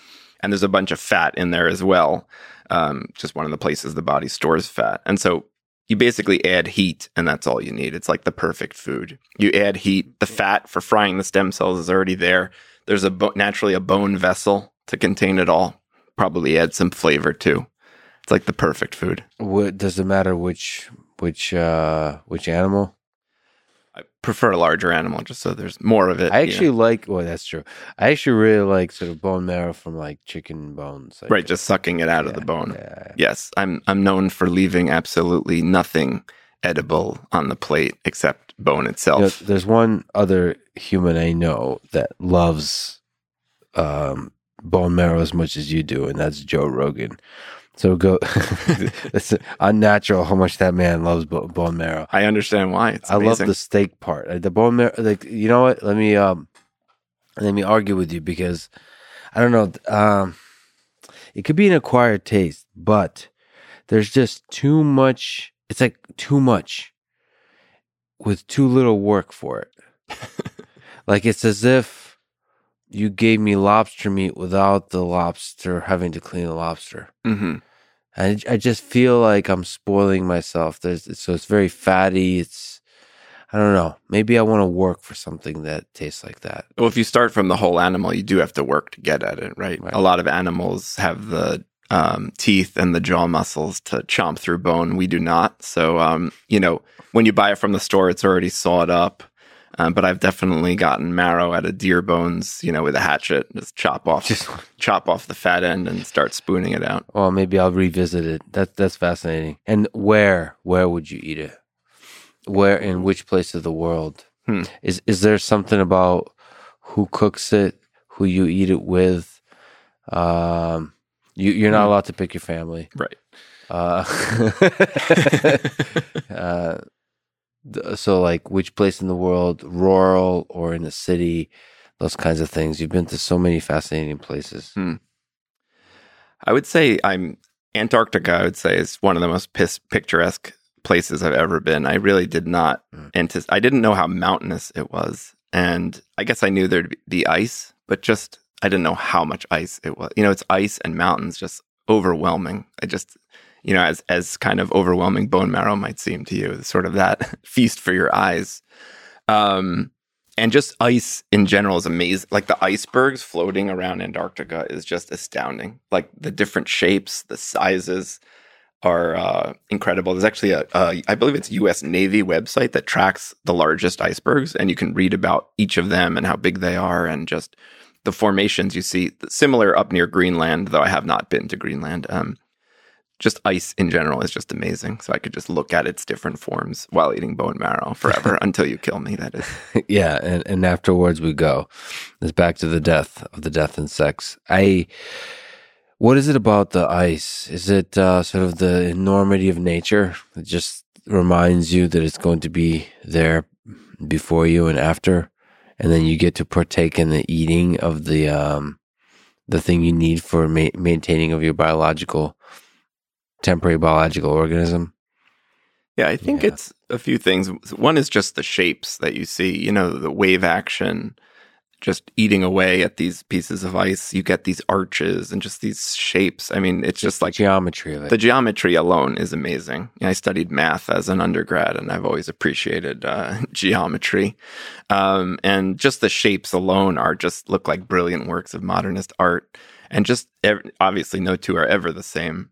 And there's a bunch of fat in there as well. Um, just one of the places the body stores fat. And so you basically add heat and that's all you need. It's like the perfect food. You add heat, the fat for frying the stem cells is already there. There's a bo- naturally a bone vessel to contain it all. Probably add some flavor too. It's like the perfect food. What does it matter which which uh which animal? I prefer a larger animal just so there's more of it. I actually like. Well, that's true. I actually really like sort of bone marrow from like chicken bones. Like, right, just sucking it out yeah, of the bone. Yeah. Yes, I'm I'm known for leaving absolutely nothing edible on the plate except bone You itself. know, there's one other human I know that loves um, bone marrow as much as you do, and that's Joe Rogan. So go. it's unnatural how much that man loves bone marrow. I understand why. It's I love the steak part. The bone marrow, like you know what? Let me um, let me argue with you because I don't know. Um, it could be an acquired taste, but there's just too much. It's like too much with too little work for it. like it's as if you gave me lobster meat without the lobster having to clean the lobster. hmm I, I just feel like I'm spoiling myself. There's so it's very fatty. It's I don't know. Maybe I want to work for something that tastes like that. Well, if you start from the whole animal, you do have to work to get at it, right? Right. A lot of animals have the um, teeth and the jaw muscles to chomp through bone. We do not. So, um, you know, when you buy it from the store, it's already sawed up. Um, but I've definitely gotten marrow out of deer bones, you know, with a hatchet, just chop off, Just chop off the fat end and start spooning it out. well, maybe I'll revisit it. That that's fascinating. And where where would you eat it? Where in which place of the world? Hmm. Is is there something about who cooks it, who you eat it with? Um, you you're not Hmm. allowed to pick your family. Right. Uh, uh, so like which place in the world, rural or in a city, those kinds of things. You've been to so many fascinating places. I would say I'm Antarctica. I would say is one of the most pis- picturesque places I've ever been. I really did not Mm. anticipate. I didn't know how mountainous it was, and I guess I knew there'd be ice, but just I didn't know how much ice it was. You know, it's ice and mountains, just overwhelming. I just, you know, as as kind of overwhelming bone marrow might seem to you, sort of that feast for your eyes. Um, and just ice in general is amazing. Like the icebergs floating around Antarctica is just astounding. Like the different shapes, the sizes are uh, incredible. There's actually a, a, I believe it's U.S. Navy website that tracks the largest icebergs, and you can read about each of them and how big they are, and just the formations you see. Similar up near Greenland, though I have not been to Greenland. Um, just ice in general is just amazing. So I could just look at its different forms while eating bone marrow forever until you kill me. That is. yeah, and, and afterwards we go. It's back to the death of the death and sex. I. What is it about the ice? Is it uh, sort of the enormity of nature? It just reminds you that it's going to be there before you and after, and then you get to partake in the eating of the um, the thing you need for ma- maintaining of your biological temporary biological organism? Yeah, I think Yeah. it's a few things. One is just the shapes that you see, you know, the wave action, just eating away at these pieces of ice. You get these arches and just these shapes. I mean, it's just like geometry it. the geometry alone is amazing. I studied math as an undergrad, and I've always appreciated uh, geometry. Um, and just the shapes alone are just look like brilliant works of modernist art. And just ev- obviously, no two are ever the same.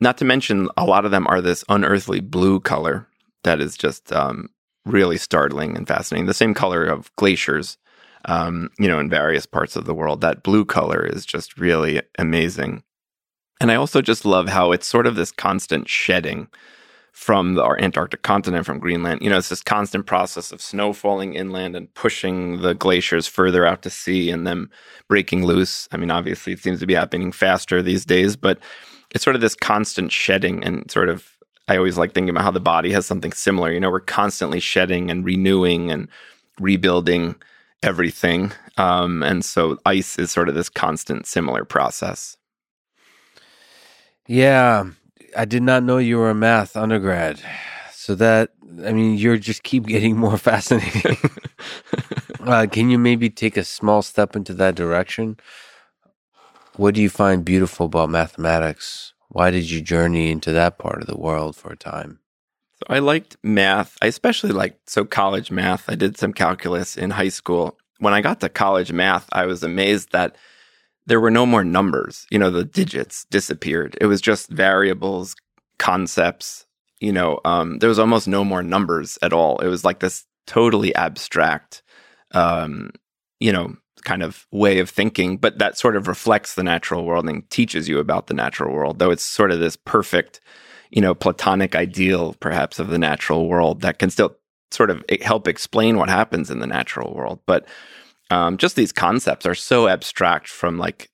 Not to mention, a lot of them are this unearthly blue color that is just um, really startling and fascinating. The same color of glaciers, um, you know, in various parts of the world. That blue color is just really amazing. And I also just love how it's sort of this constant shedding from the Antarctic continent, from Greenland. You know, it's this constant process of snow falling inland and pushing the glaciers further out to sea and them breaking loose. I mean, obviously, it seems to be happening faster these days, but it's sort of this constant shedding and sort of. I always like thinking about how the body has something similar. You know, we're constantly shedding and renewing and rebuilding everything. Um, and so ice is sort of this constant similar process. Yeah, I did not know you were a math undergrad. So that I mean, you're just keep getting more fascinating. uh, can you maybe take a small step into that direction? What do you find beautiful about mathematics? Why did you journey into that part of the world for a time? So I liked math. I especially liked so college math. I did some calculus in high school. When I got to college math, I was amazed that there were no more numbers. You know, the digits disappeared. It was just variables, concepts. You know, um, there was almost no more numbers at all. It was like this totally abstract, um, you know, kind of way of thinking, but that sort of reflects the natural world and teaches you about the natural world, though it's sort of this perfect, you know, platonic ideal, perhaps, of the natural world that can still sort of help explain what happens in the natural world. But um, just these concepts are so abstract from like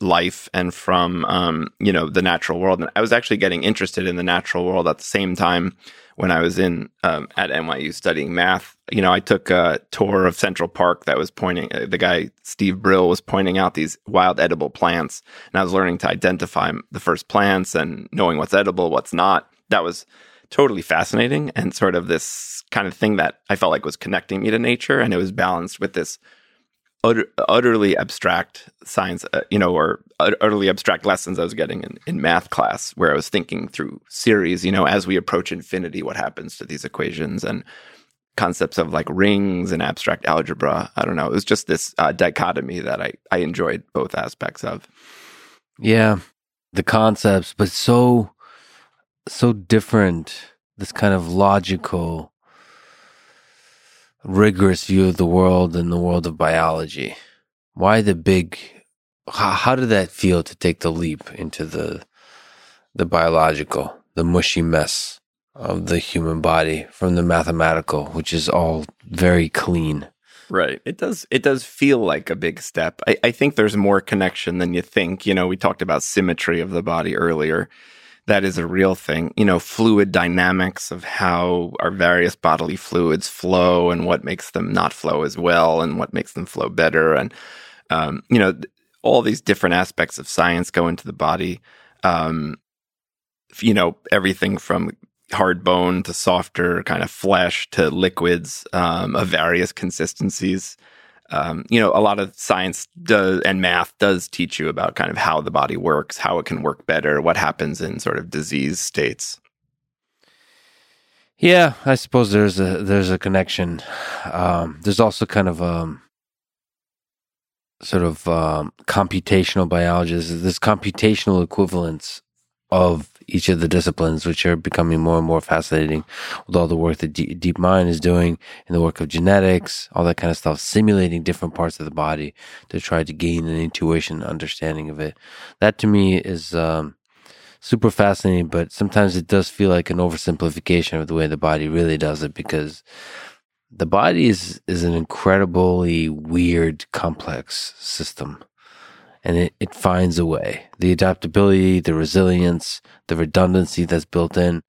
life and from um, you know the natural world. And I was actually getting interested in the natural world at the same time when I was in um, at NYU studying math. You know, I took a tour of Central Park that was pointing. Uh, the guy Steve Brill was pointing out these wild edible plants, and I was learning to identify the first plants and knowing what's edible, what's not. That was totally fascinating and sort of this kind of thing that I felt like was connecting me to nature, and it was balanced with this utter, utterly abstract science, uh, you know, or ut- utterly abstract lessons I was getting in, in math class, where I was thinking through series, you know, as we approach infinity, what happens to these equations and concepts of like rings and abstract algebra. I don't know. It was just this uh, dichotomy that I, I enjoyed both aspects of. Yeah, the concepts, but so so different. This kind of logical, rigorous view of the world and the world of biology. Why the big? How, how did that feel to take the leap into the the biological, the mushy mess of the human body from the mathematical, which is all very clean? Right. It does it does feel like a big step. I, I think there's more connection than you think. You know, we talked about symmetry of the body earlier. That is a real thing. You know, fluid dynamics of how our various bodily fluids flow and what makes them not flow as well and what makes them flow better. And um, you know, all these different aspects of science go into the body. Um, you know, everything from hard bone to softer kind of flesh to liquids um, of various consistencies. Um, you know, a lot of science does and math does teach you about kind of how the body works, how it can work better, what happens in sort of disease states. Yeah, I suppose there's a there's a connection. Um, there's also kind of um, sort of um, computational biology. There's this computational equivalence of each of the disciplines, which are becoming more and more fascinating with all the work that D- DeepMind is doing and the work of genetics, all that kind of stuff, simulating different parts of the body to try to gain an intuition, understanding of it. That to me is um, super fascinating, but sometimes it does feel like an oversimplification of the way the body really does it because the body is, is an incredibly weird, complex system and it, it finds a way. The adaptability, the resilience, the redundancy that's built in.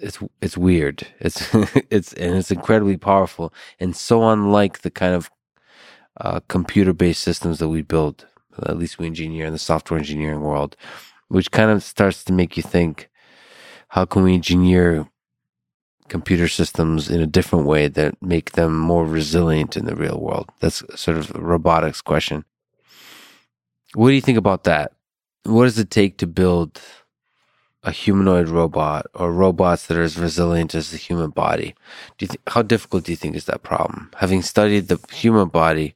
It's it's weird. It's it's and it's incredibly powerful and so unlike the kind of uh, computer based systems that we build. At least we engineer in the software engineering world, which kind of starts to make you think how can we engineer computer systems in a different way that make them more resilient in the real world? That's sort of a robotics question. What do you think about that? What does it take to build a humanoid robot or robots that are as resilient as the human body? Do you th- how difficult do you think is that problem? Having studied the human body,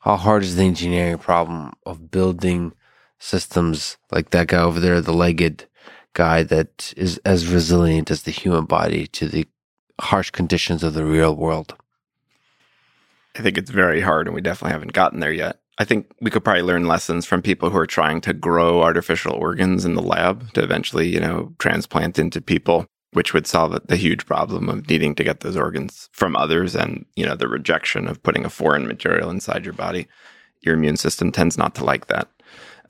how hard is the engineering problem of building systems like that guy over there, the legged guy that is as resilient as the human body to the harsh conditions of the real world? I think it's very hard, and we definitely haven't gotten there yet. I think we could probably learn lessons from people who are trying to grow artificial organs in the lab to eventually, you know, transplant into people, which would solve the huge problem of needing to get those organs from others and, you know, the rejection of putting a foreign material inside your body. Your immune system tends not to like that.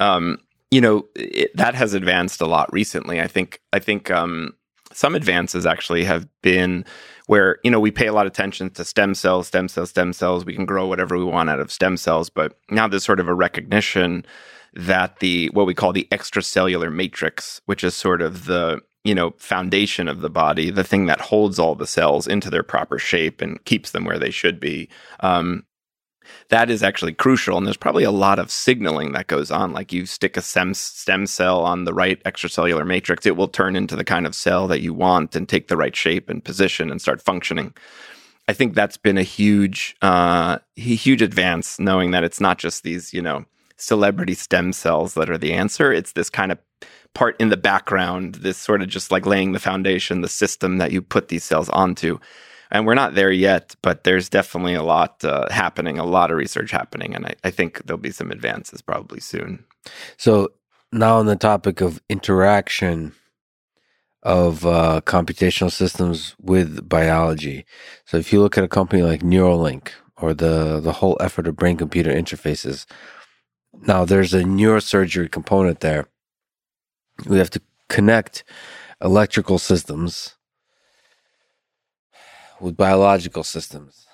Um, you know, it, that has advanced a lot recently. I think, I think, um, some advances actually have been where you know we pay a lot of attention to stem cells stem cells stem cells. We can grow whatever we want out of stem cells. But now there's sort of a recognition that the what we call the extracellular matrix which is sort of the you know foundation of the body the thing that holds all the cells into their proper shape and keeps them where they should be um, that is actually crucial. And there's probably a lot of signaling that goes on. Like you stick a stem, stem cell on the right extracellular matrix, it will turn into the kind of cell that you want and take the right shape and position and start functioning. I think that's been a huge, uh, huge advance, knowing that it's not just these, you know, celebrity stem cells that are the answer. It's this kind of part in the background, this sort of just like laying the foundation, the system that you put these cells onto and we're not there yet, but there's definitely a lot uh, happening, a lot of research happening, and I, I think there'll be some advances probably soon. So now on the topic of interaction of uh, computational systems with biology. So if you look at a company like Neuralink or the the whole effort of brain computer interfaces, now there's a neurosurgery component there. We have to connect electrical systems with biological systems.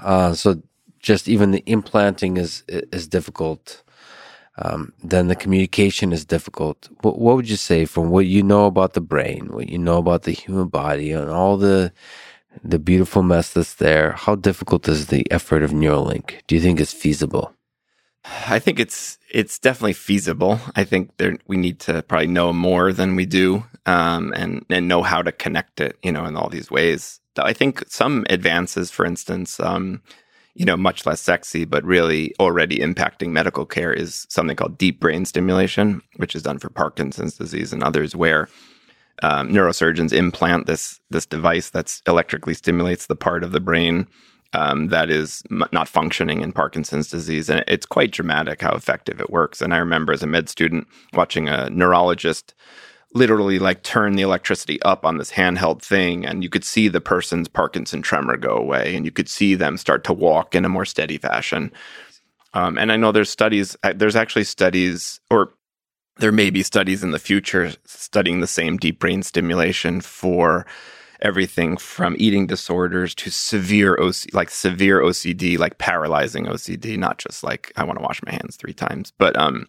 Uh, so just even the implanting is is difficult. Um, then the communication is difficult. What, what would you say from what you know about the brain, what you know about the human body, and all the the beautiful mess that's there? How difficult is the effort of Neuralink? Do you think it's feasible? I think it's it's definitely feasible. I think there we need to probably know more than we do, um, and and know how to connect it, you know, in all these ways. I think some advances, for instance, um, you know, much less sexy, but really already impacting medical care is something called deep brain stimulation, which is done for Parkinson's disease and others, where um, neurosurgeons implant this this device that's electrically stimulates the part of the brain um, that is m- not functioning in Parkinson's disease, and it's quite dramatic how effective it works. And I remember as a med student watching a neurologist literally like turn the electricity up on this handheld thing and you could see the person's Parkinson tremor go away and you could see them start to walk in a more steady fashion. Um, and I know there's studies, uh, there's actually studies, or there may be studies in the future studying the same deep brain stimulation for everything from eating disorders to severe OC, like severe OCD, like paralyzing OCD, not just like I want to wash my hands three times, but um,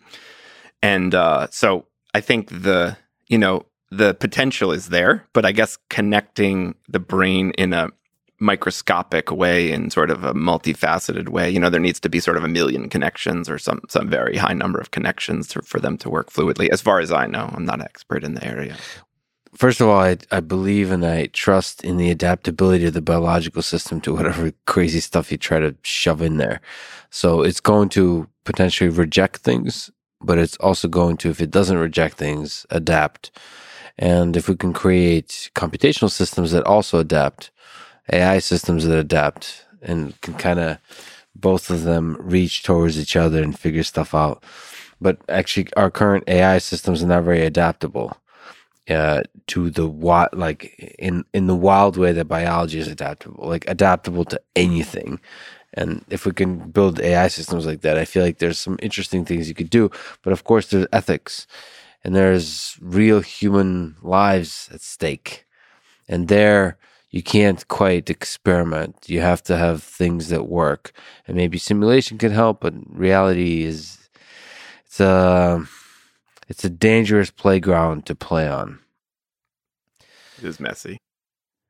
and uh, so I think the you know, the potential is there, but I guess connecting the brain in a microscopic way in sort of a multifaceted way, you know, there needs to be sort of a million connections or some some very high number of connections to, for them to work fluidly. As far as I know, I'm not an expert in the area. First of all, I, I believe and I trust in the adaptability of the biological system to whatever crazy stuff you try to shove in there. So it's going to potentially reject things but it's also going to, if it doesn't reject things, adapt. And if we can create computational systems that also adapt, AI systems that adapt and can kind of both of them reach towards each other and figure stuff out. But actually, our current AI systems are not very adaptable uh, to the what, like in in the wild way that biology is adaptable, like adaptable to anything. And if we can build AI systems like that, I feel like there's some interesting things you could do. But of course, there's ethics and there's real human lives at stake. And there, you can't quite experiment. You have to have things that work. And maybe simulation can help, but reality is, it's a, It's a dangerous playground to play on. It is messy.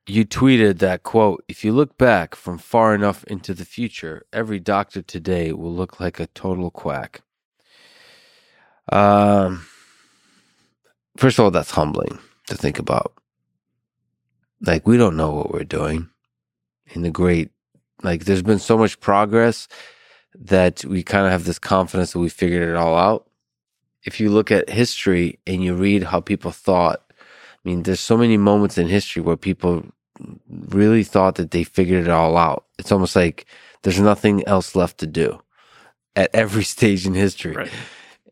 You tweeted that quote, if you look back from far enough into the future, every doctor today will look like a total quack. Um first of all, that's humbling to think about. Like we don't know what we're doing in the great like there's been so much progress that we kind of have this confidence that we figured it all out. If you look at history and you read how people thought, I mean, there's so many moments in history where people really thought that they figured it all out. It's almost like there's nothing else left to do at every stage in history. Right.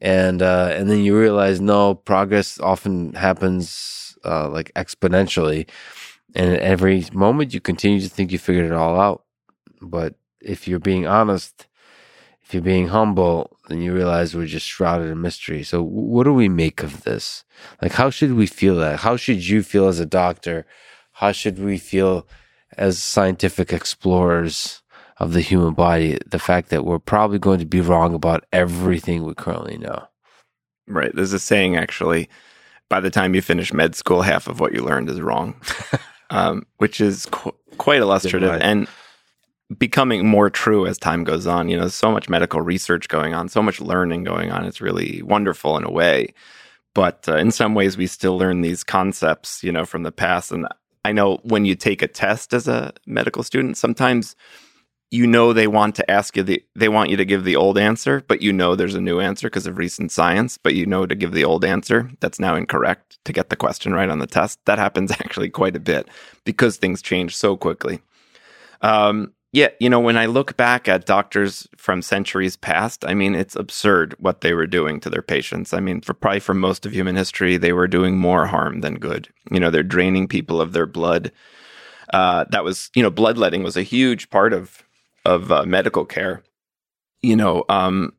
And uh, and then you realize no progress often happens uh, like exponentially, and at every moment you continue to think you figured it all out. But if you're being honest, if you're being humble, then you realize we're just shrouded in mystery. So what do we make of this? Like how should we feel that? How should you feel as a doctor? How should we feel as scientific explorers of the human body? The fact that we're probably going to be wrong about everything we currently know. Right. There's a saying actually by the time you finish med school, half of what you learned is wrong, um, which is qu- quite illustrative Right. and becoming more true as time goes on. You know, so much medical research going on, so much learning going on. It's really wonderful in a way. But uh, in some ways, we still learn these concepts, you know, from the past. And I know when you take a test as a medical student, sometimes you know they want to ask you the they want you to give the old answer, but you know there's a new answer because of recent science, but you know to give the old answer that's now incorrect to get the question right on the test. That happens actually quite a bit because things change so quickly. Um, yeah, you know, when I look back at doctors from centuries past, I mean, it's absurd what they were doing to their patients. I mean, for probably for most of human history, they were doing more harm than good. You know, they're draining people of their blood. Uh, that was, you know, bloodletting was a huge part of of uh, medical care. You know, um,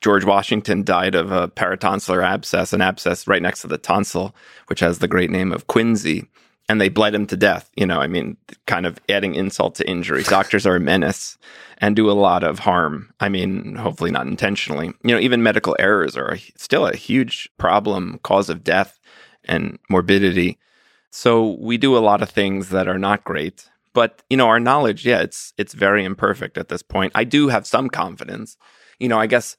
George Washington died of a paratonsillar abscess, an abscess right next to the tonsil, which has the great name of quinsy. And they bled him to death. You know, I mean, kind of adding insult to injury. Doctors are a menace and do a lot of harm. I mean, hopefully not intentionally. You know, even medical errors are still a huge problem, cause of death and morbidity. So we do a lot of things that are not great. But you know, our knowledge, yeah, it's it's very imperfect at this point. I do have some confidence. You know, I guess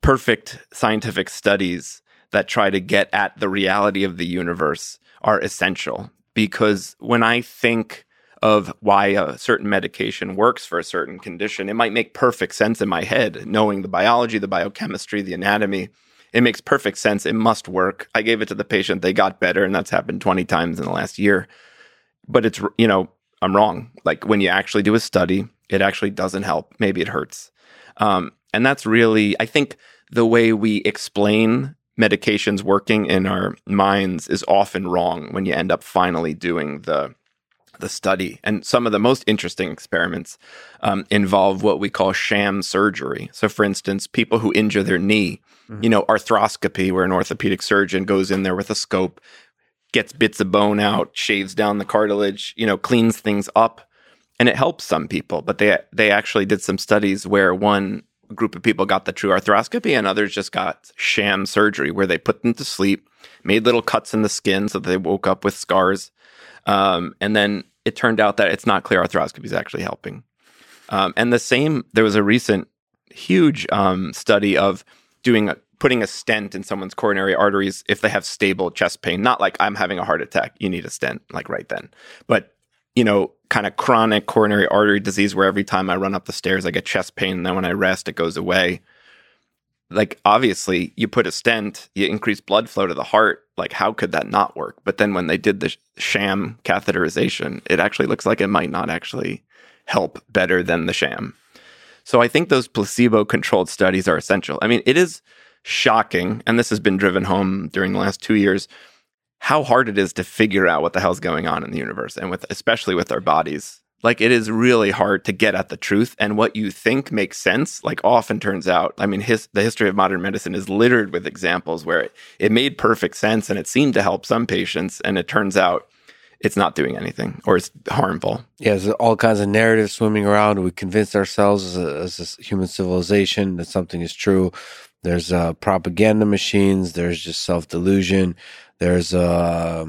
perfect scientific studies that try to get at the reality of the universe are essential because when I think of why a certain medication works for a certain condition, it might make perfect sense in my head, knowing the biology, the biochemistry, the anatomy. It makes perfect sense. It must work. I gave it to the patient, they got better, and that's happened 20 times in the last year. But it's, you know, I'm wrong. Like when you actually do a study, it actually doesn't help. Maybe it hurts. Um, and that's really, I think, the way we explain medications working in our minds is often wrong when you end up finally doing the the study. And some of the most interesting experiments um, involve what we call sham surgery. So, for instance, people who injure their knee, you know, arthroscopy, where an orthopedic surgeon goes in there with a scope, gets bits of bone out, shaves down the cartilage, you know, cleans things up, and it helps some people. But they they actually did some studies where one group of people got the true arthroscopy and others just got sham surgery, where they put them to sleep, made little cuts in the skin so they woke up with scars, um, and then it turned out that it's not clear arthroscopy is actually helping. Um, and the same, there was a recent huge um, study of doing a, putting a stent in someone's coronary arteries if they have stable chest pain. Not like I'm having a heart attack, you need a stent like right then, but you know, kind of chronic coronary artery disease where every time I run up the stairs I get chest pain, and then when I rest it goes away. Like obviously, you put a stent, you increase blood flow to the heart. Like how could that not work? But then when they did the sham catheterization, it actually looks like it might not actually help better than the sham. So I think those placebo controlled studies are essential. I mean, it is shocking, and this has been driven home during the last two years, how hard it is to figure out what the hell's going on in the universe and with especially with our bodies. Like it is really hard to get at the truth and what you think makes sense, like often turns out. I mean, his, the history of modern medicine is littered with examples where it, it made perfect sense and it seemed to help some patients, and it turns out it's not doing anything or it's harmful. Yeah, there's all kinds of narratives swimming around. We convince ourselves as a, as a human civilization that something is true. There's uh, propaganda machines. There's just self delusion. There's uh,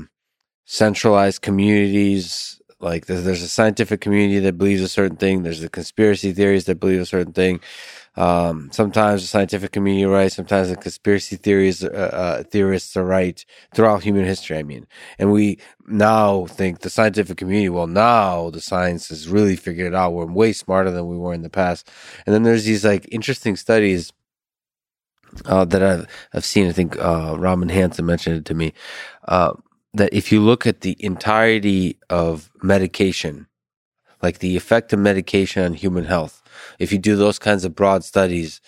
centralized communities. Like there's, there's a scientific community that believes a certain thing. There's the conspiracy theories that believe a certain thing. Um, sometimes the scientific community are right. Sometimes the conspiracy theories, uh, uh, theorists are right throughout human history. I mean, and we now think the scientific community, well, now the science has really figured it out. We're way smarter than we were in the past. And then there's these like interesting studies uh, that I've, I've seen. I think uh, Robin Hanson mentioned it to me. Uh, that if you look at the entirety of medication, like the effect of medication on human health, if you do those kinds of broad studies,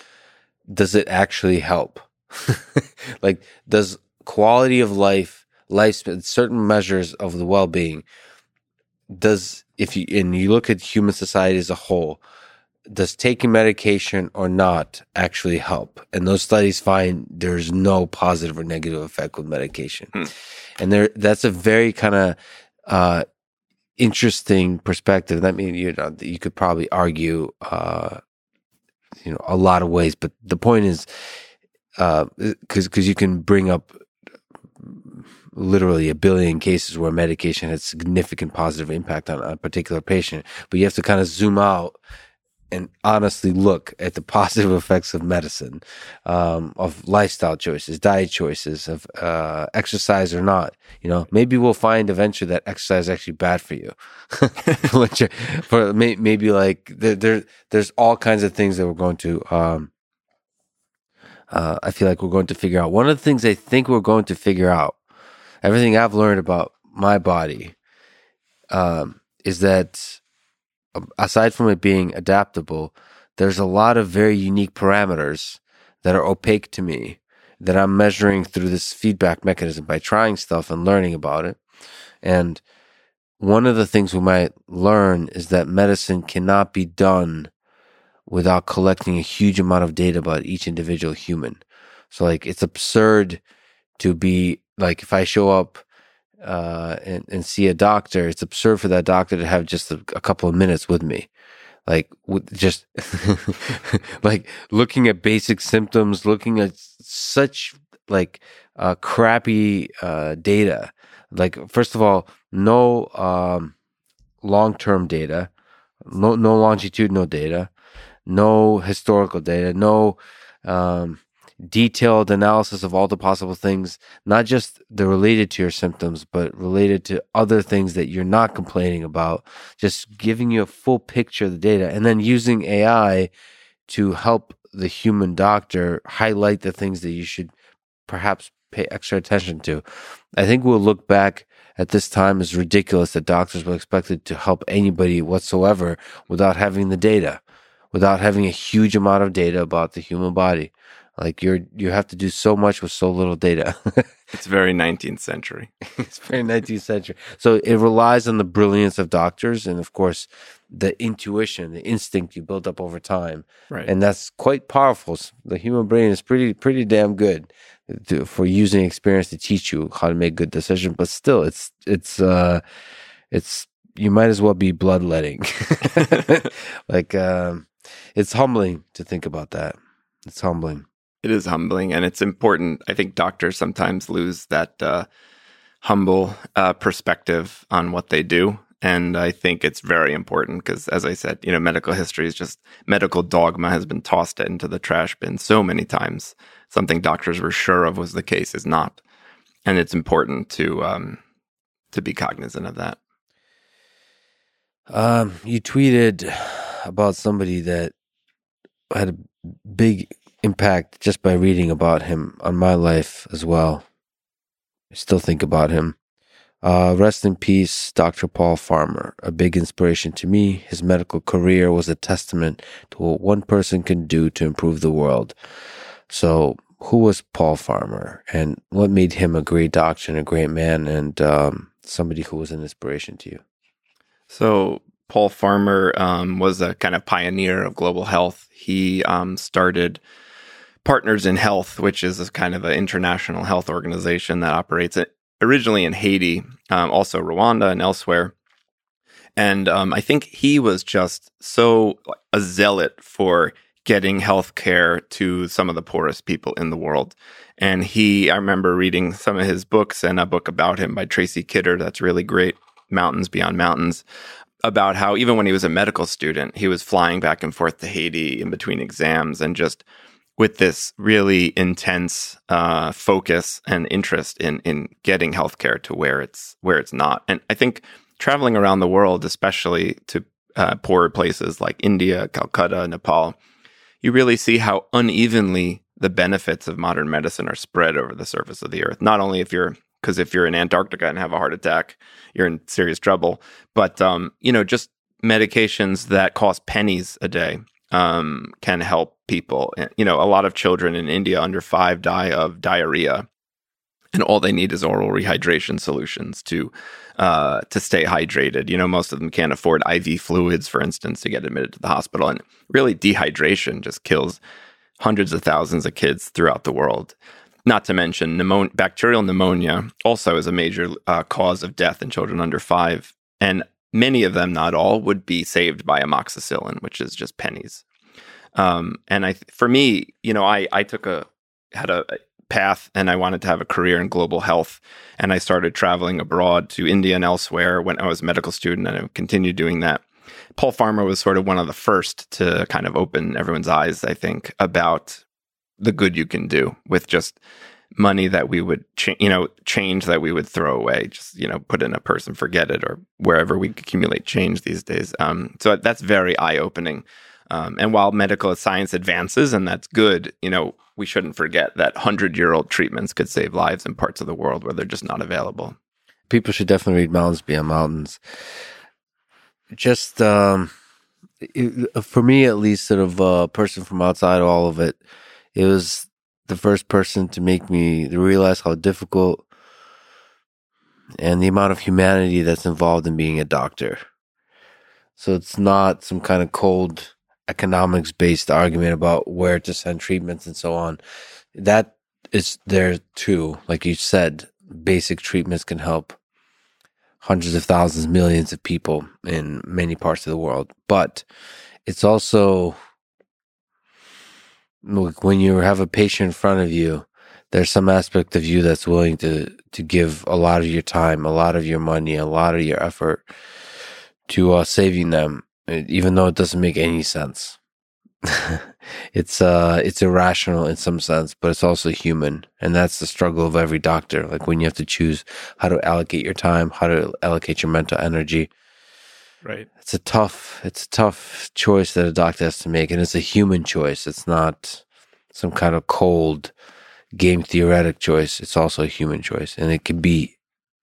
does it actually help? like, does quality of life, life, certain measures of the well being, does, if you, and you look at human society as a whole, does taking medication or not actually help? And those studies find there's no positive or negative effect with medication. Hmm. And there, that's a very kind of, uh, interesting perspective. That means you know you could probably argue, uh, you know, a lot of ways. But the point is, because uh, because you can bring up literally a billion cases where medication has significant positive impact on a particular patient, but you have to kind of zoom out and honestly look at the positive effects of medicine, um, of lifestyle choices, diet choices, of uh, exercise or not. You know, maybe we'll find eventually that exercise is actually bad for you. Which, for maybe like there, there's all kinds of things that we're going to. Um, uh, I feel like we're going to figure out. One of the things I think we're going to figure out, everything I've learned about my body, um, is that aside from it being adaptable, there's a lot of very unique parameters that are opaque to me that I'm measuring through this feedback mechanism by trying stuff and learning about it. And one of the things we might learn is that medicine cannot be done without collecting a huge amount of data about each individual human. So like it's absurd to be like if I show up uh, and, and see a doctor, it's absurd for that doctor to have just a, a couple of minutes with me. Like, with just like looking at basic symptoms, looking at such like uh, crappy uh, data. Like, first of all, no um, long term data, no, no longitudinal data, no historical data, no um, detailed analysis of all the possible things, not just the related to your symptoms, but related to other things that you're not complaining about, just giving you a full picture of the data and then using AI to help the human doctor highlight the things that you should perhaps pay extra attention to. I think we'll look back at this time as ridiculous that doctors were expected to help anybody whatsoever without having the data, without having a huge amount of data about the human body. Like you're you have to do so much with so little data. it's very 19th century. it's very 19th century. So it relies on the brilliance of doctors and of course the intuition, the instinct you build up over time. Right. And that's quite powerful. The human brain is pretty pretty damn good to, for using experience to teach you how to make good decisions, but still it's it's uh it's you might as well be bloodletting. like um it's humbling to think about that. It's humbling. It is humbling and it's important. I think doctors sometimes lose that uh, humble uh, perspective on what they do. And I think it's very important because, as I said, you know, medical history is just medical dogma has been tossed into the trash bin so many times. Something doctors were sure of was the case is not, and it's important to um, to be cognizant of that. Um, you tweeted about somebody that had a big impact just by reading about him on my life as well. I still think about him. Uh, rest in peace, Dr. Paul Farmer, a big inspiration to me. His medical career was a testament to what one person can do to improve the world. So, who was Paul Farmer and what made him a great doctor and a great man and um, somebody who was an inspiration to you? So, Paul Farmer um, was a kind of pioneer of global health. He um, started Partners in Health, which is a kind of an international health organization that operates originally in Haiti, um, also Rwanda and elsewhere. And um, I think he was just so a zealot for getting health care to some of the poorest people in the world. And he, I remember reading some of his books and a book about him by Tracy Kidder that's really great, Mountains Beyond Mountains, about how even when he was a medical student, he was flying back and forth to Haiti in between exams and just with this really intense uh, focus and interest in in getting healthcare to where it's where it's not. And I think traveling around the world, especially to uh, poorer places like India, Calcutta, Nepal, you really see how unevenly the benefits of modern medicine are spread over the surface of the earth. Not only if you're because if you're in Antarctica and have a heart attack, you're in serious trouble. But um, you know, just medications that cost pennies a day um, can help people. You know, a lot of children in India under five die of diarrhea, and all they need is oral rehydration solutions to uh, to stay hydrated. You know, most of them can't afford IV fluids, for instance, to get admitted to the hospital, and really dehydration just kills hundreds of thousands of kids throughout the world. Not to mention pneumonia, bacterial pneumonia also is a major uh, cause of death in children under five, and many of them, not all, would be saved by amoxicillin, which is just pennies. Um, and I, for me, you know, I I took a had a path and I wanted to have a career in global health. And I started traveling abroad to India and elsewhere when I was a medical student and I continued doing that. Paul Farmer was sort of one of the first to kind of open everyone's eyes, I think, about the good you can do with just money that we would, cha- you know, change that we would throw away, just you know, put in a purse and forget it, or wherever we accumulate change these days. Um, so that's very eye opening. Um, and while medical science advances, and that's good, you know, we shouldn't forget that hundred year old treatments could save lives in parts of the world where they're just not available. People should definitely read Mountains Beyond Mountains. Just um, it, for me, at least, sort of a person from outside all of it, it was the first person to make me realize how difficult and the amount of humanity that's involved in being a doctor. So it's not some kind of cold economics based argument about where to send treatments and so on. That is there too. Like you said, basic treatments can help hundreds of thousands, millions of people in many parts of the world. But it's also when you have a patient in front of you, there's some aspect of you that's willing to to give a lot of your time, a lot of your money, a lot of your effort to uh, saving them, even though it doesn't make any sense. it's uh it's irrational in some sense, but it's also human, and that's the struggle of every doctor. Like when you have to choose how to allocate your time, how to allocate your mental energy. Right. It's a tough it's a tough choice that a doctor has to make, and it's a human choice. It's not some kind of cold game theoretic choice. It's also a human choice, and it can be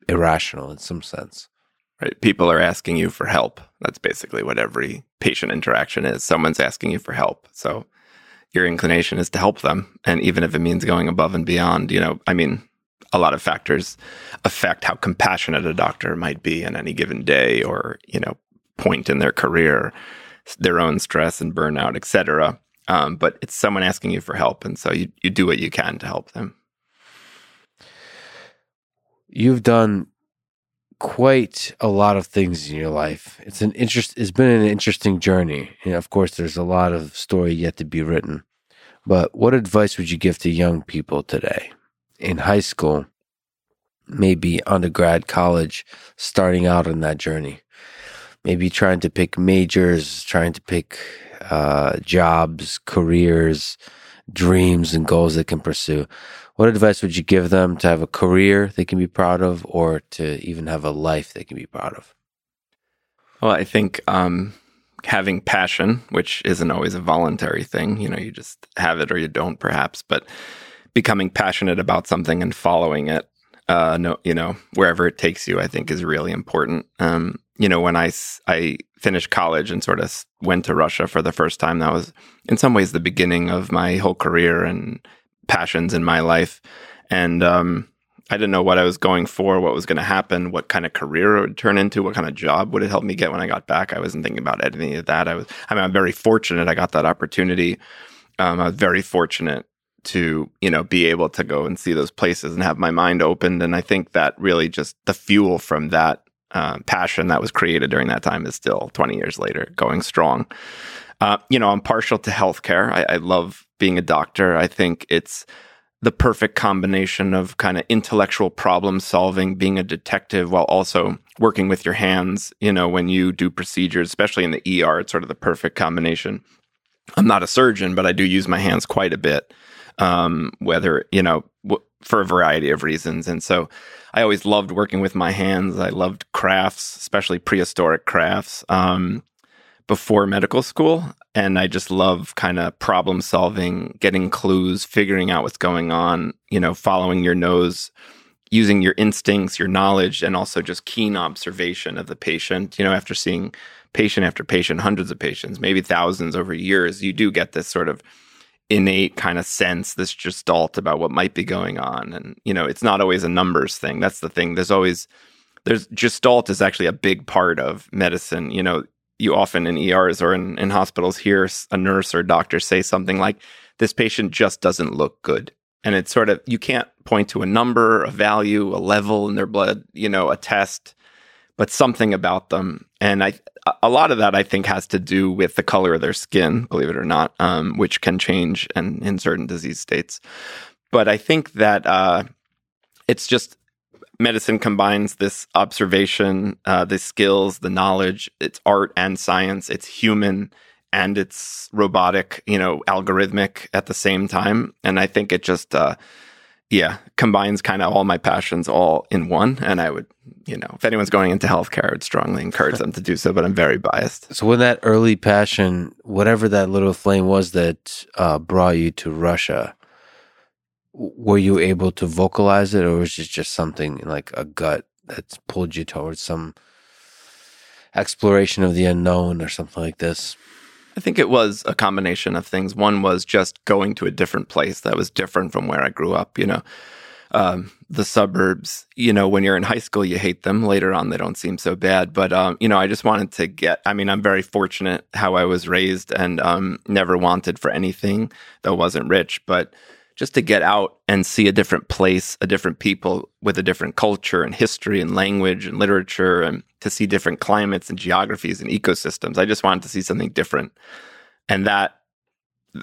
irrational in some sense. Right. People are asking you for help. That's basically what every patient interaction is. Someone's asking you for help. So your inclination is to help them. And even if it means going above and beyond, you know, I mean, a lot of factors affect how compassionate a doctor might be in any given day or, you know, point in their career, their own stress and burnout, etc. Um, but it's someone asking you for help. And so you, you do what you can to help them. You've done quite a lot of things in your life. It's an interest. It's been an interesting journey, and of course, there's a lot of story yet to be written. But what advice would you give to young people today in high school, maybe undergrad, college, starting out on that journey? Maybe trying to pick majors, trying to pick uh, jobs, careers, dreams, and goals they can pursue. What advice would you give them to have a career they can be proud of or to even have a life they can be proud of? Well, I think um, having passion, which isn't always a voluntary thing, you know, you just have it or you don't, perhaps, but becoming passionate about something and following it, uh, no, you know, wherever it takes you, I think is really important. Um, you know, when I, I finished college and sort of went to Russia for the first time, that was in some ways the beginning of my whole career and passions in my life. And um, I didn't know what I was going for, what was going to happen, what kind of career it would turn into, what kind of job would it help me get when I got back. I wasn't thinking about any of that. I was, I mean, I'm very fortunate I got that opportunity. Um, I was very fortunate to, you know, be able to go and see those places and have my mind opened. And I think that really just the fuel from that uh, passion that was created during that time is still 20 years later going strong. Uh, you know, I'm partial to healthcare. I, I love being a doctor. I think it's the perfect combination of kind of intellectual problem solving, being a detective while also working with your hands. You know, when you do procedures, especially in the ER, it's sort of the perfect combination. I'm not a surgeon, but I do use my hands quite a bit. Um, whether you know w- for a variety of reasons, and so I always loved working with my hands. I loved crafts, especially prehistoric crafts. Um, before medical school. And I just love kind of problem solving, getting clues, figuring out what's going on, you know, following your nose, using your instincts, your knowledge, and also just keen observation of the patient. You know, after seeing patient after patient, hundreds of patients, maybe thousands over years, you do get this sort of innate kind of sense, this gestalt about what might be going on. And, you know, it's not always a numbers thing. That's the thing. There's always, there's gestalt is actually a big part of medicine. You know, you often in ERs or in, in hospitals hear a nurse or a doctor say something like, this patient just doesn't look good. And it's sort of, you can't point to a number, a value, a level in their blood, you know, a test, but something about them. And I, a lot of that I think has to do with the color of their skin, believe it or not, um, which can change and in certain disease states. But I think that uh, it's just medicine combines this observation, uh, the skills, the knowledge. It's art and science. It's human and it's robotic, you know, algorithmic at the same time. And I think it just, uh, yeah, combines kind of all my passions all in one. And I would, you know, if anyone's going into healthcare, I would strongly encourage them to do so. But I'm very biased. So, when that early passion, whatever that little flame was that uh, brought you to Russia, were you able to vocalize it or was it just something like a gut that's pulled you towards some exploration of the unknown or something like this i think it was a combination of things. One was just going to a different place that was different from where i grew up you know. Um, the suburbs you know when you're in high school you hate them. Later on they don't seem so bad. But um, you know i just wanted to get i mean i'm very fortunate how i was raised and um, never wanted for anything that wasn't rich. But just to get out and see a different place, a different people with a different culture and history and language and literature, and to see different climates and geographies and ecosystems. I just wanted to see something different. And that,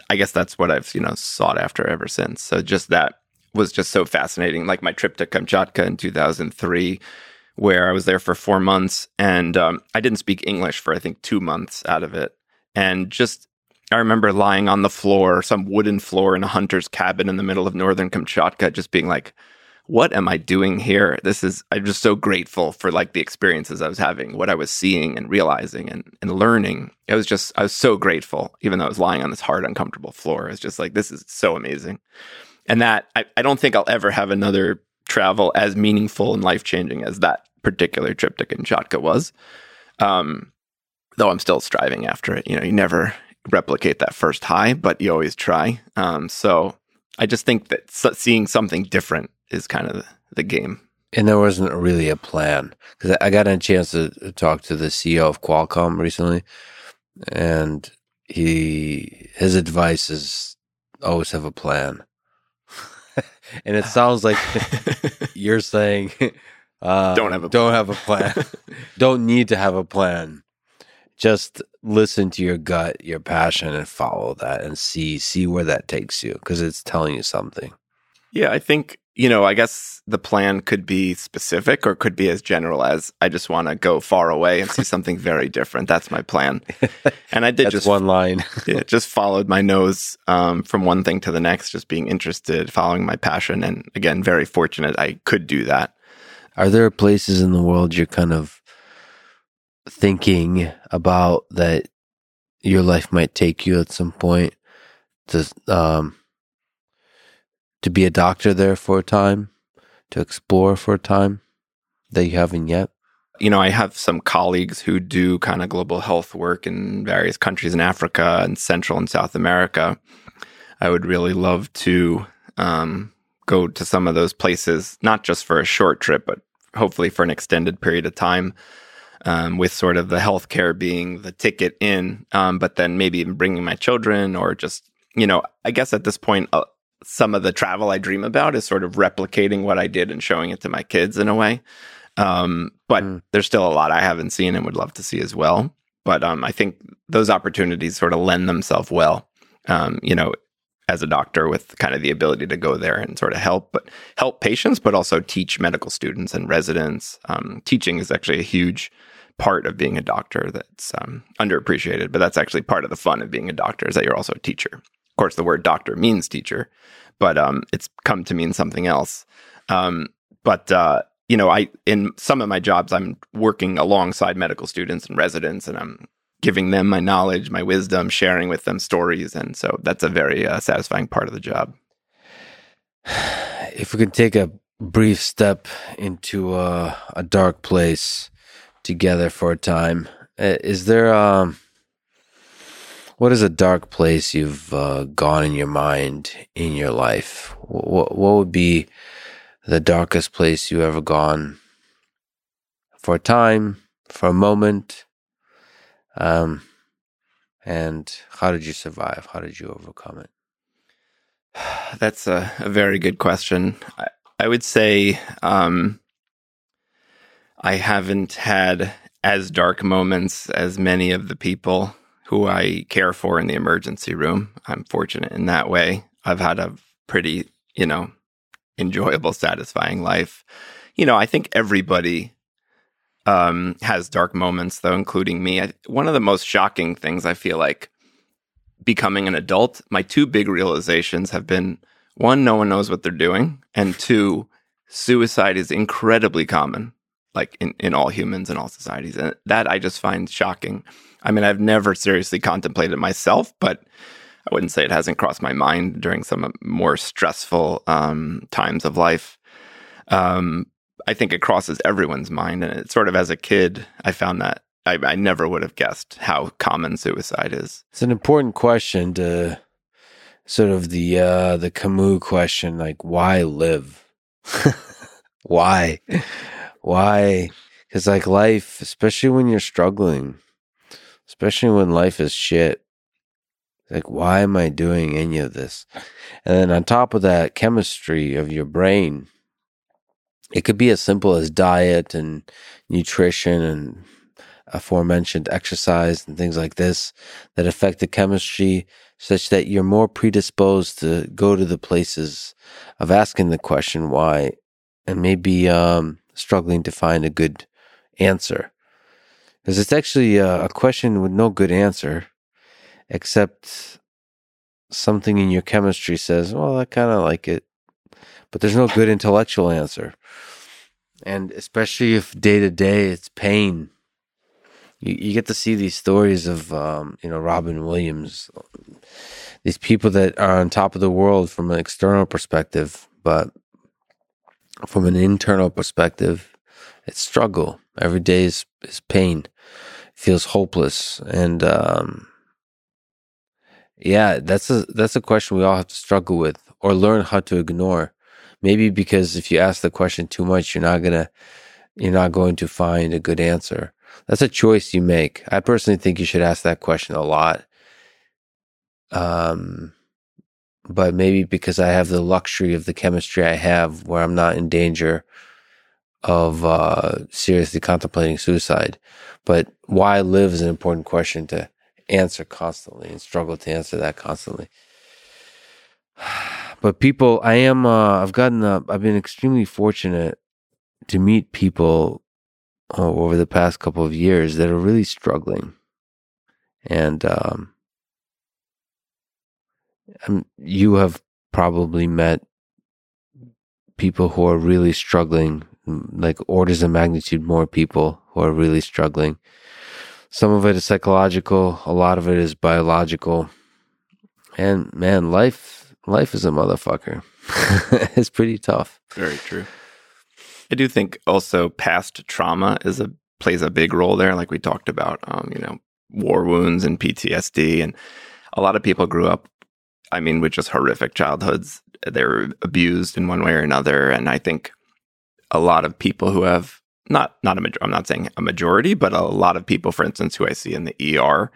I guess that's what I've, you know, sought after ever since. So just that was just so fascinating. Like my trip to Kamchatka in 2003, where I was there for four months and um, I didn't speak English for, I think, two months out of it. And just I remember lying on the floor, some wooden floor in a hunter's cabin in the middle of northern Kamchatka, just being like, what am I doing here? This is, I'm just so grateful for like the experiences I was having, what I was seeing and realizing and, and learning. It was just, I was so grateful, even though I was lying on this hard, uncomfortable floor. It's just like, this is so amazing. And that, I, I don't think I'll ever have another travel as meaningful and life changing as that particular trip to Kamchatka was. Um, though I'm still striving after it. You know, you never replicate that first high, but you always try. Um, so I just think that seeing something different is kind of the, game. And there wasn't really a plan because I got a chance to talk to the CEO of Qualcomm recently, and he his advice is always have a plan. and it sounds like you're saying uh, don't have a don't have a plan, don't need to have a plan just listen to your gut, your passion, and follow that, and see see where that takes you because it's telling you something. Yeah, I think you know. I guess the plan could be specific or could be as general as I just want to go far away and see something very different. That's my plan. And I did just one line. yeah, just followed my nose um, from one thing to the next, just being interested, following my passion, and again, very fortunate I could do that. Are there places in the world you're kind of thinking about that your life might take you at some point to um to be a doctor there for a time, to explore for a time that you haven't yet? You know, I have some colleagues who do kind of global health work in various countries in Africa and Central and South America. I would really love to um, go to some of those places, not just for a short trip, but hopefully for an extended period of time um, with sort of the healthcare being the ticket in, um, but then maybe even bringing my children or just, you know, I guess at this point, uh, some of the travel I dream about is sort of replicating what I did and showing it to my kids in a way. Um, but mm. there's still a lot I haven't seen and would love to see as well. but um, I think those opportunities sort of lend themselves well. Um, you know, as a doctor with kind of the ability to go there and sort of help, but help patients, but also teach medical students and residents. Um, teaching is actually a huge part of being a doctor that's um, underappreciated, but that's actually part of the fun of being a doctor is that you're also a teacher. Of course, the word doctor means teacher, but um, it's come to mean something else. Um, but uh, you know, I in some of my jobs, I'm working alongside medical students and residents, and I'm giving them my knowledge, my wisdom, sharing with them stories, and so that's a very uh, satisfying part of the job. If we can take a brief step into a, a dark place together for a time, is there um what is a dark place you've uh, gone in your mind in your life? What what would be the darkest place you ever gone for a time, for a moment? Um, and how did you survive? How did you overcome it? That's a, a very good question. I, I would say um, I haven't had as dark moments as many of the people who I care for in the emergency room. I'm fortunate in that way. I've had a pretty, you know, enjoyable, satisfying life. You know, I think everybody um, has dark moments, though, including me. I, one of the most shocking things I feel like becoming an adult, my two big realizations have been one, no one knows what they're doing, and two, suicide is incredibly common, like in, in all humans and all societies. And that I just find shocking. I mean, I've never seriously contemplated myself, but I wouldn't say it hasn't crossed my mind during some more stressful um, times of life. Um, I think it crosses everyone's mind. And it sort of as a kid, I found that I, I never would have guessed how common suicide is. It's an important question to sort of the uh, the Camus question, like why live? why? Why? Because like life, especially when you're struggling, especially when life is shit, like, why am I doing any of this? And then on top of that, chemistry of your brain, it could be as simple as diet and nutrition and aforementioned exercise and things like this that affect the chemistry such that you're more predisposed to go to the places of asking the question why and maybe um, struggling to find a good answer. Because it's actually a, a question with no good answer except something in your chemistry says, well, I kind of like it, but there's no good intellectual answer. And especially if day to day it's pain, you, you get to see these stories of, um, you know, Robin Williams, these people that are on top of the world from an external perspective, but from an internal perspective, it's struggle. Every day is, is pain, feels hopeless. And, um, yeah, that's a that's a question we all have to struggle with or learn how to ignore. Maybe because if you ask the question too much, you're not gonna you're not going to find a good answer. That's a choice you make. I personally think you should ask that question a lot. Um but maybe because I have the luxury of the chemistry I have where I'm not in danger of uh, seriously contemplating suicide. But why live is an important question to answer constantly and struggle to answer that constantly. But people, I am, uh, I've gotten, uh, I've been extremely fortunate to meet people uh, over the past couple of years that are really struggling. And, um, I'm, you have probably met people who are really struggling, like orders of magnitude more people who are really struggling. Some of it is psychological, a lot of it is biological. And man, life life is a motherfucker. it's pretty tough. Very true. I do think also past trauma is a plays a big role there, like we talked about. Um, you know, war wounds and PTSD, and a lot of people grew up. I mean, with just horrific childhoods. They're abused in one way or another, and I think a lot of people who have not not a major, I'm not saying a majority, but a lot of people, for instance, who I see in the ER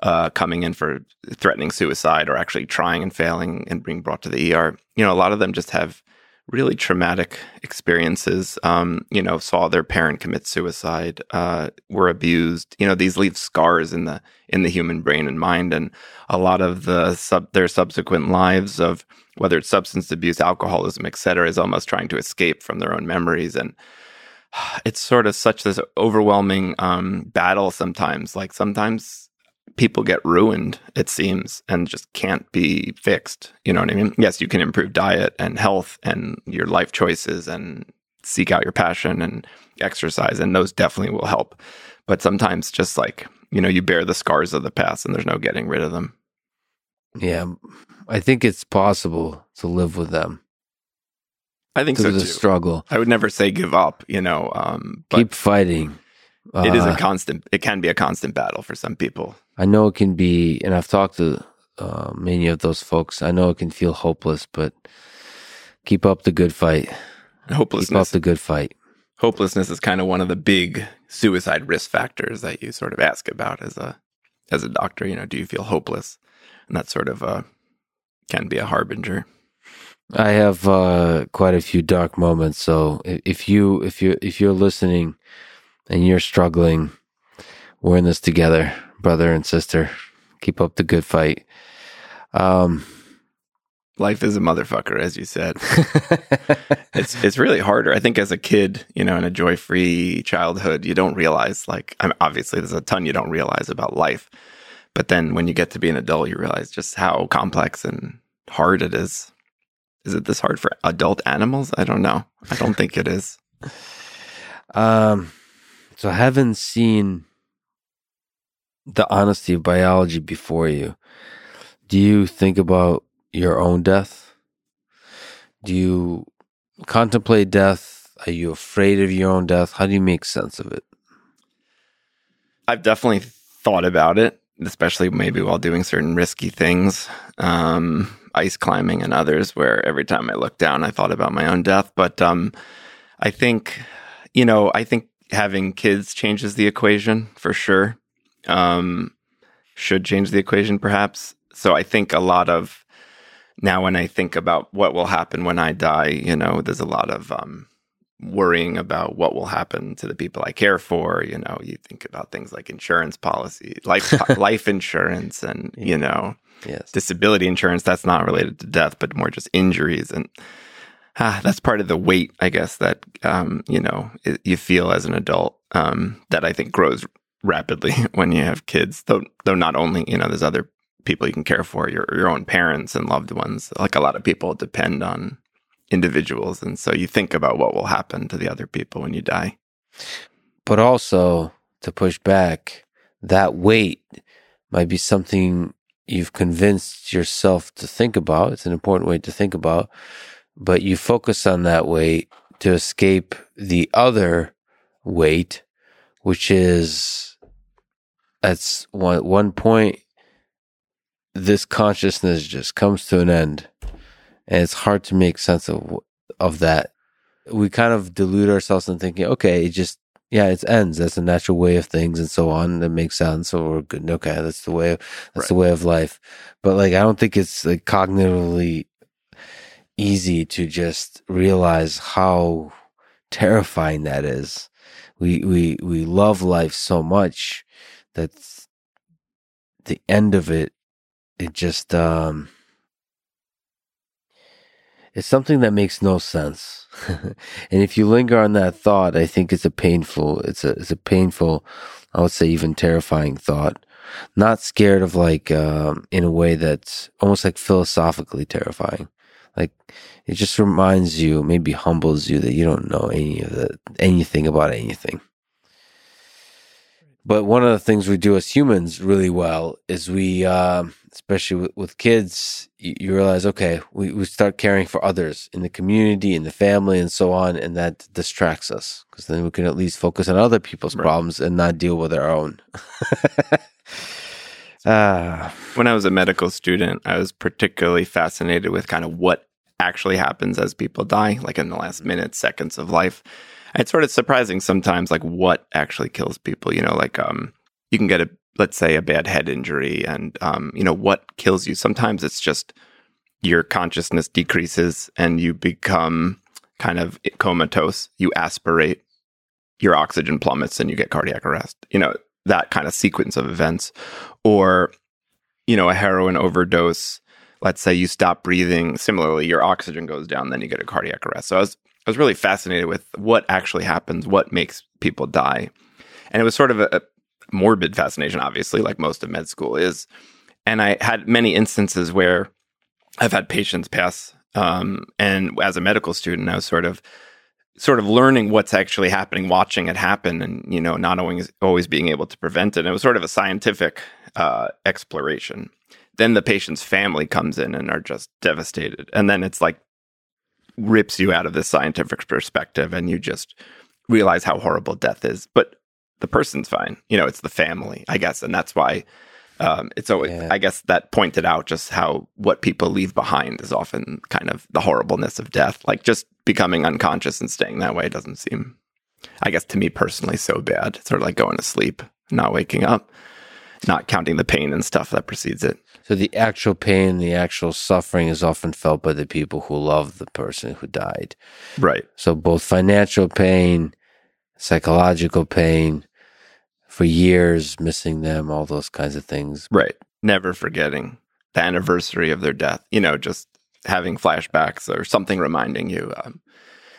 uh, coming in for threatening suicide or actually trying and failing and being brought to the ER, you know, a lot of them just have really traumatic experiences. Um, you know, saw their parent commit suicide, uh, were abused. You know, these leave scars in the in the human brain and mind, and a lot of the sub their subsequent lives of whether it's substance abuse, alcoholism, etc., is almost trying to escape from their own memories and. It's sort of such this overwhelming um, battle sometimes. Like sometimes people get ruined, it seems, and just can't be fixed. You know what I mean? Yes, you can improve diet and health and your life choices and seek out your passion and exercise, and those definitely will help. But sometimes just like, you know, you bear the scars of the past and there's no getting rid of them. Yeah. I think it's possible to live with them. I think so the too. struggle. I would never say give up, you know. Um, Keep fighting. It is a uh, constant. It can be a constant battle for some people. I know it can be, and I've talked to uh, many of those folks. I know it can feel hopeless, but keep up the good fight. Hopelessness. Keep up the good fight. Hopelessness is kind of one of the big suicide risk factors that you sort of ask about as a as a doctor. You know, do you feel hopeless? And that sort of uh, can be a harbinger. I have uh, quite a few dark moments. So if you if you if you're listening and you're struggling, we're in this together brother and sister. Keep up the good fight. Um, life is a motherfucker, as you said. it's it's really harder. I think as a kid, you know, in a joy free childhood, you don't realize like I mean, obviously there's a ton you don't realize about life, but then when you get to be an adult, you realize just how complex and hard it is. Is it this hard for adult animals? I don't know. I don't think it is. Um, so I haven't seen the honesty of biology before you, do you think about your own death? Do you contemplate death? Are you afraid of your own death? How do you make sense of it? I've definitely thought about it, especially maybe while doing certain risky things, um, ice climbing and others, where every time I looked down, I thought about my own death. But um, I think, you know, I think having kids changes the equation for sure um, should change the equation, perhaps. So I think a lot of now when I think about what will happen when I die, you know, there's a lot of um, worrying about what will happen to the people I care for. You know, you think about things like insurance policy, life life insurance, and you know, yes. disability insurance. That's not related to death, but more just injuries and. Ah, that's part of the weight, I guess, that um, you know it, you feel as an adult um, that I think grows rapidly when you have kids. Though, though not only you know, there's other people you can care for, your your own parents and loved ones. Like a lot of people depend on individuals, and so you think about what will happen to the other people when you die. But also to push back, that weight might be something you've convinced yourself to think about. It's an important way to think about, but you focus on that weight to escape the other weight, which is at one one point this consciousness just comes to an end. And it's hard to make sense of of that. We kind of delude ourselves in thinking okay it just yeah it ends. That's a natural way of things and so on. That makes sense. So we're good. Okay that's the way that's right. the way of life. But like i don't think it's like cognitively easy to just realize how terrifying that is. We we we love life so much that the end of it it just um it's something that makes no sense. And if you linger on that thought i think it's a painful it's a it's a painful i would say even terrifying thought. Not scared of like um in a way that's almost like philosophically terrifying like it just reminds you maybe humbles you that you don't know any of the anything about anything but one of the things we do as humans really well is we, uh, especially with, with kids, you, you, realize, okay, we, we start caring for others in the community, in the family, and so on. And that distracts us because then we can at least focus on other people's right. problems and not deal with our own. uh, when I was a medical student, I was particularly fascinated with kind of what actually happens as people die, like in the last minutes, seconds of life it's sort of surprising sometimes, like what actually kills people. You know, like um, you can get a let's say a bad head injury, and um, you know what kills you. Sometimes it's just your consciousness decreases and you become kind of comatose. You aspirate, your oxygen plummets, and you get cardiac arrest. You know, that kind of sequence of events. Or, you know, a heroin overdose. Let's say you stop breathing. Similarly, your oxygen goes down, then you get a cardiac arrest. So I was, I was really fascinated with what actually happens, what makes people die. And it was sort of a, a morbid fascination, obviously, like most of med school is. And I had many instances where I've had patients pass, um, and as a medical student, I was sort of sort of learning what's actually happening, watching it happen, and you know, not always always being able to prevent it. And it was sort of a scientific uh, exploration. Then the patient's family comes in and are just devastated, and then it's like rips you out of this scientific perspective, and you just realize how horrible death is. But the person's fine. You know, it's the family, I guess, and that's why um, it's always, yeah. I guess, that pointed out just how what people leave behind is often kind of the horribleness of death. Like just becoming unconscious and staying that way doesn't seem, I guess, to me personally, so bad. It's sort of like going to sleep, not waking up, not counting the pain and stuff that precedes it. So the actual pain, the actual suffering is often felt by the people who love the person who died. Right. So both financial pain, psychological pain, for years, missing them, all those kinds of things. Right. Never forgetting the anniversary of their death, you know, just having flashbacks or something reminding you. Um,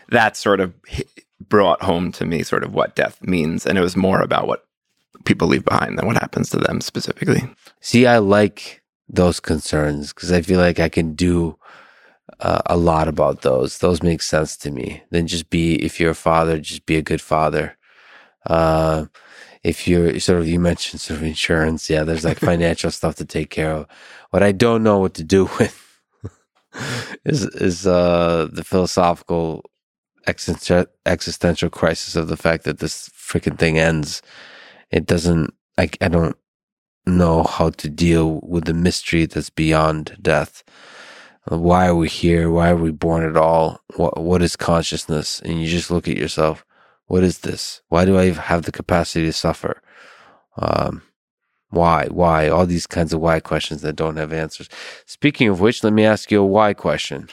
that sort of brought home to me sort of what death means. And it was more about what people leave behind than what happens to them specifically. See, I like those concerns because I feel like I can do uh, a lot about those. Those make sense to me. Then just be, if you're a father, just be a good father. Uh, if you're sort of you mentioned sort of insurance, yeah, there's like financial stuff to take care of. What I don't know what to do with is is uh the philosophical existential crisis of the fact that this freaking thing ends. It doesn't. I I don't know how to deal with the mystery that's beyond death. Why are we here? Why are we born at all? What what is consciousness? And you just look at yourself what is this? Why do I have the capacity to suffer? Um, why? Why? All these kinds of why questions that don't have answers. Speaking of which, let me ask you a why question.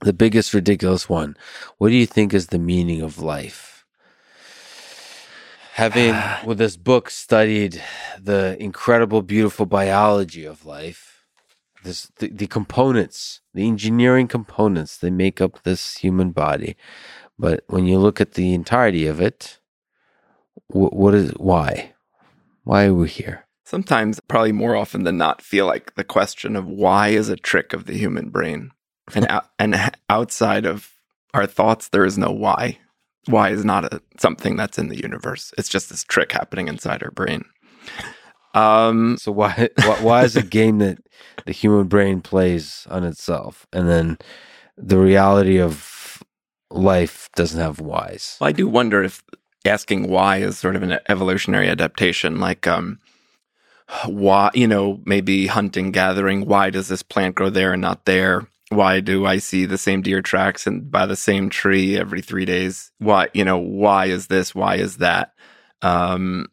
The biggest ridiculous one. What do you think is the meaning of life? Having, with this book, studied the incredible, beautiful biology of life, this, the, the components, the engineering components that make up this human body, but when you look at the entirety of it, what is why? Why are we here? Sometimes, probably more often than not, feel like the question of why is a trick of the human brain, and out, and outside of our thoughts, there is no why. Why is not a, something that's in the universe. It's just this trick happening inside our brain. Um, so why, why why is a game that the human brain plays on itself, and then the reality of life doesn't have whys. Well, I do wonder if asking why is sort of an evolutionary adaptation, like um, why you know maybe hunting gathering. Why does this plant grow there and not there? Why do I see the same deer tracks and by the same tree every three days? Why you know why is this? Why is that? Um,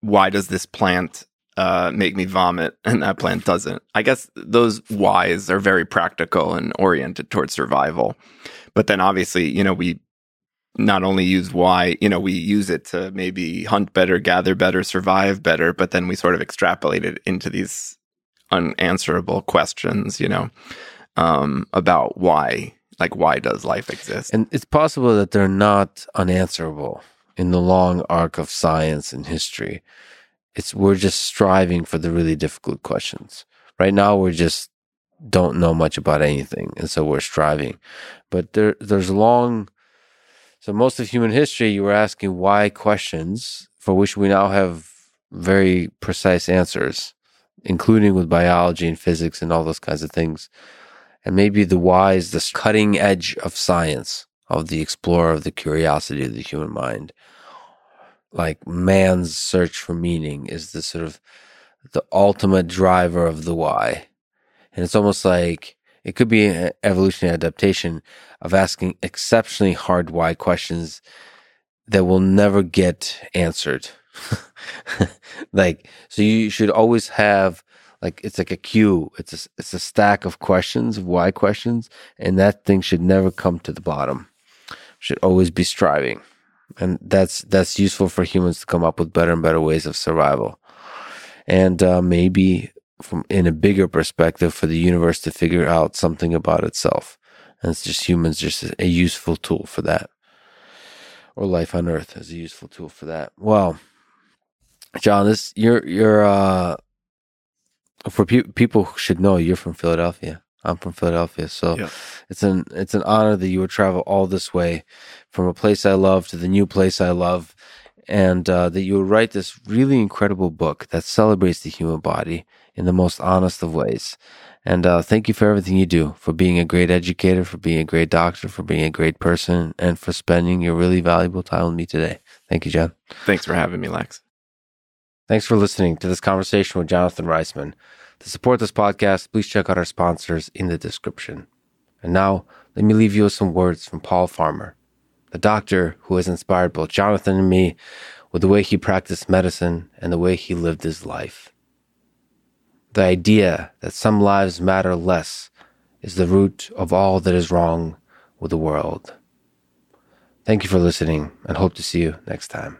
why does this plant uh, make me vomit and that plant doesn't? I guess those whys are very practical and oriented towards survival. But then obviously, you know, we not only use why, you know, we use it to maybe hunt better, gather better, survive better, but then we sort of extrapolate it into these unanswerable questions, you know, um, about why, like, why does life exist? And it's possible that they're not unanswerable in the long arc of science and history. It's we're just striving for the really difficult questions. Right now, we're just don't know much about anything, and so we're striving. But there, there's long. So most of human history, you were asking why questions for which we now have very precise answers, including with biology and physics and all those kinds of things. And maybe the why is the cutting edge of science, of the explorer, of the curiosity of the human mind. Like man's search for meaning is the sort of the ultimate driver of the why. And it's almost like it could be an evolutionary adaptation of asking exceptionally hard why questions that will never get answered. like, so you should always have like it's like a queue. It's a, it's a stack of questions, of why questions, and that thing should never come to the bottom. Should always be striving, and that's that's useful for humans to come up with better and better ways of survival, and uh, maybe from in a bigger perspective for the universe to figure out something about itself, and it's just humans just a useful tool for that, or life on Earth is a useful tool for that. Well. John, this you're you're uh for pe- people who should know you're from Philadelphia. I'm from Philadelphia, so yeah. it's an it's an honor that you would travel all this way from a place I love to the new place I love, and uh, that you would write this really incredible book that celebrates the human body in the most honest of ways. And uh, thank you for everything you do, for being a great educator, for being a great doctor, for being a great person, and for spending your really valuable time with me today. Thank you, John. Thanks for having me, Lex. Thanks for listening to this conversation with Jonathan Reisman. To support this podcast, please check out our sponsors in the description. And now, let me leave you with some words from Paul Farmer, the doctor who has inspired both Jonathan and me with the way he practiced medicine and the way he lived his life. The idea that some lives matter less is the root of all that is wrong with the world. Thank you for listening and hope to see you next time.